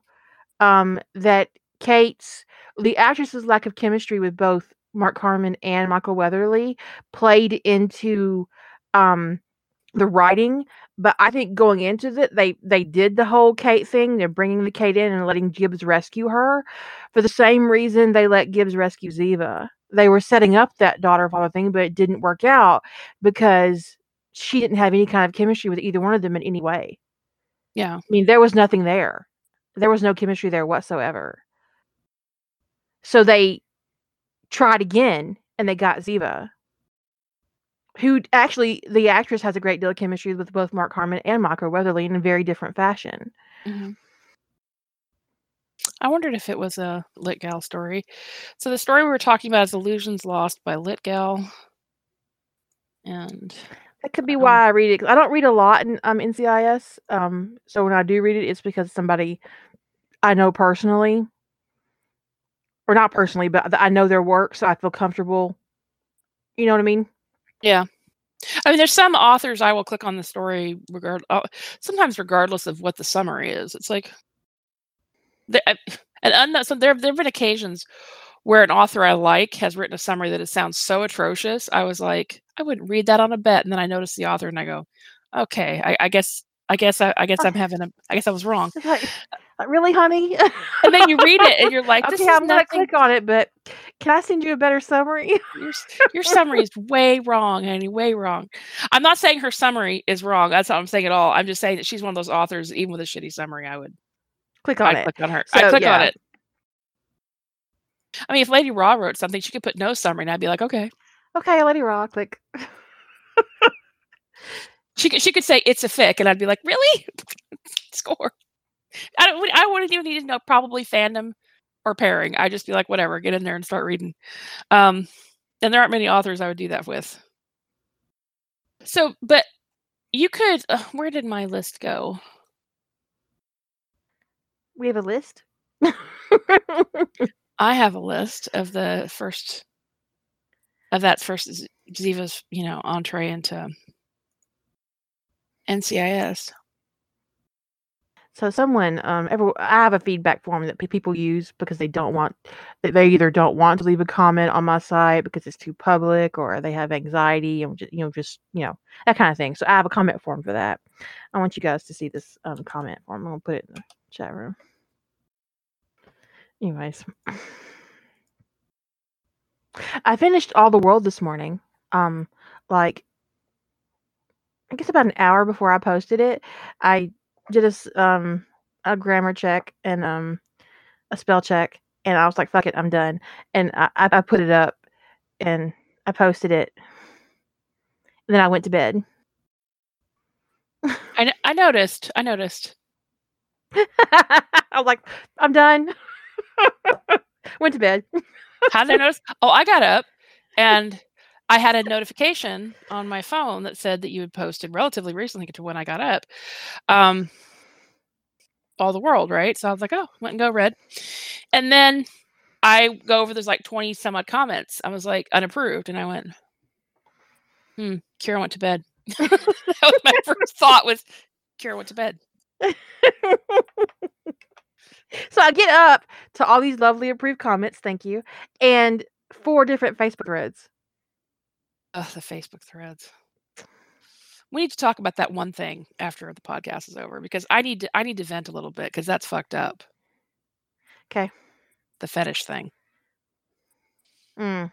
um that kate's the actress's lack of chemistry with both mark harmon and michael weatherly played into um the writing but i think going into it they they did the whole kate thing they're bringing the kate in and letting gibbs rescue her. For the same reason they let gibbs rescue ziva. They were setting up that daughter father thing but it didn't work out because she didn't have any kind of chemistry with either one of them in any way. Yeah. i mean there was nothing there. There was no chemistry there whatsoever. So they tried again and they got ziva who actually the actress has a great deal of chemistry with both Mark Harmon and Michael Weatherly in a very different fashion. hmm I wondered if it was a Lit Gal story. So the story we were talking about is Illusions Lost by Lit Gal. And That could be Um, why I read it. I don't read a lot in um, NCIS. Um, so when I do read it, it's because somebody I know personally, or not personally, but I know their work, so I feel comfortable. You know what I mean? yeah. I mean, there's some authors I will click on the story regard uh, sometimes regardless of what the summary is. It's like, the, and unknown, so there there have been occasions where an author I like has written a summary that it sounds so atrocious. I was like, I wouldn't read that on a bet. And then I notice the author and I go, okay, I, I guess I guess I, I guess I'm having a I guess I was wrong. Like, uh, really, honey? and then you read it and you're like, this okay, I'm gonna click on it, but can I send you a better summary? Your, your summary is way wrong, honey, way wrong. I'm not saying her summary is wrong. That's not what I'm saying at all. I'm just saying that she's one of those authors, even with a shitty summary, I would click on I'd it. click on her. So, I'd click on it. I mean, if Lady Raw wrote something, she could put no summary, and I'd be like, okay. Okay, Lady Raw, click. She could she could say it's a fic, and I'd be like, really? Score. I don't. I wouldn't even need to know probably fandom or pairing. I'd just be like, whatever, get in there and start reading. Um, and there aren't many authors I would do that with. So, but you could. Uh, where did my list go? We have a list. I have a list of the first of that first Ziva's, you know, entree into NCIS. So someone, um, every, I have a feedback form that pe- people use because they don't want, that they either don't want to leave a comment on my site because it's too public, or they have anxiety and ju- you know, just you know that kind of thing. So I have a comment form for that. I want you guys to see this um, comment form. I'm gonna put it in the chat room. Anyways, I finished all the world this morning. Um, like I guess about an hour before I posted it, I did a um a grammar check and um a spell check, and I was like, "Fuck it, I'm done." And I I I put it up, and I posted it. And then I went to bed. I, I noticed. I noticed. I was like, "I'm done." went to bed. How did I notice? Oh, I got up and I had a notification on my phone that said that you had posted relatively recently to when I got up. Um, all the world, right? So I was like, oh, went and go read. And then I go over there's like 20 some odd comments. I was like unapproved. And I went, hmm, Kira went to bed. that was my first thought was Kira went to bed. so I get up to all these lovely approved comments, thank you, and four different Facebook threads. Ugh, the Facebook threads. We need to talk about that one thing after the podcast is over because I need to I need to vent a little bit because that's fucked up. Okay. The fetish thing. Mm.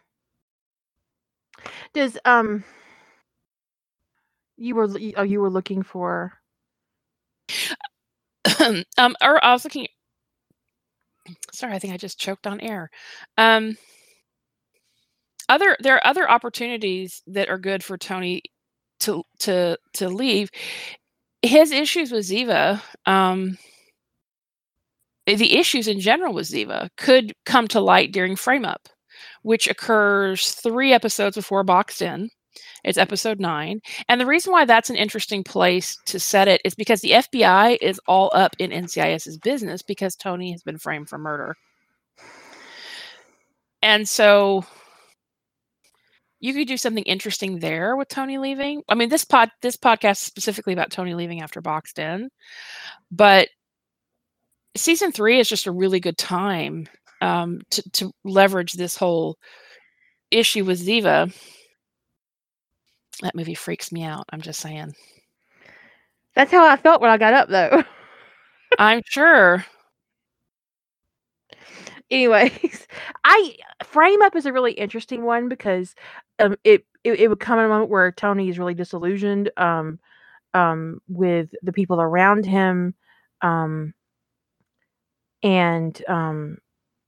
Does um you were oh you were looking for um, or I was looking. Sorry, I think I just choked on air. Um, other there are other opportunities that are good for Tony to to to leave. His issues with Ziva, um, the issues in general with Ziva, could come to light during Frame Up, which occurs three episodes before Boxed In. It's episode nine. And the reason why that's an interesting place to set it is because the FBI is all up in NCIS's business because Tony has been framed for murder. And so you could do something interesting there with Tony leaving. I mean, this pod this podcast is specifically about Tony leaving after Boxed In, but season three is just a really good time um, to to leverage this whole issue with Ziva. That movie freaks me out. I'm just saying. That's how I felt when I got up though. I'm sure. Anyways, I frame up is a really interesting one because um it, it it would come in a moment where Tony is really disillusioned um um with the people around him um and um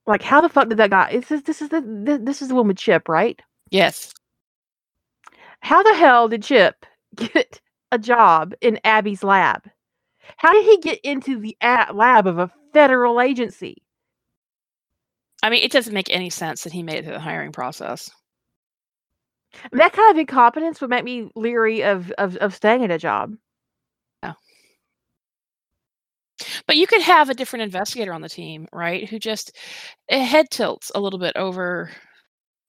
like how the fuck did that guy this is this is the this, is the one with Chip, right? Yes. How the hell did Chip get a job in Abby's lab? How did he get into the lab of a federal agency? I mean, it doesn't make any sense that he made it through the hiring process. That kind of incompetence would make me leery of of, of staying at a job. But you could have a different investigator on the team, right? Who just eh, head tilts a little bit over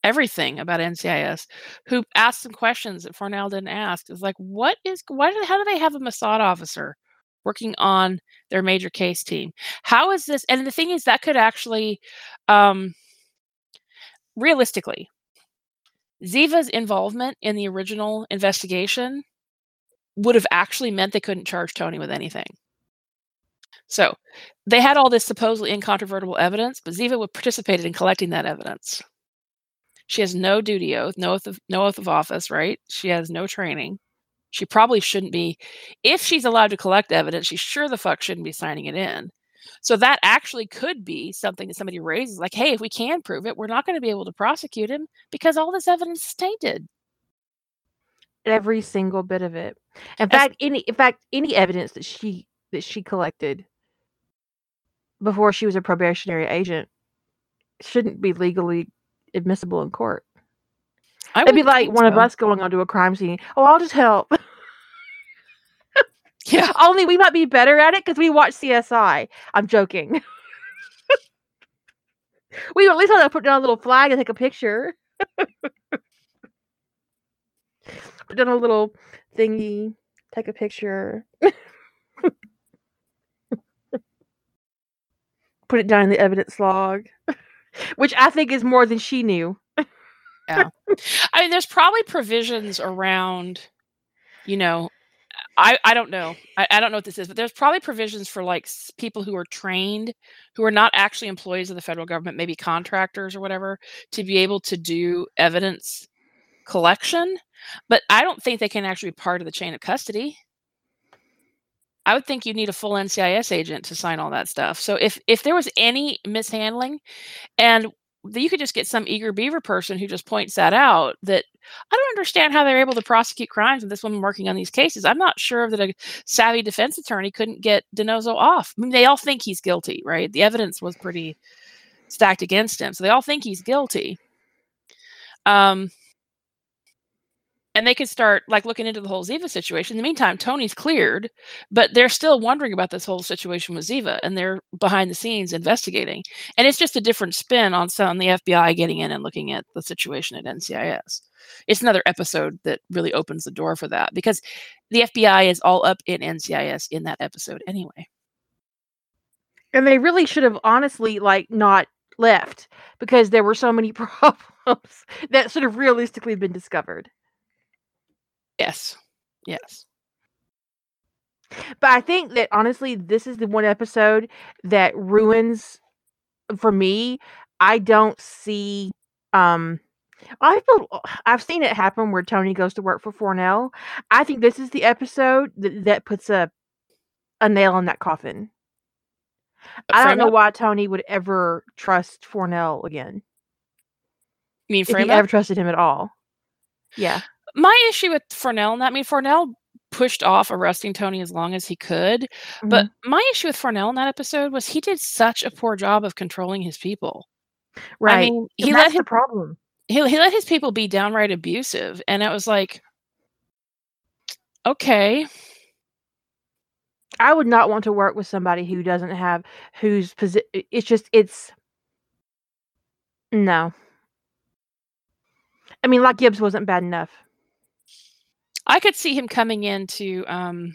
everything about NCIS, who asks some questions that Fornell didn't ask. It's like, what is, why did, how do they have a Mossad officer working on their major case team? How is this? And the thing is, that could actually, um, realistically, Ziva's involvement in the original investigation would have actually meant they couldn't charge Tony with anything. So they had all this supposedly incontrovertible evidence, but Ziva would participated in collecting that evidence. She has no duty oath, no oath of no oath of office, right? She has no training. She probably shouldn't be. If she's allowed to collect evidence, she sure the fuck shouldn't be signing it in. So that actually could be something that somebody raises, like, hey, if we can prove it, we're not going to be able to prosecute him because all this evidence is tainted. Every single bit of it. In As, fact, any in fact, any evidence that she that she collected before she was a probationary agent shouldn't be legally admissible in court. I It'd be like one so. of us going onto a crime scene. Oh, I'll just help. yeah. Only we might be better at it because we watch CSI. I'm joking. we at least want to put down a little flag and take a picture. put down a little thingy, take a picture. put it down in the evidence log, which I think is more than she knew. yeah. I mean, there's probably provisions around, you know, I, I don't know. I, I don't know what this is, but there's probably provisions for like people who are trained, who are not actually employees of the federal government, maybe contractors or whatever, to be able to do evidence collection. But I don't think they can actually be part of the chain of custody. I would think you'd need a full NCIS agent to sign all that stuff. So if if there was any mishandling, and you could just get some eager beaver person who just points that out that I don't understand how they're able to prosecute crimes with this woman working on these cases. I'm not sure that a savvy defense attorney couldn't get DiNozzo off. I mean, they all think he's guilty, right? The evidence was pretty stacked against him. So they all think he's guilty. Um, and they could start like looking into the whole Ziva situation. In the meantime, Tony's cleared, but they're still wondering about this whole situation with Ziva, and they're behind the scenes investigating. And it's just a different spin on some the FBI getting in and looking at the situation at NCIS. It's another episode that really opens the door for that because the FBI is all up in NCIS in that episode anyway. And they really should have honestly like not left because there were so many problems that should have realistically been discovered. Yes. Yes. But I think that honestly, this is the one episode that ruins for me. I don't see um I feel I've seen it happen where Tony goes to work for Fornell. I think this is the episode that, that puts a a nail in that coffin. I don't know why Tony would ever trust Fornell again. You mean if he ever trusted him at all. Yeah my issue with Fornell and that, I mean, Fornell pushed off arresting Tony as long as he could. Mm-hmm. But my issue with Fornell in that episode was he did such a poor job of controlling his people. Right. I mean, he let his problem. He, he let his people be downright abusive. And it was like, okay. I would not want to work with somebody who doesn't have whose position. It's just, it's no. I mean, like Gibbs wasn't bad enough. I could see him coming into um,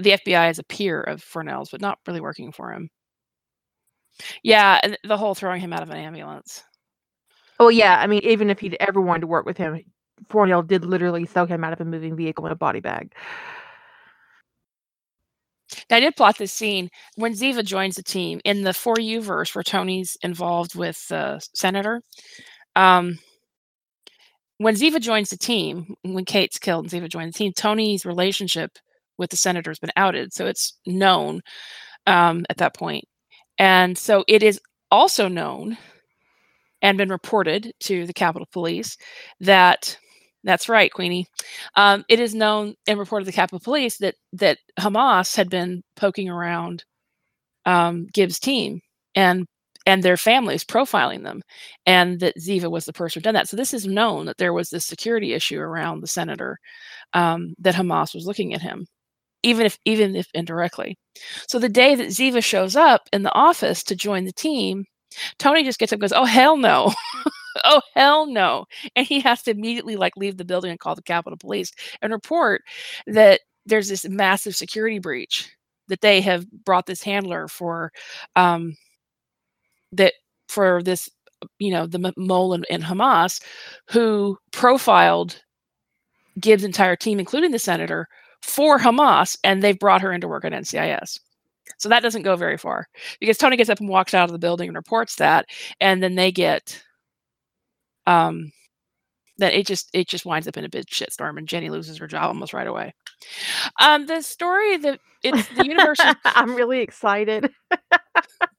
the FBI as a peer of Fornell's, but not really working for him. Yeah, and the whole throwing him out of an ambulance. Oh yeah, I mean, even if he'd ever wanted to work with him, Fornell did literally throw him out of a moving vehicle in a body bag. Now, I did plot this scene when Ziva joins the team in the For You verse where Tony's involved with the senator. Um, when Ziva joins the team, when Kate's killed and Ziva joins the team, Tony's relationship with the senator has been outed. So it's known um, at that point. And so it is also known and been reported to the Capitol Police that that's right, Queenie. Um, it is known and reported to the Capitol Police that that Hamas had been poking around um, Gibbs' team and and their families profiling them and that ziva was the person who done that. So this is known that there was this security issue around the senator um, that hamas was looking at him even if even if indirectly. So the day that ziva shows up in the office to join the team tony just gets up and goes oh hell no. Oh hell no. And he has to immediately like leave the building and call the capitol police and report that there's this massive security breach that they have brought this handler for um, that for this you know, the mole in, in Hamas, who profiled Gibbs' entire team, including the senator, for Hamas, and they've brought her into work at NCIS. So that doesn't go very far because Tony gets up and walks out of the building and reports that, and then they get, um, that it just it just winds up in a big shitstorm, and Jenny loses her job almost right away. Um, the story that it's the universe. I'm really excited.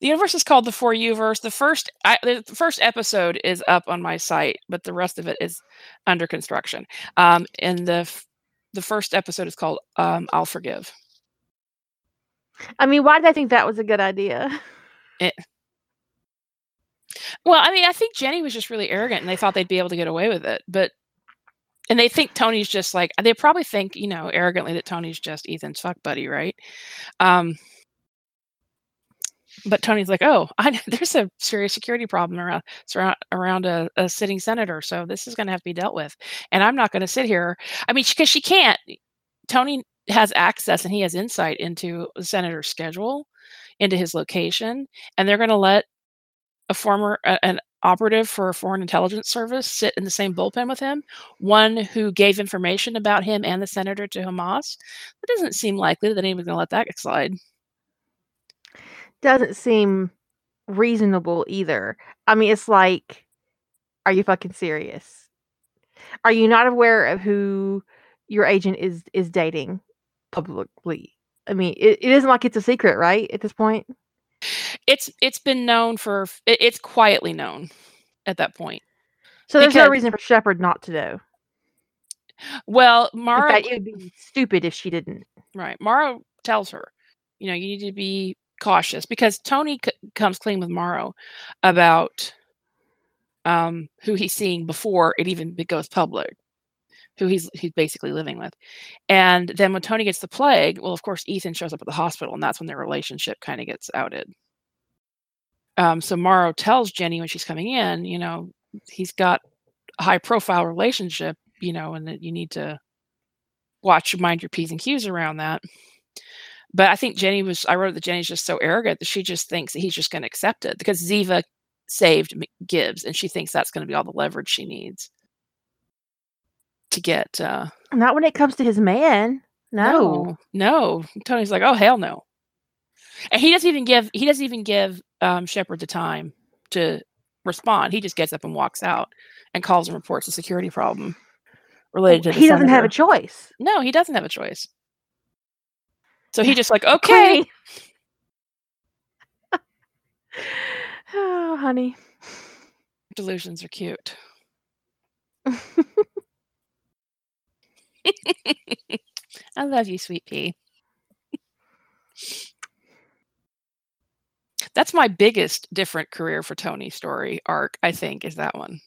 the universe is called the For You verse. The first I, the first episode is up on my site, but the rest of it is under construction. Um, and the the first episode is called um, "I'll Forgive." I mean, why did I think that was a good idea? It, well, I mean, I think Jenny was just really arrogant, and they thought they'd be able to get away with it, but and they think Tony's just like they probably think you know arrogantly that Tony's just Ethan's fuck buddy, right? Um, but Tony's like, oh, I, there's a serious security problem around around a, a sitting senator, so this is going to have to be dealt with, and I'm not going to sit here. I mean, because she can't. Tony has access and he has insight into the senator's schedule, into his location, and they're going to let a former an operative for a foreign intelligence service sit in the same bullpen with him, one who gave information about him and the senator to Hamas. It doesn't seem likely that anyone's going to let that slide. Doesn't seem reasonable either. I mean, it's like, are you fucking serious? Are you not aware of who your agent is is dating publicly? I mean, it, it isn't like it's a secret, right? At this point. It's it's been known for it's quietly known at that point. So there's because, no reason for Shepard not to know. Well, Morrow, it would be stupid if she didn't. Right, Morrow tells her, you know, you need to be cautious because Tony c- comes clean with Morrow about um, who he's seeing before it even goes public, who he's he's basically living with, and then when Tony gets the plague, well, of course, Ethan shows up at the hospital, and that's when their relationship kind of gets outed. Um, so Morrow tells Jenny when she's coming in, you know, he's got a high profile relationship, you know, and that you need to watch, mind your P's and Q's around that. But I think Jenny was, I wrote that Jenny's just so arrogant that she just thinks that he's just going to accept it because Ziva saved Gibbs and she thinks that's going to be all the leverage she needs to get. Uh, Not when it comes to his man. No. no. No. Tony's like, oh, hell no. And he doesn't even give, he doesn't even give um, Shepard the time to respond. He just gets up and walks out and calls and reports a security problem related to. He doesn't senator. have a choice. No, he doesn't have a choice. So he just like, okay. oh, honey. Delusions are cute. I love you, sweet pea. That's my biggest different career for Tony story arc, I think, is that one.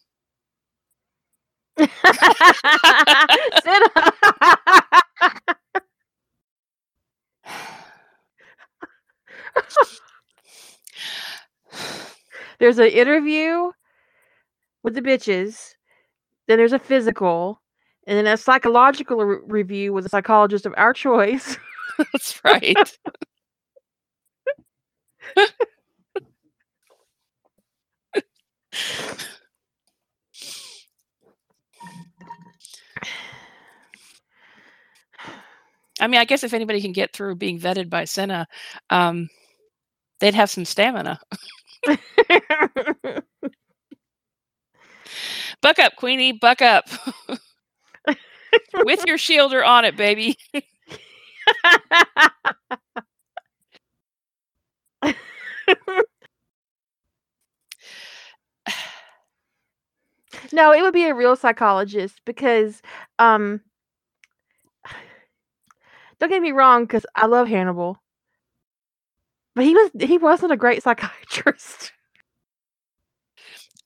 there's an interview with the bitches, then there's a physical, and then a psychological re- review with a psychologist of our choice. That's right. I mean, I guess if anybody can get through being vetted by Senna, um, they'd have some stamina. buck up, Queenie, buck up. With your shielder on it, baby. no, it would be a real psychologist because um don't get me wrong cuz I love Hannibal. But he was he wasn't a great psychiatrist.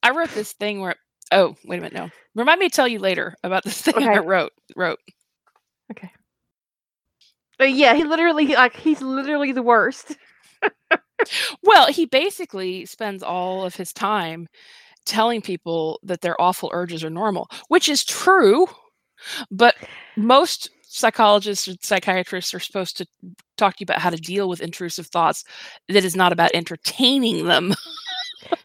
I wrote this thing where oh, wait a minute, no. Remind me to tell you later about this thing okay. I wrote wrote. Okay. But yeah, he literally like he's literally the worst. well, he basically spends all of his time telling people that their awful urges are normal, which is true. But most psychologists and psychiatrists are supposed to talk to you about how to deal with intrusive thoughts that is not about entertaining them.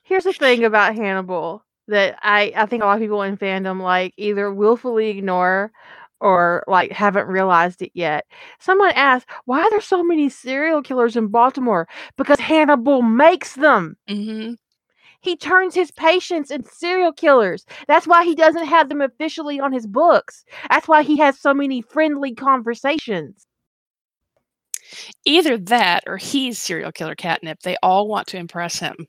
Here's the thing about Hannibal that I I think a lot of people in fandom like either willfully ignore or like haven't realized it yet. Someone asked, "Why are there so many serial killers in Baltimore?" Because Hannibal makes them. hmm He turns his patients into serial killers. That's why he doesn't have them officially on his books. That's why he has so many friendly conversations. Either that or he's serial killer catnip. They all want to impress him.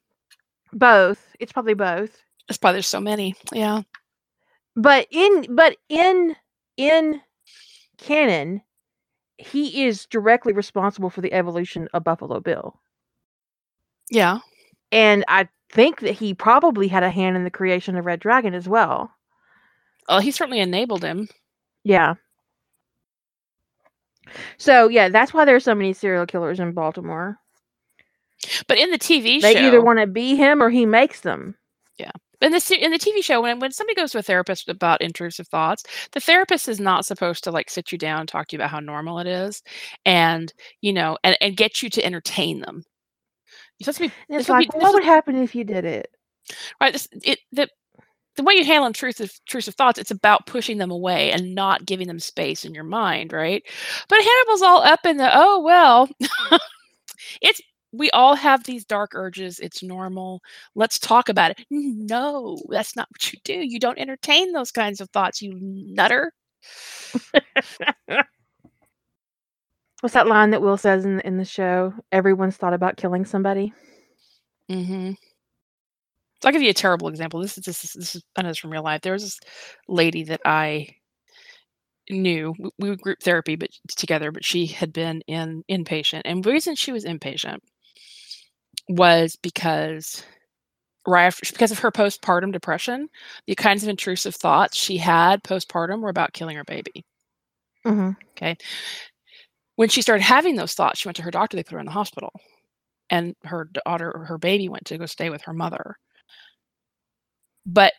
Both. It's probably both. That's why there's so many. Yeah. But in but in in canon, he is directly responsible for the evolution of Buffalo Bill. Yeah. And I think that he probably had a hand in the creation of Red Dragon as well. Well, he certainly enabled him. Yeah. So yeah, that's why there's so many serial killers in Baltimore. But in the TV They show, they either want to be him or he makes them. Yeah. In the in the TV show, when when somebody goes to a therapist about intrusive thoughts, the therapist is not supposed to like sit you down and talk to you about how normal it is, and you know, and, and get you to entertain them. You're supposed to be it's would be- like, what would- would happen if you did it? right. This, it the the way you handle intrusive intrusive thoughts, it's about pushing them away and not giving them space in your mind, right? But Hannibal's all up in the oh well, it's we all have these dark urges. It's normal. Let's talk about it. No, that's not what you do. You don't entertain those kinds of thoughts, you nutter. What's that line that Will says in in the show? Everyone's thought about killing somebody. Mm-hmm. So I'll give you a terrible example. This is this is, this is I know this from real life. There was this lady that I knew. w- We were group therapy, but together. But she had been in inpatient, and the reason she was inpatient was because right after, because of her postpartum depression, the kinds of intrusive thoughts she had postpartum were about killing her baby. hmm When she started having those thoughts, she went to her doctor. They put her in the hospital, and her daughter, or her baby, went to go stay with her mother. But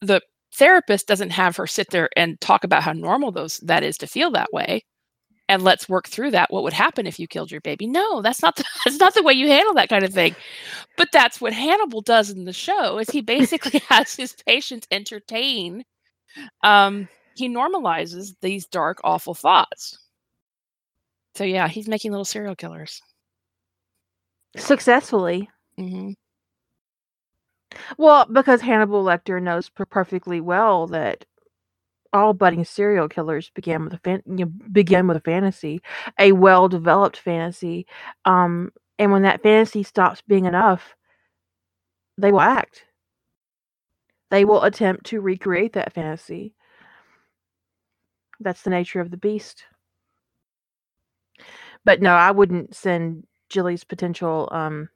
the therapist doesn't have her sit there and talk about how normal those that is to feel that way, and let's work through that. What would happen if you killed your baby? No, that's not the, that's not the way you handle that kind of thing. But that's what Hannibal does in the show. Is he basically has his patients entertain. Um, he normalizes these dark, awful thoughts. So yeah, he's making little serial killers. Successfully. hmm Well, because Hannibal Lecter knows perfectly well that all budding serial killers began with a fan- you know, begin with a fantasy, a well-developed fantasy, um, and when that fantasy stops being enough, they will act. They will attempt to recreate that fantasy. That's the nature of the beast. But no, I wouldn't send Jilly's potential um,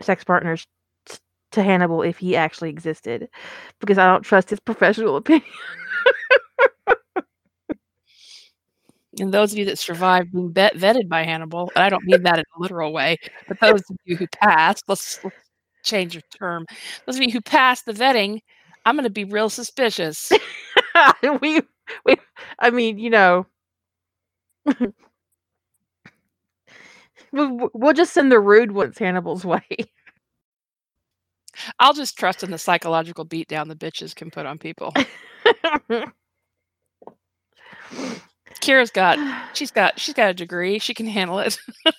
sex partners t- to Hannibal if he actually existed, because I don't trust his professional opinion. And those of you that survived being vet- vetted by Hannibal, and I don't mean that in a literal way, but those of you who passed, let's, let's change your term. Those of you who passed the vetting, I'm going to be real suspicious. we, we, I mean, you know, we'll, just send the rude ones Hannibal's way. I'll just trust in the psychological beatdown the bitches can put on people. Kira's got she's got she's got a degree. She can handle it.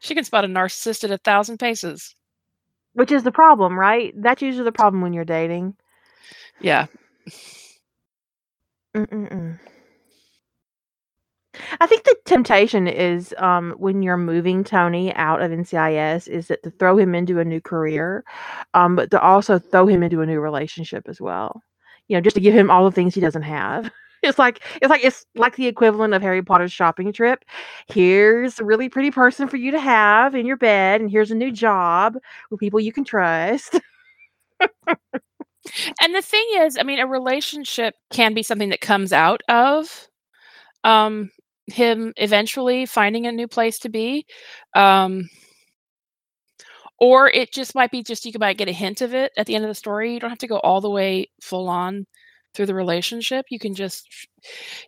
she can spot a narcissist at a thousand paces. Which is the problem, right? That's usually the problem when you're dating. Yeah. Mm-mm-mm. I think the temptation is um, when you're moving Tony out of NCIS is that to throw him into a new career, um, but to also throw him into a new relationship as well. You know, just to give him all the things he doesn't have. It's like it's like it's like the equivalent of Harry Potter's shopping trip. Here's a really pretty person for you to have in your bed, and here's a new job with people you can trust. And the thing is, I mean, a relationship can be something that comes out of um him eventually finding a new place to be. Um or it just might be just you might get a hint of it at the end of the story. You don't have to go all the way full on through the relationship. You can just,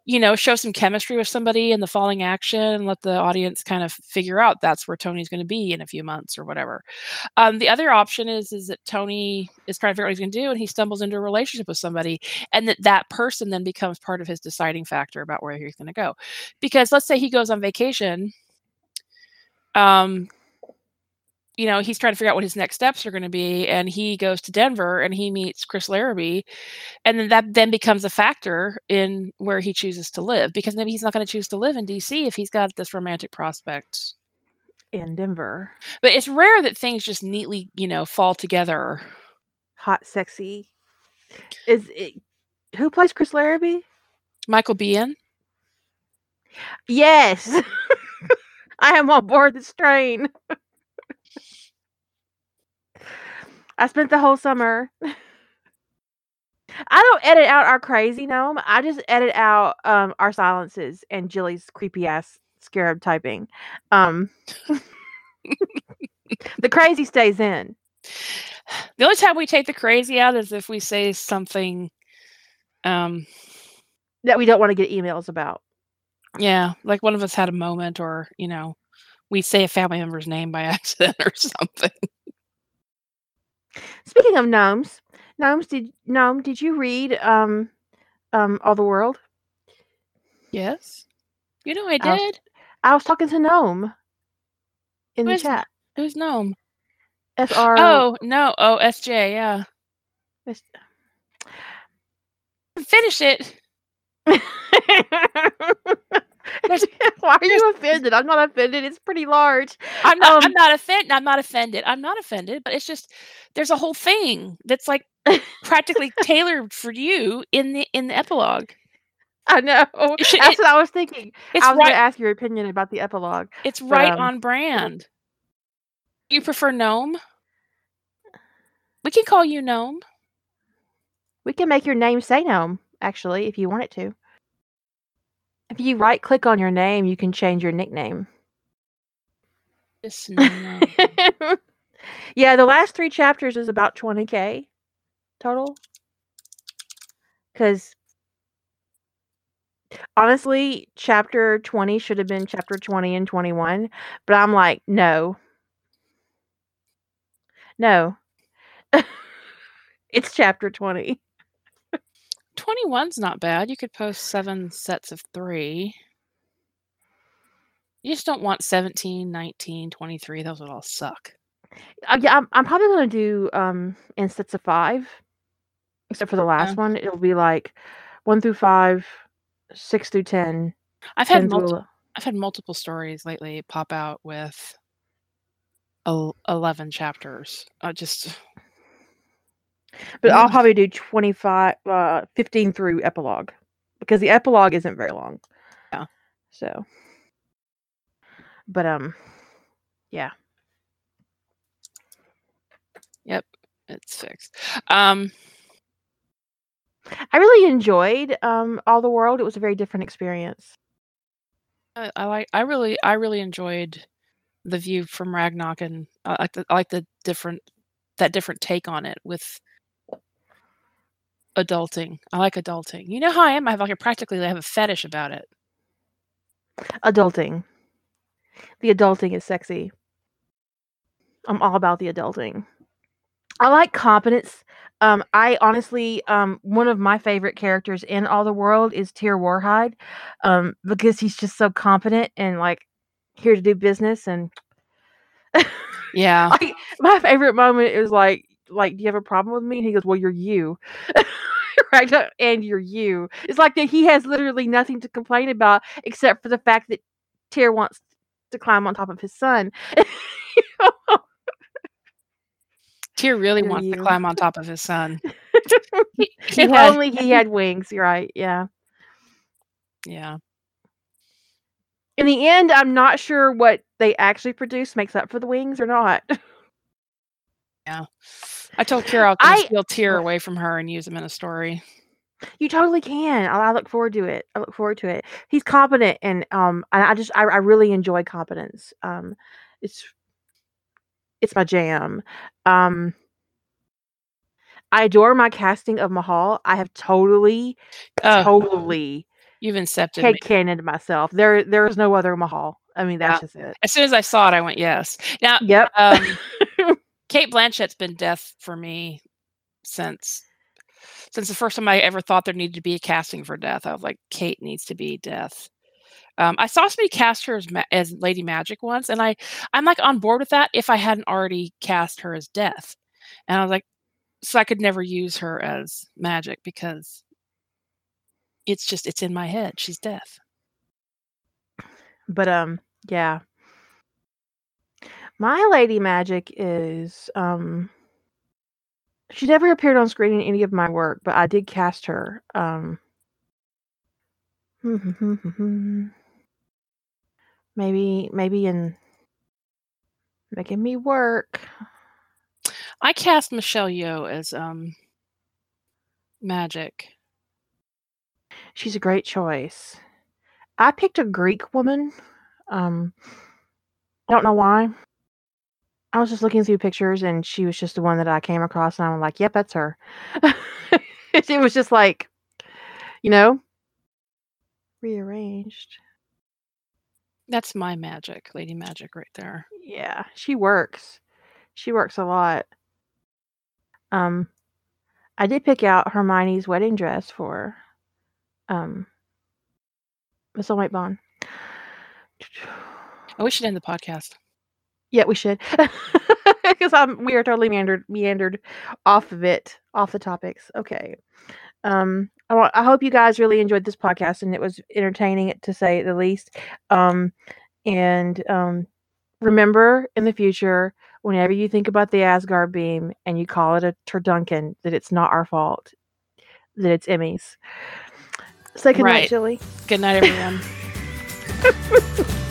you know, show some chemistry with somebody in the falling action and let the audience kind of figure out that's where Tony's going to be in a few months or whatever. Um, the other option is is that Tony is trying to figure out what he's going to do and he stumbles into a relationship with somebody, and that that person then becomes part of his deciding factor about where he's going to go. Because let's say he goes on vacation. Um, you know, he's trying to figure out what his next steps are going to be, and he goes to Denver and he meets Chris Larabee, and then that then becomes a factor in where he chooses to live because maybe he's not going to choose to live in DC if he's got this romantic prospect in Denver. But it's rare that things just neatly, you know, fall together. Hot, sexy. Is it, who plays Chris Larabee? Michael Biehn. Yes, I am on board this train. I spent the whole summer. I don't edit out our crazy gnome. I just edit out um, our silences and Jilly's creepy ass scarab typing. Um, the crazy stays in. The only time we take the crazy out is if we say something um, that we don't want to get emails about. Yeah, like one of us had a moment, or you know, we say a family member's name by accident or something. Speaking of gnomes, gnomes did gnome did you read um um all the world? Yes. You know I I was, did. I was talking to gnome in the Who's chat. who's gnome? S R. Oh no. Oh SJ, yeah. Finish it. Why are you offended? I'm not offended. It's pretty large. I'm not Um, I'm not offended. I'm not offended. I'm not offended, but it's just there's a whole thing that's like practically tailored for you in the in the epilogue. I know. Should- That's it- what I was thinking. I was right going to ask your opinion about the epilogue. it's right um, on brand. You prefer gnome? We can call you gnome. We can make your name say gnome, actually, if you want it to. If you right click on your name, you can change your nickname. Just yeah, the last three chapters is about 20k total. Because honestly, chapter 20 should have been chapter 20 and 21. But I'm like, no. No. it's chapter 20. 21's not bad. You could post seven sets of three. You just don't want 17, 19, 23. Those would all suck. Uh, yeah, I'm, I'm probably going to do um in sets of five, except for the last one. It'll be like one through five, six through 10, I've had 10 through multiple I've had multiple stories lately pop out with 11 chapters. I just But I'll probably do 25, uh, 15 through epilogue because the epilogue isn't very long. Yeah. So, but, um, yeah. Yep. It's fixed. Um I really enjoyed, um, All the World. It was a very different experience. I, I like I really I really enjoyed the view from Ragnarok and I like the I like the different that different take on it with adulting. I like adulting. You know how I am? I have like a practically I have a fetish about it. Adulting. The adulting is sexy. I'm all about the adulting. I like competence. Um, I honestly, um, one of my favorite characters in all the world is Tyr Warhide, um, because he's just so competent and like here to do business. And Yeah. like, my favorite moment is like, like, do you have a problem with me? And he goes, well, you're you, right? And you're you. It's like that he has literally nothing to complain about except for the fact that Tyr wants to climb on top of his son. Tyr really You're wants to climb on top of his son. He, he if had- only he had wings, you're right? Yeah. yeah. In the end, I'm not sure what they actually produce makes up for the wings or not. I told Kira I'll I- steal Tyr away from her and use him in a story. You totally can. I, I look forward to it. I look forward to it. He's competent, and um, I, I just I, I really enjoy competence. Um, it's it's my jam. Um, I adore my casting of Mahal. I have totally, Oh, totally you've incepted head cannoned myself. There, there is no other Mahal. I mean, that's just it. As soon as I saw it, I went yes. Now, Yep. um, Cate Blanchett's been death for me since since the first time I ever thought there needed to be a casting for death. I was like, Kate needs to be death. Um, I saw somebody cast her as, as Lady Magic once, and I I'm like on board with that if I hadn't already cast her as death, and I was like, so I could never use her as Magic because it's just it's in my head. She's death. But um, yeah. My Lady Magic is um she never appeared on screen in any of my work, but I did cast her. Um maybe maybe in making me work. I cast Michelle Yeoh as um Magic. She's a great choice. I picked a Greek woman. Um I don't know why. I was just looking through pictures and she was just the one that I came across and I'm like, yep, that's her. it was just like, you know, rearranged. That's my magic, Lady Magic, right there. Yeah, she works. She works a lot. Um I did pick out Hermione's wedding dress for um Miss Soulmate Bond. I wish we'd end the podcast. Yeah, we should. Because I'm we are totally meandered meandered off of it, off the topics. Okay. Um I want I hope you guys really enjoyed this podcast and it was entertaining to say the least. Um and um remember in the future, whenever you think about the Asgard beam and you call it a Turduncan, that it's not our fault. That it's Emmy's. Say good Right. night, Jilly. Good night, everyone.